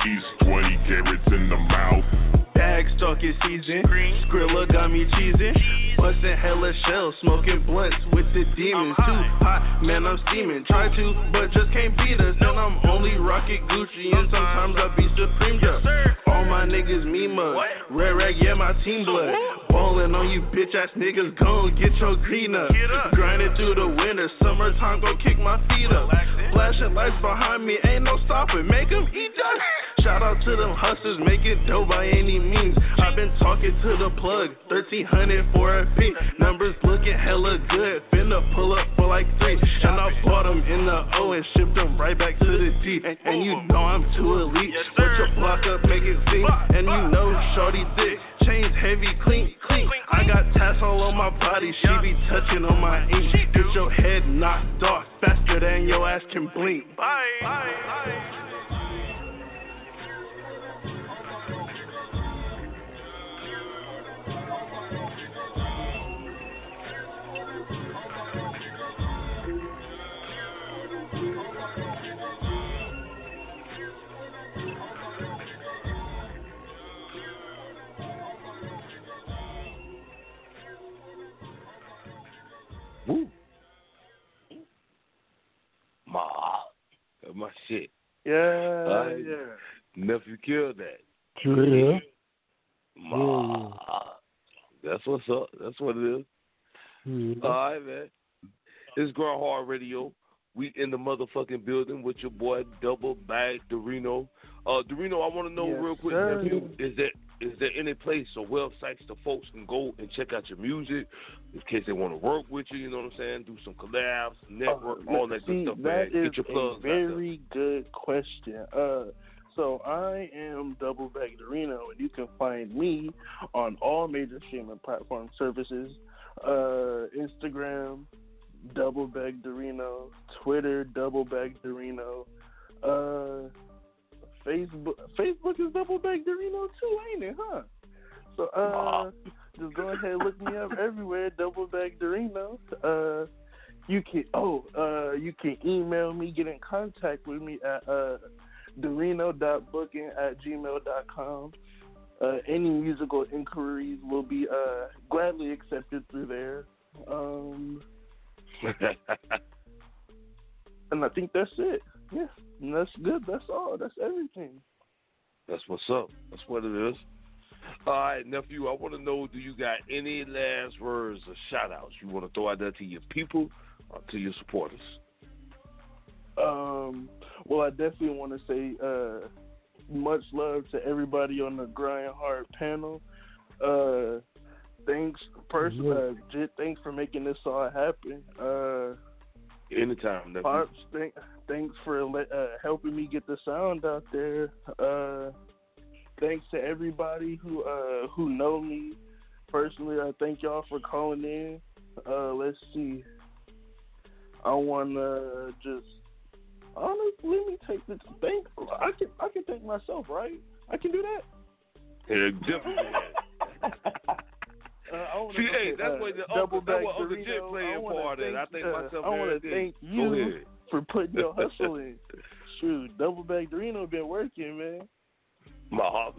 Speaker 27: be
Speaker 26: Bag stalking season. Skrilla got me cheesing. Busting hella shells, smoking blunts with the demons. Too hot, man, I'm steaming. Try to, but just can't beat us. Then I'm only rocking Gucci, and sometimes I be Supreme just. All my niggas me mug. Red rag, yeah, my team blood. Ballin' on you bitch ass niggas, gon' get your green up. Grinding through the winter, summertime, gon' kick my feet up. Flashing lights behind me, ain't no stopping. Make 'em eat dust. Shout out to them hustlers, make it dope by any means. I've been talking to the plug, 1300 for a fee. Numbers looking hella good, finna pull up for like three. And I bought them in the O and shipped them right back to the D. And, you know I'm too elite. Put your block up, make it sing. And you know Shorty thick, chains heavy, clean, clean. I got tassel on my body, she be touching on my ink. Get your head knocked off faster than your ass can blink. Bye.
Speaker 3: Woo. That's my shit.
Speaker 14: Yeah,
Speaker 3: Alright.
Speaker 14: yeah.
Speaker 3: Nephew killed that.
Speaker 6: Yeah.
Speaker 3: Ma. That's what's up. That's what it is.
Speaker 6: Yeah.
Speaker 3: All right, man. It's Grind Hard Radio. We in the motherfucking building with your boy Dubble Bagg Dorino. Uh, Dorino, I want to know
Speaker 14: Yes,
Speaker 3: real quick,
Speaker 14: sir.
Speaker 3: nephew, is there is there any place or websites the folks can go and check out your music in case they want to work with you? You know what I'm saying? Do some collabs, network, all that
Speaker 14: Oh, See,
Speaker 3: good stuff,
Speaker 14: that
Speaker 3: man.
Speaker 14: is
Speaker 3: Get your
Speaker 14: a
Speaker 3: plugs
Speaker 14: very good question. Uh, so I am Dubble Bagg Dorino, and you can find me on all major streaming platform services: uh, Instagram, Dubble Bagg Dorino, Twitter, Dubble Bagg Dorino, uh, Facebook. Facebook is Dubble Bagg Dorino too, ain't it? Huh? So uh, just go ahead and look me up everywhere, Dubble Bagg Dorino. Uh, you can oh uh you can email me get in contact with me at uh dorino.booking at gmail.com uh any musical inquiries will be uh gladly accepted through there um and i think that's it yeah and that's good that's all that's everything
Speaker 3: That's what's up. That's what it is. All right, nephew, I want to know do you got any last words or shout outs you want to throw out there to your people or to your supporters?
Speaker 14: Um, well, I definitely want to say uh, much love to everybody on the Grind Hard panel. Uh, thanks, pers- uh, thanks for making this all happen. Uh,
Speaker 3: Anytime.
Speaker 14: Pops, thank, thanks for uh, helping me get the sound out there. Uh, thanks to everybody who uh, who know me personally. I thank y'all for calling in. Uh, let's see. I want to just honestly let me take the thank. I can I can thank myself, right? I can do that.
Speaker 3: Yeah, definitely.
Speaker 14: Uh,
Speaker 3: See, hey, that's
Speaker 14: uh,
Speaker 3: where the
Speaker 14: double
Speaker 3: Uncle, that's
Speaker 14: back
Speaker 3: where Uncle. Jit playing part in. I think
Speaker 14: uh,
Speaker 3: myself
Speaker 14: I want to thank you for putting your hustle in. Shoot, Dubble Bagg Dorino been working, man.
Speaker 3: My heart.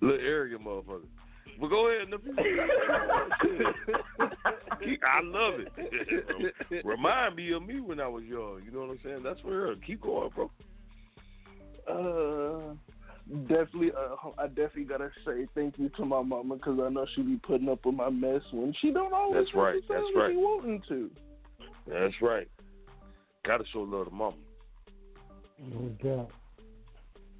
Speaker 3: Little arrogant motherfucker. But go ahead. I love it. Remind me of me when I was young. You know what I'm saying? That's real. Keep going, bro.
Speaker 14: Uh, definitely. Uh, I definitely gotta say thank you to my mama because I know she be putting up with my mess when she don't always
Speaker 3: That's right, that's right.
Speaker 14: be wanting to.
Speaker 3: That's right. Gotta show love to mama.
Speaker 6: No doubt.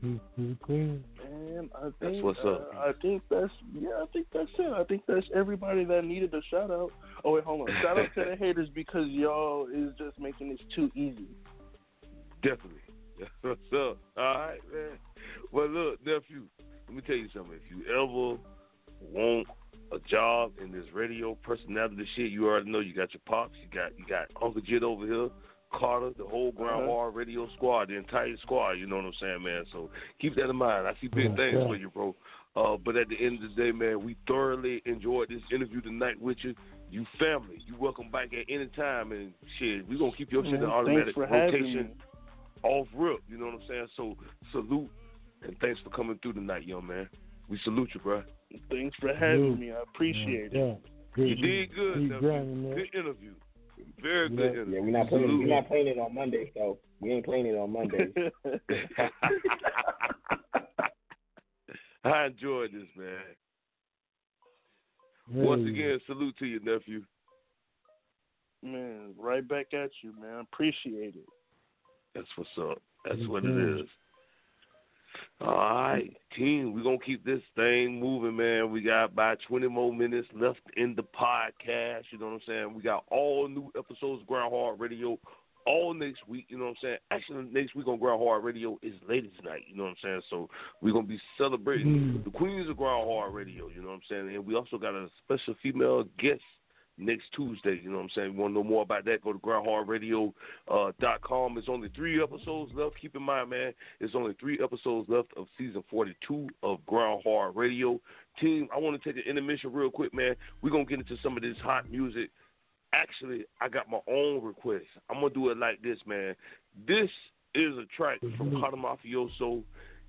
Speaker 6: He's pretty clean.
Speaker 14: And I think
Speaker 3: That's what's
Speaker 14: uh,
Speaker 3: up.
Speaker 14: I think that's yeah. I think that's it. I think that's everybody that needed a shout out. Oh wait, hold on. Shout out to the haters because y'all is just making this too easy.
Speaker 3: Definitely. That's what's up. All right, man. Well, look, nephew, let me tell you something. If you ever want a job in this radio personality shit, you already know you got your pops, you got you got Uncle Jit over here, Cata', the whole Grind
Speaker 14: Uh-huh.
Speaker 3: Radio Squad, the entire squad. You know what I'm saying, man? So keep that in mind. I see big
Speaker 6: Yeah,
Speaker 3: things
Speaker 6: yeah.
Speaker 3: for you, bro. Uh, but at the end of the day, man, we thoroughly enjoyed this interview tonight with you. You family, you welcome back at any time, and shit, we gonna keep your shit in automatic
Speaker 14: thanks for having
Speaker 3: rotation off rip. You know what I'm saying? So salute and thanks for coming through tonight, young man. We salute you, bro.
Speaker 14: Thanks for having
Speaker 6: Salute.
Speaker 14: me. I appreciate it.
Speaker 6: Yeah. Good.
Speaker 3: You did good.
Speaker 6: Keep
Speaker 3: nephew.
Speaker 6: grinding, man.
Speaker 3: Good interview. Very good
Speaker 6: Yeah.
Speaker 3: interview.
Speaker 7: Yeah, we're not playing. We're not playing it on Monday, so we ain't playing it on Monday.
Speaker 3: I enjoyed this, man. Once again, salute to you, nephew.
Speaker 14: Man, right back at you, man. Appreciate it.
Speaker 3: That's what's up. That's what it is. All right, team, we're gonna keep this thing moving, man. We got about twenty more minutes left in the podcast. You know what I'm saying? We got all new episodes of Grind Hard Radio all next week, you know what I'm saying? Actually next week on Grind Hard Radio is ladies night, you know what I'm saying? So we're gonna be celebrating
Speaker 6: Mm.
Speaker 3: the Queens of Grind Hard Radio, you know what I'm saying? And we also got a special female guest next Tuesday. You know what I'm saying? Want to know more about that? Go to grindhardradio uh. It's only three episodes left. Keep in mind, man, it's only three episodes left of season 42 of Grind Hard Radio. Team, I want to take an intermission real quick, man. We're going to get into some of this hot music. Actually, I got my own request. I'm going to do it like this, man. This is a track from Cata' Mafioso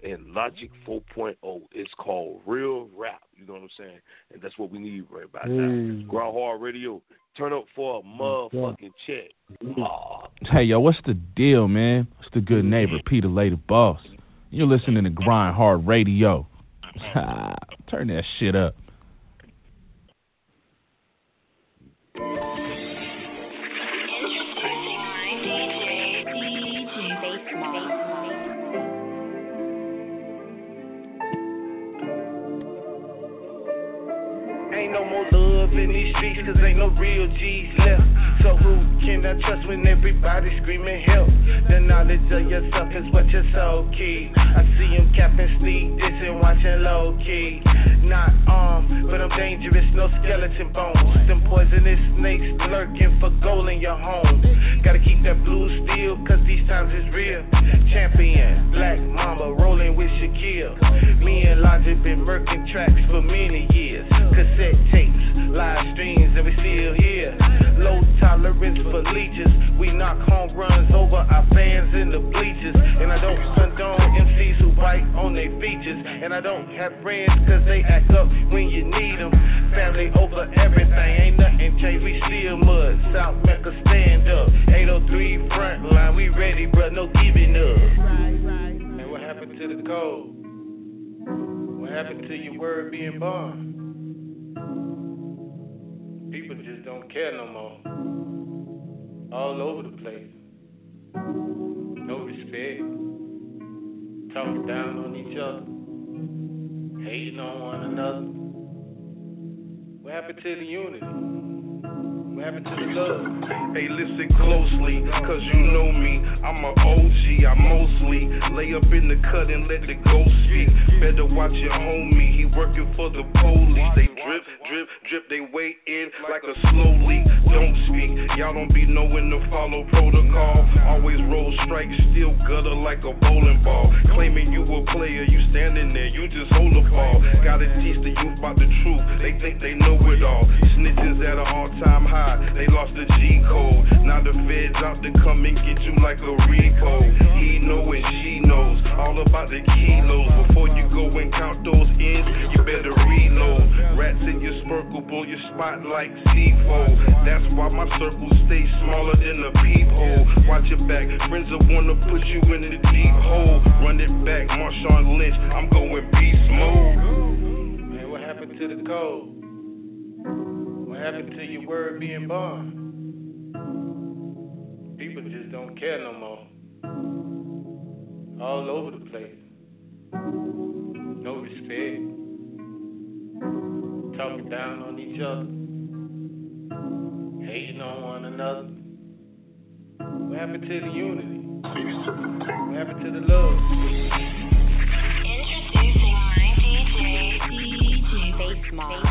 Speaker 3: and Logic 4.0. It's called Real Rap. You know what I'm saying? And that's what we need right about now.
Speaker 6: Mm.
Speaker 3: Grind Hard Radio. Turn up for a motherfucking check. Aw.
Speaker 29: Hey, yo, what's the deal, man? It's the good mm-hmm. neighbor, Pedalay The Boss. You're listening to Grind Hard Radio. Turn that shit up.
Speaker 12: No real G's can I trust when everybody screaming help? The knowledge of yourself is what your soul key. I see him capping sneak and watching low key. Not armed, but I'm dangerous, no skeleton bones. Them poisonous snakes lurking for gold in your home. Gotta keep that blue steel cause these times is real. Champion, Black Mamba rolling with Shaquille. Me and Logic been murking tracks for many years. Cassette tapes, live streams, and we still here. Low tolerance for leeches. We knock home runs over our fans in the bleachers. And I don't condone MCs who bite on their features. And I don't have friends cause they act up when you need them. Family over everything, ain't nothing changed. We still mud. South Mecca stand up. 803 front line, we ready, bruh, no giving up. And what happened to the code? What happened to your word being bond? People just don't care no more. All over the place. No respect. Talking down on each other. Hating on one another. What happened to the unity? What happened to the love?
Speaker 13: Hey, listen closely, cause you know me. I'm a OG, I mostly lay up in the cut and let the ghost speak. Better watch your homie, he working for the police. They drip, drip, they wait in like a slow leak. Don't speak, y'all don't be knowing to follow protocol. Always roll strikes, still gutter like a bowling ball. Claiming you a player, you standing there, you just hold the ball. Gotta teach the youth about the truth, they think they know it all. Snitches at an all time high, they lost the G code. Now the feds out to come and get you like a Rico. He know and she knows all about the kilos. Before you go and count those ends, you better reload. Rats in your spurkle, blow your spot like C4. That's why my circle stays smaller than a peephole. Watch your back, friends will wanna put you in the deep hole. Run it back, Marshawn Lynch, I'm going beast mode.
Speaker 12: Man, what happened to the code? What happened to your word being bond? People just don't care no more. All over the place. No respect. Talking down on each other. Hating on one another. What happened to the unity? What happened to the love?
Speaker 18: Introducing my DJ, DJ Bass Mob.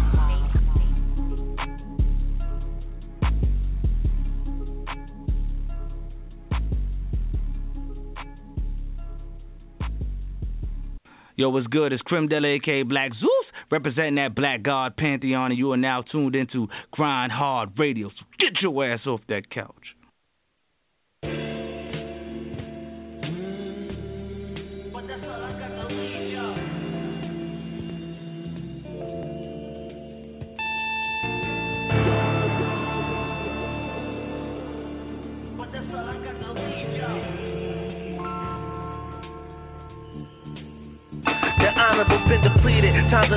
Speaker 30: Yo, what's good? It's Crim Della, aka Black Zeus, representing that Black God Pantheon, and you are now tuned into Grind Hard Radio. So get your ass off that couch.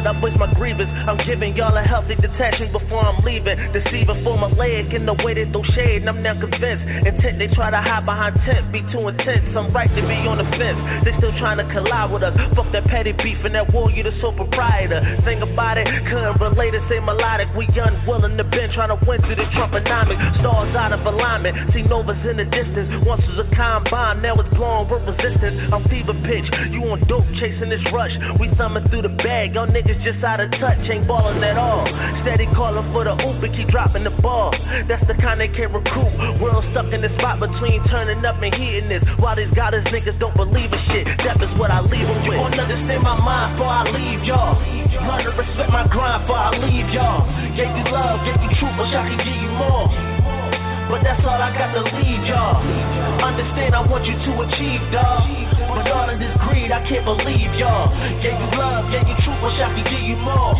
Speaker 31: I voice my grievance. I'm giving y'all a healthy detachment before I'm leaving. Deceiving for my leg in the way they throw shade, and I'm now convinced. Intent they try to hide behind tent, be too intense. I'm right to be on the fence. They still trying to collide with us. Fuck that petty beef and that war, you the sole proprietor. Think about it, couldn't relate it, say melodic. We unwilling to bend, trying to win through the Trumponomics. Stars out of alignment, see novas in the distance. Once was a combine, now it's blowing with resistance. I'm fever pitch, you on dope chasing this rush. We thumbing through the bag, y'all niggas just out of touch, ain't ballin' at all. Steady callin' for the oop and keep dropping the ball. That's the kind they can recruit. World stuck in the spot between turning up and heating this. While these goddess niggas don't believe in shit, that is what I leave them with. You gon' understand my mind before I leave y'all. Learn to respect my grind before I leave y'all. Gave you love, gave you truth, wish I could give you more. But that's all I got to leave y'all. Understand I want you to achieve, dog. But all of this greed, I can't believe y'all. Gave you love, gave you truth, wish I could give you more.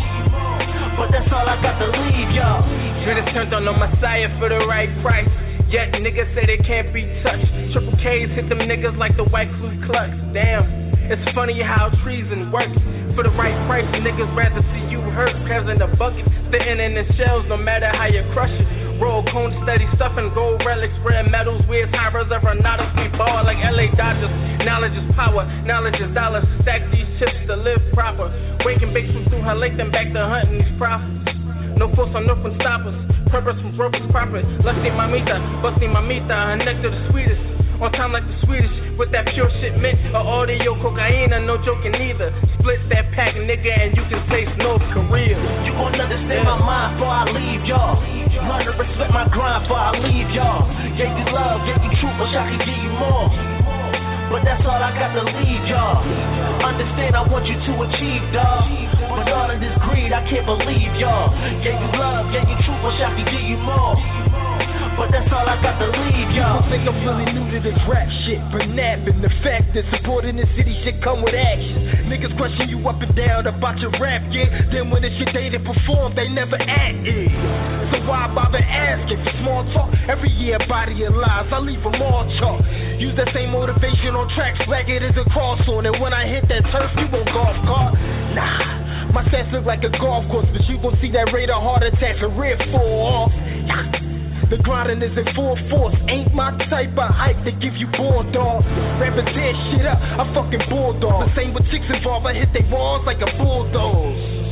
Speaker 31: But that's all I got to leave y'all.
Speaker 12: Traders turned on the Messiah for the right price. Yet niggas say they can't be touched. Triple K's hit them niggas like the white Ku Klux. Damn, it's funny how treason works. For the right price, niggas rather see you hurt. Crabs in the bucket, sitting in the shells, no matter how you crush it. Roll cone steady stuffing gold relics, rare metals, weird towers of Renato. We ball like LA Dodgers. Knowledge is power, knowledge is dollars. Stack these chips to live proper. Waking bake from through her lake, then back to hunting these profits. No force on no one stop us. Purpose from is profit. Lusty mamita, busty mamita, her nectar the sweetest. On time like the Swedish, with that pure shit mint or audio cocaine, no joking either. Split that pack, nigga, and you can taste North Korea.
Speaker 31: You gon' understand my mind before I leave y'all. Learn to respect my grind before I leave y'all. Gave you love, gave you truth, wish I could give you more. But that's all I got to leave y'all. Understand I want you to achieve, dog. But all of this greed, I can't believe y'all. Gave you love, gave you truth, wish I could give you more. But that's all I got to leave y'all.
Speaker 8: People think I'm really new to this rap shit. But napping the fact that supporting the city shit come with action. Niggas question you up and down about your rap gig. Then when it's your day to perform, they never act it. So why bother asking for small talk? Every year, body and lies, I leave them all chalk. Use that same motivation on tracks like it is a cross on. And when I hit that turf, you won't golf cart. Nah. My stats look like a golf course, but you gon' see that of heart attacks and rib fall off. The grinding is in full force. Ain't my type of hype to give you ball dog. Rappers tear shit up, I fucking bulldog. The same with chicks involved, I hit they walls like a bulldoze.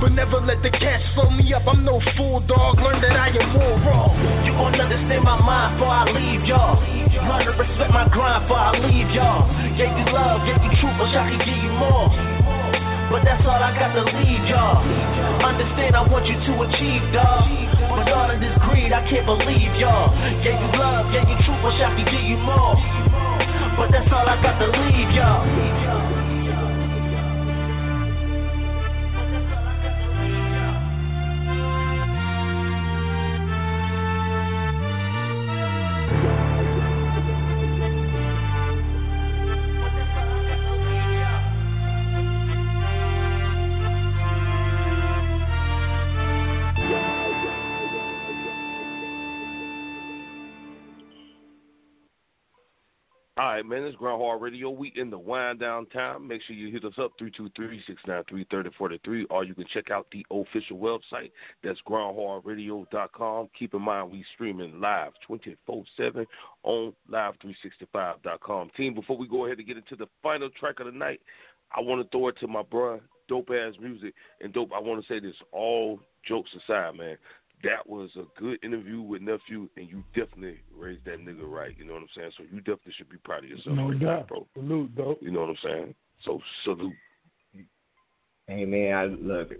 Speaker 8: But never let the cash slow me up, I'm no fool dog. Learn that I am more raw.
Speaker 31: You gon' understand my mind before I leave y'all. Learn to respect my grind before I leave y'all. Gave you love, gave you truth, wish I could give you more. But that's all I got to leave y'all. Understand I want you to achieve, dog. But all of this greed, I can't believe y'all. Gave you love, gave you truth, wish I could give you more. But that's all I got to leave y'all.
Speaker 3: Right, man. it's is Grind Radio. We in the wind down time. Make sure you hit us up 323-693-3043, or you can check out the official website. That's grindhardradio.com. Keep in mind we streaming live 24/7 on live365.com. Team, before we go ahead and get into the final track of the night, I want to throw it to my bruh, Dopeazzmuzik. And dope, I want to say this all jokes aside, man that was a good interview with nephew, and you definitely raised that nigga right. You know what I'm saying? So you definitely should be proud of yourself.
Speaker 6: No
Speaker 3: right
Speaker 6: doubt.
Speaker 3: now, bro.
Speaker 6: Salute, dope.
Speaker 3: You know what I'm saying? So salute.
Speaker 7: Hey man, I look.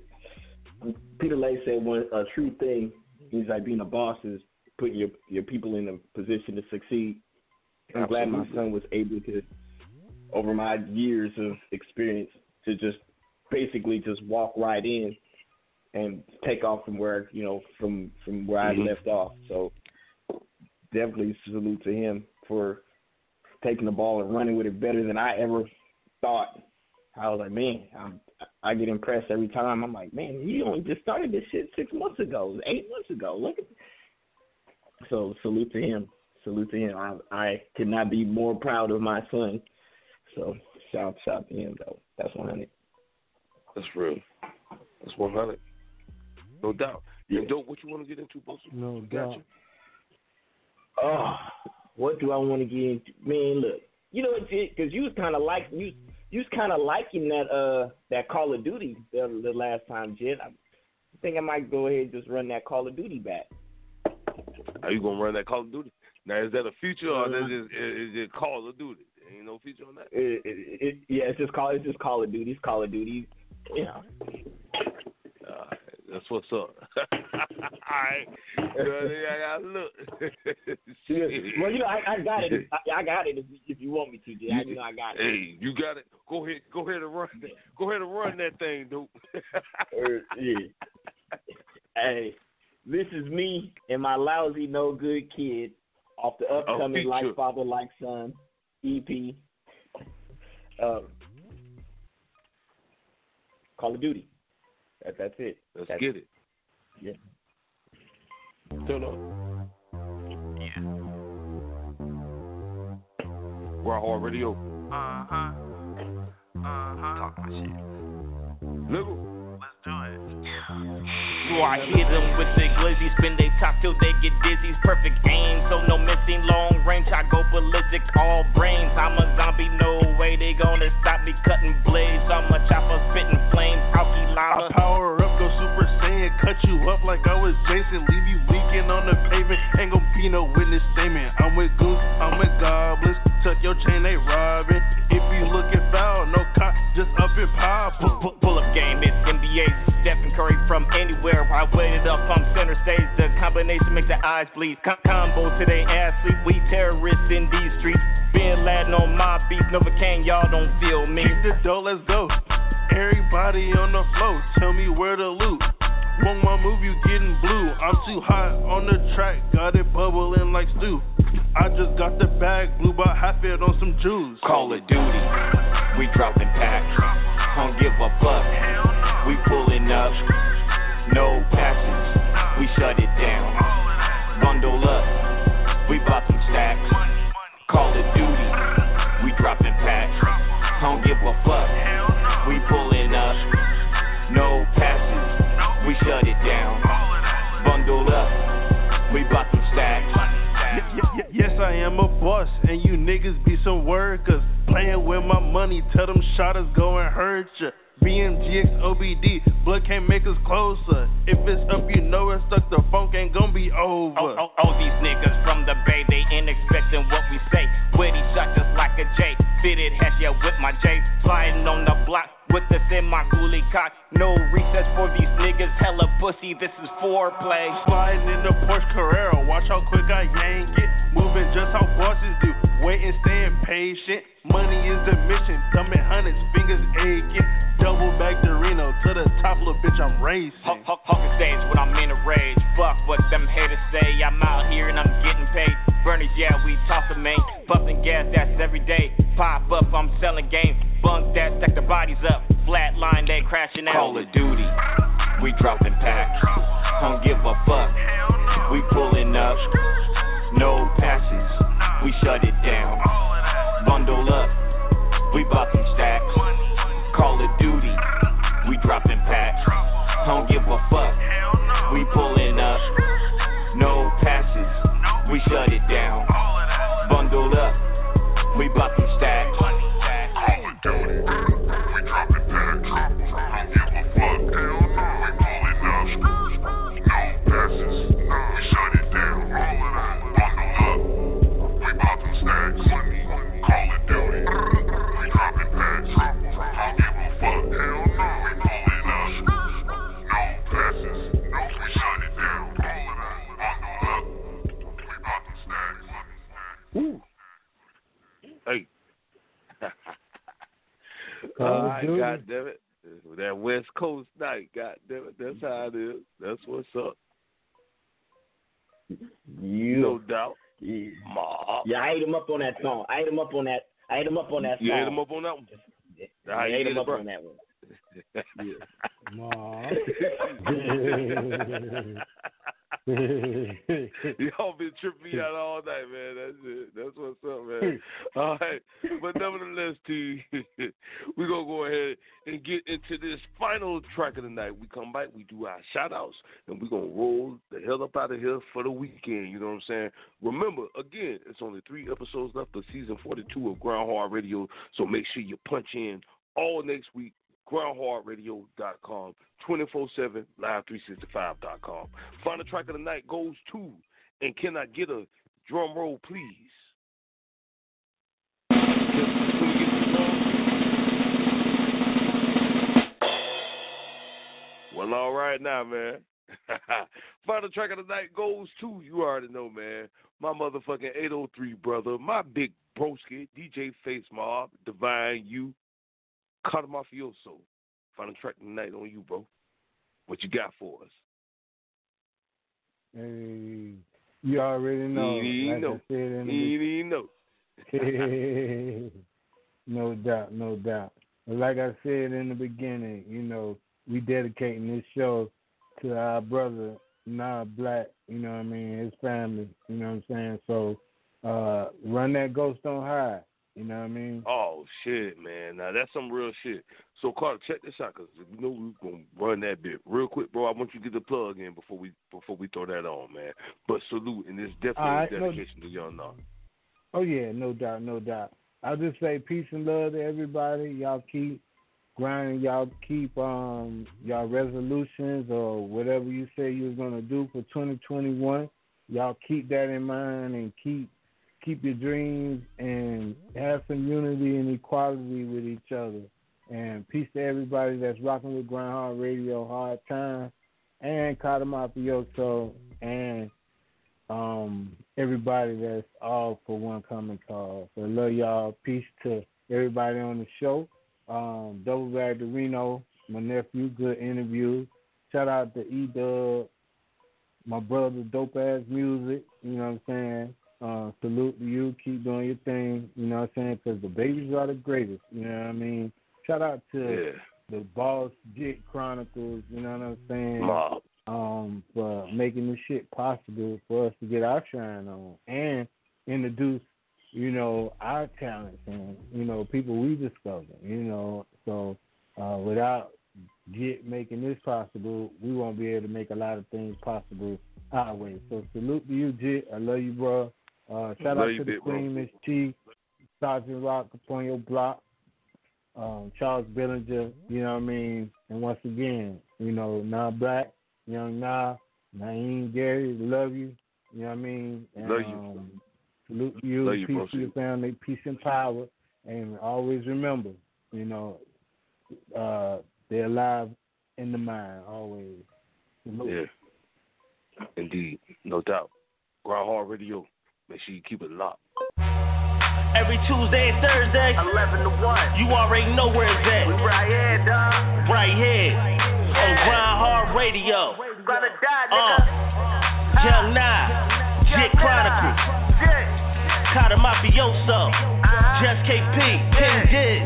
Speaker 7: Pedalay said one a true thing. He's like being a boss is putting your your people in a position to succeed. I'm glad my son was able to, over my years of experience, to just basically just walk right in and take off from where you know from from where
Speaker 3: Mhm.
Speaker 7: I left off. So definitely salute to him for taking the ball and running with it better than I ever thought. I was like, man, I'm, I get impressed every time. I'm like, man, you only just started this shit six months ago, eight months ago. Look at. So salute to him. Salute to him. I I could not be more proud of my son. So shout shout to him though. That's one hundred.
Speaker 3: That's real. That's one hundred. No doubt. And dope, what you want to get into, Buster?
Speaker 6: No doubt.
Speaker 3: you.
Speaker 7: Oh, what do I want to get into? Man, look, you know what, because you was kind of like you, you was kind of liking that uh that Call of Duty the, the last time, Jit. I think I might go ahead and just run that Call of Duty back.
Speaker 3: Are you gonna run that Call of Duty? Now is that a feature or
Speaker 7: Uh-huh.
Speaker 3: is it, is it Call of Duty? Ain't no feature on that.
Speaker 7: It, it, it, yeah, it's just call it's just Call of Duty. It's Call of Duty. Yeah.
Speaker 3: Uh, that's what's up. All right. Well, I gotta look.
Speaker 7: Well, you know, I, I got it. I, I got it if, if you want me to, Jit. I, you know, I got it.
Speaker 3: Hey, you got it. Go ahead. Go ahead and run. That. Go ahead and run that thing, dude.
Speaker 7: Er, yeah. Hey, this is me and my lousy, no good kid off the upcoming
Speaker 3: feature.
Speaker 7: Like Father, Like Son EP. Um, Call of Duty. That, that's it.
Speaker 3: Let's
Speaker 7: That's-
Speaker 3: get it.
Speaker 7: Yeah.
Speaker 3: Turn up. Raw Hard Radio.
Speaker 32: Uh huh. Uh huh. Talk my shit.
Speaker 3: Nigga.
Speaker 32: Let's do it.
Speaker 16: I hit them with the glizzy, spin they top till they get dizzy. Perfect aim, so no missing long range. I go ballistic, all brains. I'm a zombie, no way they gonna stop me cutting blades. I'm a chopper spitting flames, alky
Speaker 14: I power up, go super saiyan, cut you up like I was Jason, leave you leaking on the pavement. Ain't gon' be no witness statement. I'm with goose, I'm with goblins, tuck your chain, they robbing. If you looking foul, no cop, just up and pop.
Speaker 16: Pull, pull, pull up game, it's NBA. Stephen Curry from anywhere. I waited up on center stage. The combination make the eyes bleed. Com- combo to they ass sleep. We terrorists in these streets. Bin Laden on my beat. Novocaine, y'all don't feel me.
Speaker 14: Keep the dough, let's go. Everybody on the floor, tell me where to loot. One more move, you getting blue. I'm too hot on the track, got it bubbling like stew. I just got the bag, blew about half it on some Jews.
Speaker 16: Call of Duty, we dropping packs. Don't give a fuck. We pulling up, no passes. We shut it down. Bundle up, we bought some stacks. Call of Duty, we dropping packs. Don't give a fuck. We pulling up, no passes. We shut it down. Bundle up, we bought some stacks.
Speaker 14: Yes, I am a boss, and you niggas be some workers. Playing with my money, tell them shotters go and hurt ya. BMGX OBD, blood can't make us closer. If it's up, you know it's stuck, the funk ain't gonna be over.
Speaker 16: Oh, oh, oh, these niggas from the bay, they ain't expecting what we say. Witty shot just like a J. Fitted hash, yeah, with my J. Sliding on the block with the semi coolie cock. No recess for these niggas, hella pussy, this is foreplay.
Speaker 14: Sliding in the Porsche Carrera, watch how quick I yank it. Moving just how bosses do, waiting, staying patient. Money is the mission, thumbing hundreds, fingers aching. Dubble Bagg Dorino to the top, little bitch, I'm racing.
Speaker 16: Hawk, hawk, hawking stage when I'm in a rage. Fuck what them haters say. I'm out here and I'm getting paid. Burners, yeah, we toss them, man. Puffing gas, that's every day. Pop up, I'm selling game. Bunk that, stack the bodies up. Flatline, they crashing out. Call of Duty, we dropping packs. Don't give a fuck. We pulling up, no passes. We shut it down. Bundle up, we bought some stacks. Call of Duty, we dropping packs. Don't give a fuck. We pulling up, no passes. We shut it down. Bundled up, we some stacks.
Speaker 3: Ooh. Hey.
Speaker 6: Call
Speaker 3: All
Speaker 6: of
Speaker 3: right,
Speaker 6: Duty.
Speaker 3: God damn it. That West Coast night, God damn it. That's how it is. That's what's up.
Speaker 7: You.
Speaker 3: No doubt.
Speaker 7: Yeah.
Speaker 3: Ma.
Speaker 7: Yeah, I ate him up on that song. I ate him up on that. I ate him up on that song.
Speaker 3: You ate him up on that one?
Speaker 7: Yeah, I ate him up
Speaker 3: bro?
Speaker 7: on that one.
Speaker 6: Aw.
Speaker 3: Y'all been tripping me out all night, man. That's it. That's what's up, man. All right. But nevertheless, T, we're going to go ahead and get into this final track of the night. We come back, we do our shout outs, and we're going to roll the hell up out of here for the weekend. You know what I'm saying? Remember, again, it's only three episodes left of season 42 of Grind Hard Radio, so make sure you punch in all next week grindhardradio.com, 24-7, live365.com. Final track of the night goes to, and can I get a drum roll, please? Well, all right now, man. Final track of the night goes to, you already know, man, my motherfucking 803 brother, my big broski, DJ Face Mob, Divine You, Cata' Mafioso. Final track tonight on you, bro. What you got for us?
Speaker 6: Hey, you already know.
Speaker 3: He
Speaker 6: like
Speaker 3: know.
Speaker 6: I said in the
Speaker 3: know.
Speaker 6: no doubt, no doubt. But like I said in the beginning, you know, we dedicating this show to our brother, Nah Black, you know what I mean, his family, you know what I'm saying? So uh run that ghost on high, you know what I mean?
Speaker 3: Oh shit, man! Now that's some real shit. So Cata', check this out, cause you know we're gonna run that bit real quick, bro. I want you to get the plug in before we before we throw that on, man. But salute, and it's definitely
Speaker 6: right,
Speaker 3: a
Speaker 6: no-
Speaker 3: dedication to y'all now.
Speaker 6: Oh yeah, no doubt, no doubt. I'll just say peace and love to everybody. Y'all keep grinding. Y'all keep um y'all resolutions or whatever you say you was gonna do for 2021. Y'all keep that in mind and keep keep your dreams and have some unity and equality with each other. And peace to everybody that's rocking with Grind Hard Radio, Hard Time, and Cata' Mafioso, and um, everybody that's all for one common cause. So love y'all. Peace to everybody on the show. Um, Dubble Bagg Dorino, my nephew, good interview. Shout out to E Dub, my brother, Dopeazzmuzik. You know what I'm saying? Uh, salute to you. Keep doing your thing. You know what I'm saying? Because the babies are the greatest. You know what I mean? Shout out to
Speaker 3: Yeah.
Speaker 6: the Boss Jit Chronicles. You know what I'm saying?
Speaker 3: Mob.
Speaker 6: um, for making this shit possible for us to get our shine on and introduce, you know, our talents and you know people we discover. You know, so uh, without Jit making this possible, we won't be able to make a lot of things possible our way. So salute to you, Jit. I love you, bro. Uh, shout
Speaker 3: Love
Speaker 6: out to the
Speaker 3: big.
Speaker 6: Queen, Miss T, Sergeant Rock upon your block um, Charles Billinger, you know what I mean? And once again, you know, Nah Black, Young Nah, Naeem Gary, love you. You know what I mean? And,
Speaker 3: Love you.
Speaker 6: Um, salute you,
Speaker 3: Love you,
Speaker 6: peace
Speaker 3: bro.
Speaker 6: to your family, peace and power. And always remember, you know, uh, they're alive in the mind, always. Salute.
Speaker 3: Yeah, indeed, no doubt. Grind Hard Radio. Make sure you keep it locked.
Speaker 33: Every Tuesday and Thursday, 11 to 1. You already know where it's at. We right here, dog. Right here. On Grind Hard Radio. Gonna die, nigga. Uh, Young Nah. Jit Chronicles. Cata' Mafioso. Just KP. Pin Dig.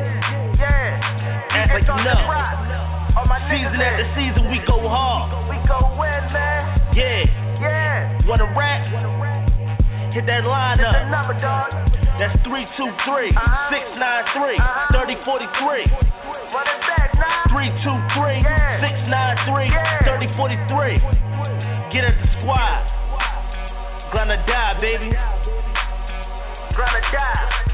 Speaker 33: Act like you know. Season after season, we go hard. We go win, man. Yeah. Yeah. Wanna rap? Hit that line up. That's 323 693 3043. 323 693 3043. Get at the squad. Gonna die, baby. Gonna die.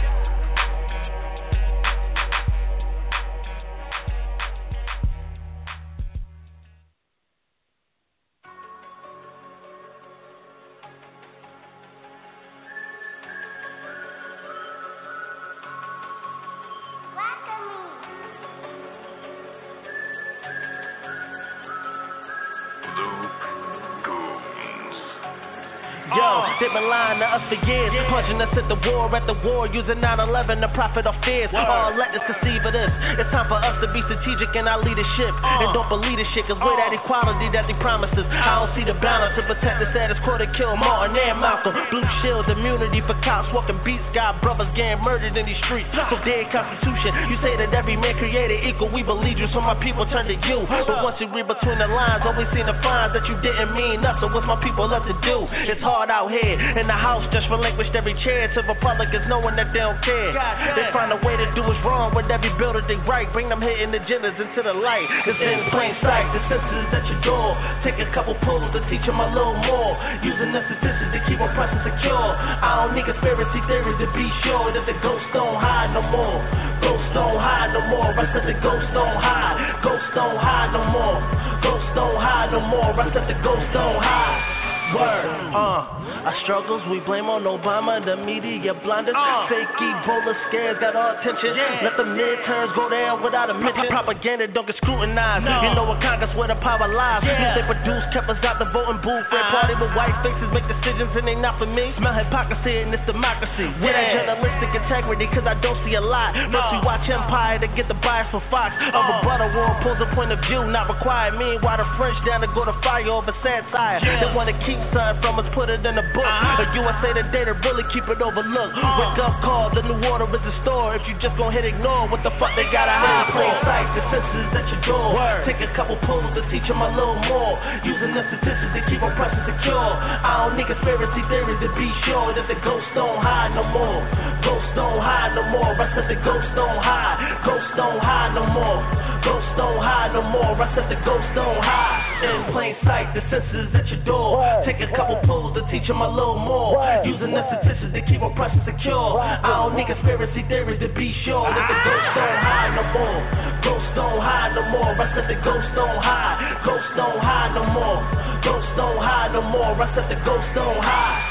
Speaker 31: Punching us at the war, at the war, using 9/11 to profit off fears. All let us conceive of this. It's time for us to be strategic in our leadership and don't believe this shit, cause we're that equality that they promised us, I don't see the balance to protect the status quo to kill Martin and Malcolm. Blue shield immunity for cops walking beats, got brothers getting murdered in these streets. So dead constitution, you say that every man created equal, we believe you, so my people turn to you. But once you read between the lines, always seen the fines that you didn't mean nothing. So what's my people left to do? It's hard out here in the house, just relinquished every chair to Republicans knowing that they don't care. They find a way to do what's wrong with every bill that they write, bring them hitting agendas into the light. It's in plain sight, the senses at your door. Take a couple pulls to teach them a little more. Using the statistics to keep them pressing secure. I don't need conspiracy theories to be sure that the ghosts don't hide no more. Ghosts don't hide no more. I said the ghosts don't hide. Ghosts don't hide no more. Ghosts don't hide no more. I said the ghosts don't hide. Word, uh, our struggles we blame on Obama, the media blinders. Uh. Fake Ebola scares got our attention. Let the midterms go down without a mention. Propaganda don't get scrutinized. You know what Congress where the power lies. News they produce kept us out the voting booth. Red uh. party with white faces make decisions and they not for me. Smell hypocrisy in this democracy. With that journalistic integrity, cause I don't see a lot. First we watch Empire to get the bias for Fox. A uh. rebuttal war pulls a point of view not required. Meanwhile the French down to go to fire over sad satire. They wanna keep something from us, put it in a book. A USA Today to really keep it overlooked. Wake up call, the new order is in store. If you just gon' hit ignore, what the fuck they gotta hide for? Plain sight, the senses at your door. Take a couple pulls to teach them a little more. Using the statistics to keep them pressing secure. I don't need conspiracy theories to be sure that the ghosts don't hide no more. Ghosts don't hide no more. I said the ghosts don't hide. Ghosts don't hide no more. Ghosts don't hide no more. I said the ghosts don't hide. In plain sight, the senses at your door. Take a couple pulls to teach them a little more. Using the statistics to keep them pressing secure. I don't need conspiracy theories to be sure that the ghosts don't ah. hide no more. Ghosts don't hide no more. I said the ghosts don't hide. Ghosts don't hide no more. Ghosts don't hide no more. I said the ghosts don't hide.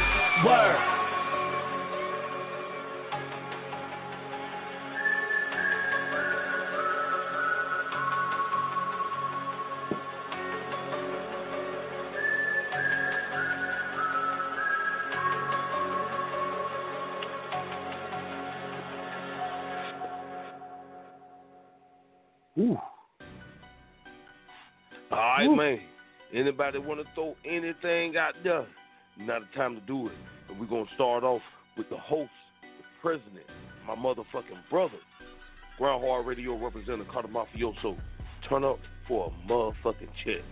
Speaker 31: Word.
Speaker 3: Ooh. All right, man. Anybody want to throw anything out there? Not the time to do it. And we're gonna start off with the host, the president, my motherfucking brother, Grind Hard Radio representative Cata' Mafioso. Turn up for a motherfucking check.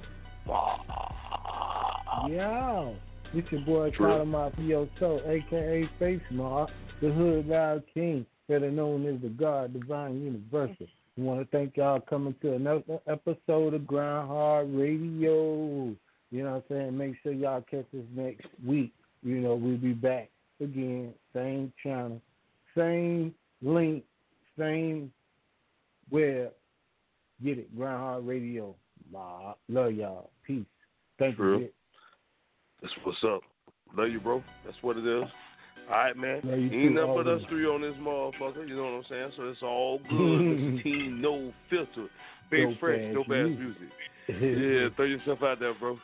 Speaker 6: Yo, this your boy. Cata' Mafioso, aka Face Mark, the Hood Loud King, better known as the God Divine Universal. We want to thank y'all coming to another episode of Grind Hard Radio. You know what I'm saying? Make sure y'all catch us next week. You know, we'll be back again, same channel, same link, same web. Get it, Grind Hard Radio. Love y'all. Peace. Thank
Speaker 3: True.
Speaker 6: you.
Speaker 3: That's what's up. Love you, bro. That's what it is. All right, man.
Speaker 6: Love you
Speaker 3: Ain't nothing but us three on this motherfucker. You know what I'm saying? So it's all good. This team, no filter. Big
Speaker 6: Dope
Speaker 3: fresh, no bad
Speaker 6: music.
Speaker 3: music. yeah, throw yourself out there, bro.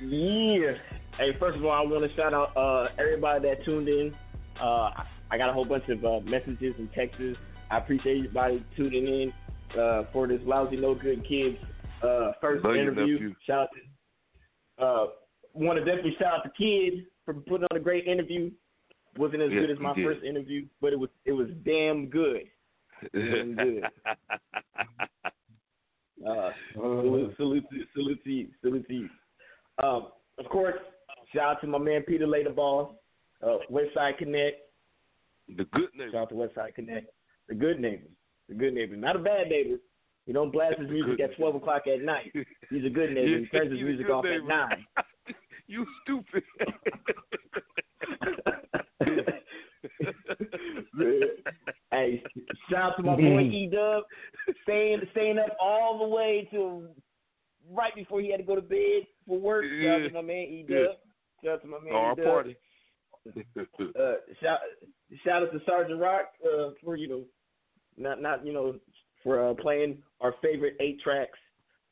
Speaker 7: Yeah. Hey, first of all, I want to shout out uh, everybody that tuned in. Uh, I got a whole bunch of uh, messages and texts. I appreciate everybody tuning in uh, for this lousy no good kids uh, first
Speaker 3: Love
Speaker 7: interview.
Speaker 3: nephew.
Speaker 7: Shout out to uh, want to definitely shout out to kids for putting on a great interview. Wasn't as
Speaker 3: Yes,
Speaker 7: good as my
Speaker 3: he did.
Speaker 7: first interview, but it was it was damn good. Damn good. Uh, salute, salute, salute to you, salute to you. Um, of course, shout out to my man Peter Later Ball, uh, Westside Connect.
Speaker 3: The good neighbor.
Speaker 7: Shout out to Westside Connect. The good neighbors. The good neighbors. Not a bad neighbor. He don't blast his music at 12 o'clock at night. He's a good neighbor. He turns his music off
Speaker 3: neighbor.
Speaker 7: at 9.
Speaker 3: you stupid.
Speaker 7: hey, shout out to my boy E Dub, staying staying up all the way till right before he had to go to bed for work. Shout out to my man E Dub. Shout out to my man
Speaker 3: Our
Speaker 7: E Dub.
Speaker 3: party.
Speaker 7: Uh, shout shout out to Sergeant Rock uh, for you know not not you know for uh, playing our favorite eight tracks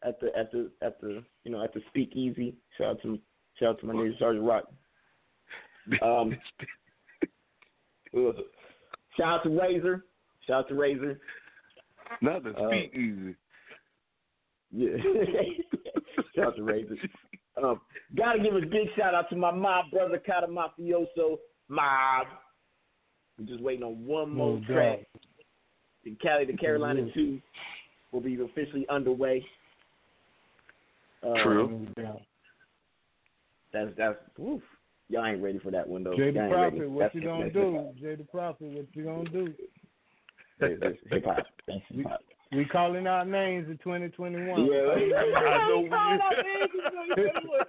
Speaker 7: at the at the at the you know at the Speakeasy. Shout out to shout out to my nigga Sergeant Rock. Um, uh, shout out to Razor. Shout out to Razor.
Speaker 3: Not the
Speaker 7: Uh,
Speaker 3: speakeasy.
Speaker 7: Yeah. shout out to Razor. Um, gotta give a big shout out to my mob brother, Cata' Mafioso Mob. We're just waiting on one more
Speaker 6: No
Speaker 7: track.
Speaker 6: doubt.
Speaker 7: The Cali to Carolina
Speaker 6: Mhm.
Speaker 7: 2 will be officially underway. Uh,
Speaker 3: True.
Speaker 6: No doubt.
Speaker 7: That's that's oof. Y'all ain't ready for that one though.
Speaker 6: Jay the
Speaker 7: Y'all ain't ready.
Speaker 6: Prophet, what
Speaker 7: That's-
Speaker 6: you gonna
Speaker 7: that's
Speaker 6: do? Jay the Prophet, what you gonna do?
Speaker 7: Hip hop.
Speaker 6: We, we calling out names in 2021.
Speaker 7: Yeah.
Speaker 3: I know
Speaker 7: Calling out
Speaker 3: we
Speaker 7: names in 2021.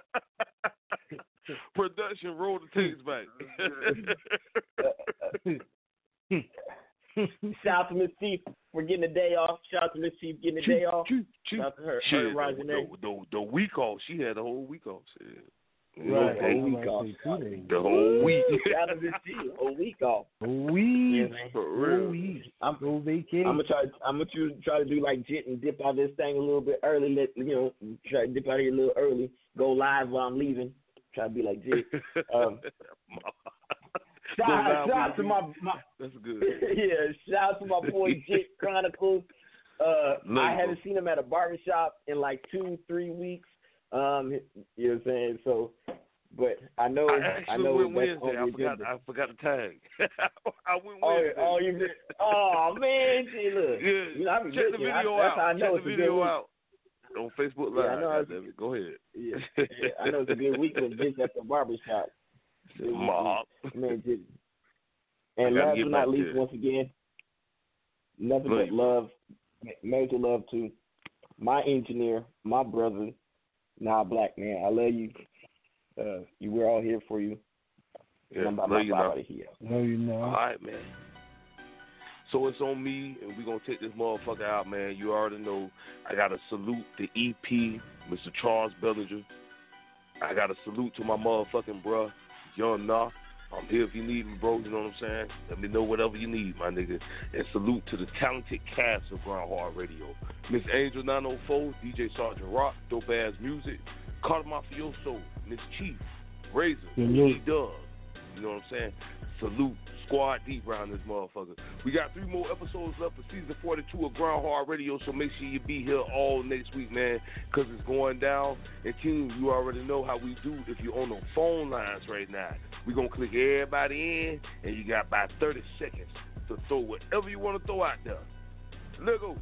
Speaker 3: Production, roll the tapes back.
Speaker 7: Shout out to Miss Chief for getting a day off. Shout out to Miss Chief getting the day off. Shout out to her.
Speaker 3: Shit,
Speaker 7: her
Speaker 3: the,
Speaker 7: rising
Speaker 3: the, the, the week off. She had a whole week off. Shit.
Speaker 7: Right,
Speaker 3: Okay.
Speaker 7: whole week off.
Speaker 3: The whole week.
Speaker 7: Shout out to Miss Chief. A week off.
Speaker 6: We,
Speaker 3: For real.
Speaker 6: we,
Speaker 7: I'm,
Speaker 6: go vacation.
Speaker 7: I'm gonna try. I'm gonna try- try to do like Jit and dip out of this thing a little bit early. Let you know, try to dip out of here a little early. Go live while I'm leaving. Try to be like Jit. Um, shout out, shout out to my, my
Speaker 3: That's good.
Speaker 7: yeah. Shout out to my boy Jit Chronicles. Uh,
Speaker 3: Love
Speaker 7: I haven't seen him at a barbershop in like two, three weeks. Um, you know what I'm saying? So, but I know,
Speaker 3: I
Speaker 7: I, know
Speaker 3: went
Speaker 7: that's
Speaker 3: Wednesday. I forgot. I forgot to tag. I went
Speaker 7: Oh,
Speaker 3: Wednesday.
Speaker 7: oh, you did. Oh man, see, look.
Speaker 3: Yeah.
Speaker 7: You know, I
Speaker 3: Check the
Speaker 7: looking. I-
Speaker 3: video
Speaker 7: that's
Speaker 3: out.
Speaker 7: I know
Speaker 3: Check
Speaker 7: it's
Speaker 3: the video out on Facebook
Speaker 7: Yeah,
Speaker 3: Live.
Speaker 7: I know I was-.
Speaker 3: Go ahead.
Speaker 7: Yeah, yeah, I know it's a good week when Jit's at the barbershop.
Speaker 3: Mob.
Speaker 7: Man, Jit. And last but not least,
Speaker 3: there.
Speaker 7: once again, nothing but love, major love to my engineer, my brother, now black man. I love you. Uh, you we're all here for you.
Speaker 3: Yeah,
Speaker 7: and I'm about
Speaker 3: love you,
Speaker 7: side
Speaker 3: man.
Speaker 7: here.
Speaker 6: No, you know.
Speaker 3: All right, man. So it's on me, and we're gonna take this motherfucker out, man. You already know. I gotta salute the EP, Mr. Charles Bellinger. I gotta salute to my motherfucking bruh, Young Nah. I'm here if you need me, bro. You know what I'm saying? Let me know whatever you need, my nigga. And salute to the talented cast of Grind Hard Radio. Miss Angel 904, DJ Sergeant Rock, Dope Ass Music, Cata' Mafioso, Miss Chief, Razor. E Dub. You know what I'm saying? Salute. Squad deep around this motherfucker. We got three more episodes left for season 42 of Grind Hard Radio, so make sure you be here all next week, man, because it's going down. And team, you already know how we do if you're on the phone lines right now. We're going to click everybody in, and you got about 30 seconds to throw whatever you want to throw out there. Let go.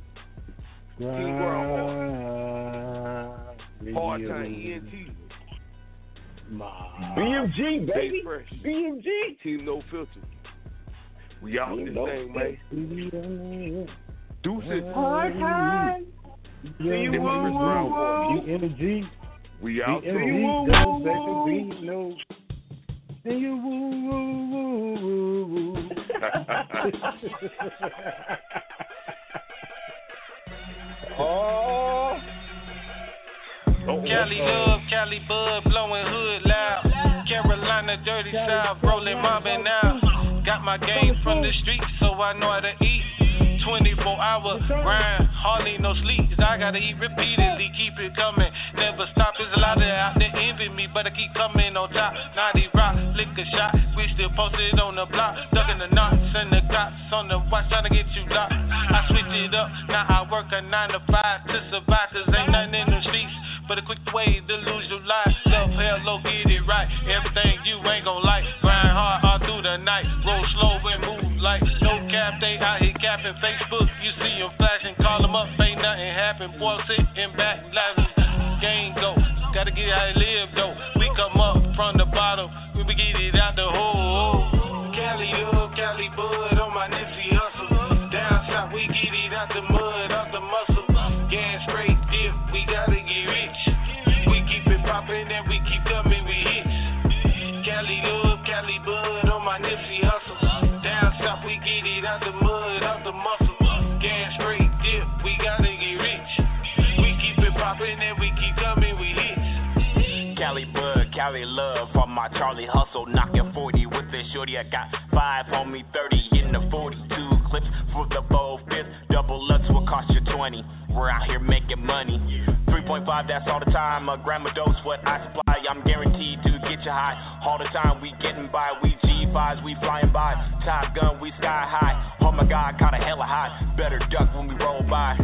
Speaker 3: Team Grind Hard. Hard time ENT.
Speaker 7: BMG,
Speaker 3: Stay
Speaker 7: baby. BMG.
Speaker 3: Team No Filter. We out
Speaker 7: Team
Speaker 3: this
Speaker 7: No
Speaker 3: thing, man. Deuces.
Speaker 6: Hard time.
Speaker 3: See you,
Speaker 6: The
Speaker 3: woo, woo, woo.
Speaker 6: energy.
Speaker 3: We out
Speaker 6: The
Speaker 3: there.
Speaker 6: energy goes back to beat no. And you woo woo woo woo woo.
Speaker 7: oh.
Speaker 12: Cali love, Cali bud, blowing hood loud. Carolina dirty south, rolling mobbing out. Got my game from the streets, so I know how to eat. 24 hour grind, hardly no sleep. I gotta eat repeatedly, keep it coming. Never stop, there's a lot of out there envy me, but I keep coming on top. Naughty rock, lick a shot, we still posted on the block. Ducking the knots and the cops on the watch, trying to get you locked. I switched it up, now I work a 9 to 5 to survive, cause ain't nothing in the streets. But a quick way to lose your life. Love, hell, low, get it right. Everything you ain't gon' like. Grind hard all through the night. Roll slow and move like no cap. They out here capping Facebook. You see them flashing, call them up. Ain't nothing happen. Boy, sitting back, laughing. Game go. Gotta get how they live though. We come up from the bottom. We be get it out the hole. Cali up, Cali bud on my Nipsey Hussle. Down south, we get it out out the my Nipsey Hussle. Down south, we get it out the mud, out the muscle. Gas straight dip, we gotta get rich. We keep it poppin' and we keep coming with hits.
Speaker 16: Cali Bud, Cali Love for my Charlie Hustle, knocking 40 with this shorty. I got five on me, 30 in the 42 clips for the bowl fifth. Double Lux will cost you 20. We're out here making money. 3.5, that's all the time. A gram of dose, what I supply. I'm guaranteed to get you high. All the time we getting by, we G5s, we flying by. Top gun, we sky high. Oh my god, kinda hella hot. Better duck when we roll by.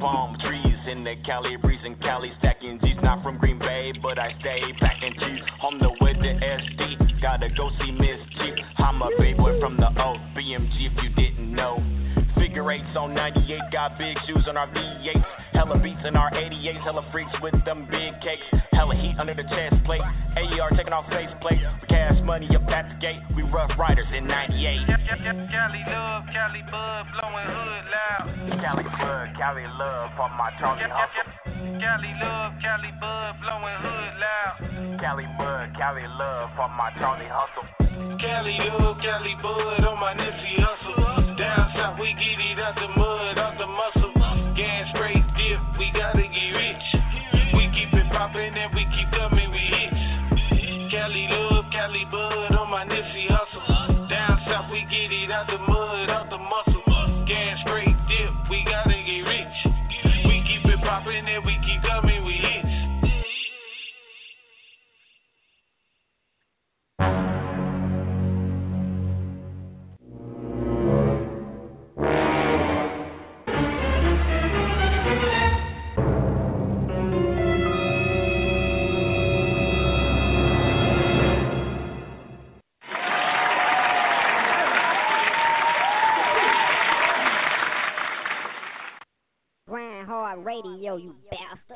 Speaker 16: Palm trees in the Cali breeze in Cali, stacking G's. Not from Green Bay, but I stay packing cheese. Home the with the SD, gotta go see Miss Chief. I'm a big boy from the O, BMG if you didn't know. Figure eights on 98, got big shoes on our V8s. Hella beats in our 88s, hella freaks with them big cakes. Hella heat under the chest plate. AER taking off face plate. We cash money up at the gate. We rough riders in 98.
Speaker 12: Cali love, Cali bud, blowing hood loud.
Speaker 16: Cali bud, Cali love for my Charlie hustle.
Speaker 12: Cali love, Cali bud, blowing hood loud.
Speaker 16: Cali bud, Cali love for my Charlie hustle.
Speaker 12: Cali love, Cali bud, on my Nipsey Hussle. Down south, we get it out the mud, out the muscle. Gas straight dip, we gotta get rich. We keep it poppin' and we keep coming with hits. Cali love, Cali bud, on my Nipsey Hussle. Down south, we get it out the mud, out the muscle. Gas straight dip, we gotta get rich. We keep it poppin' and we keep coming hits.
Speaker 34: Radio, you bastard.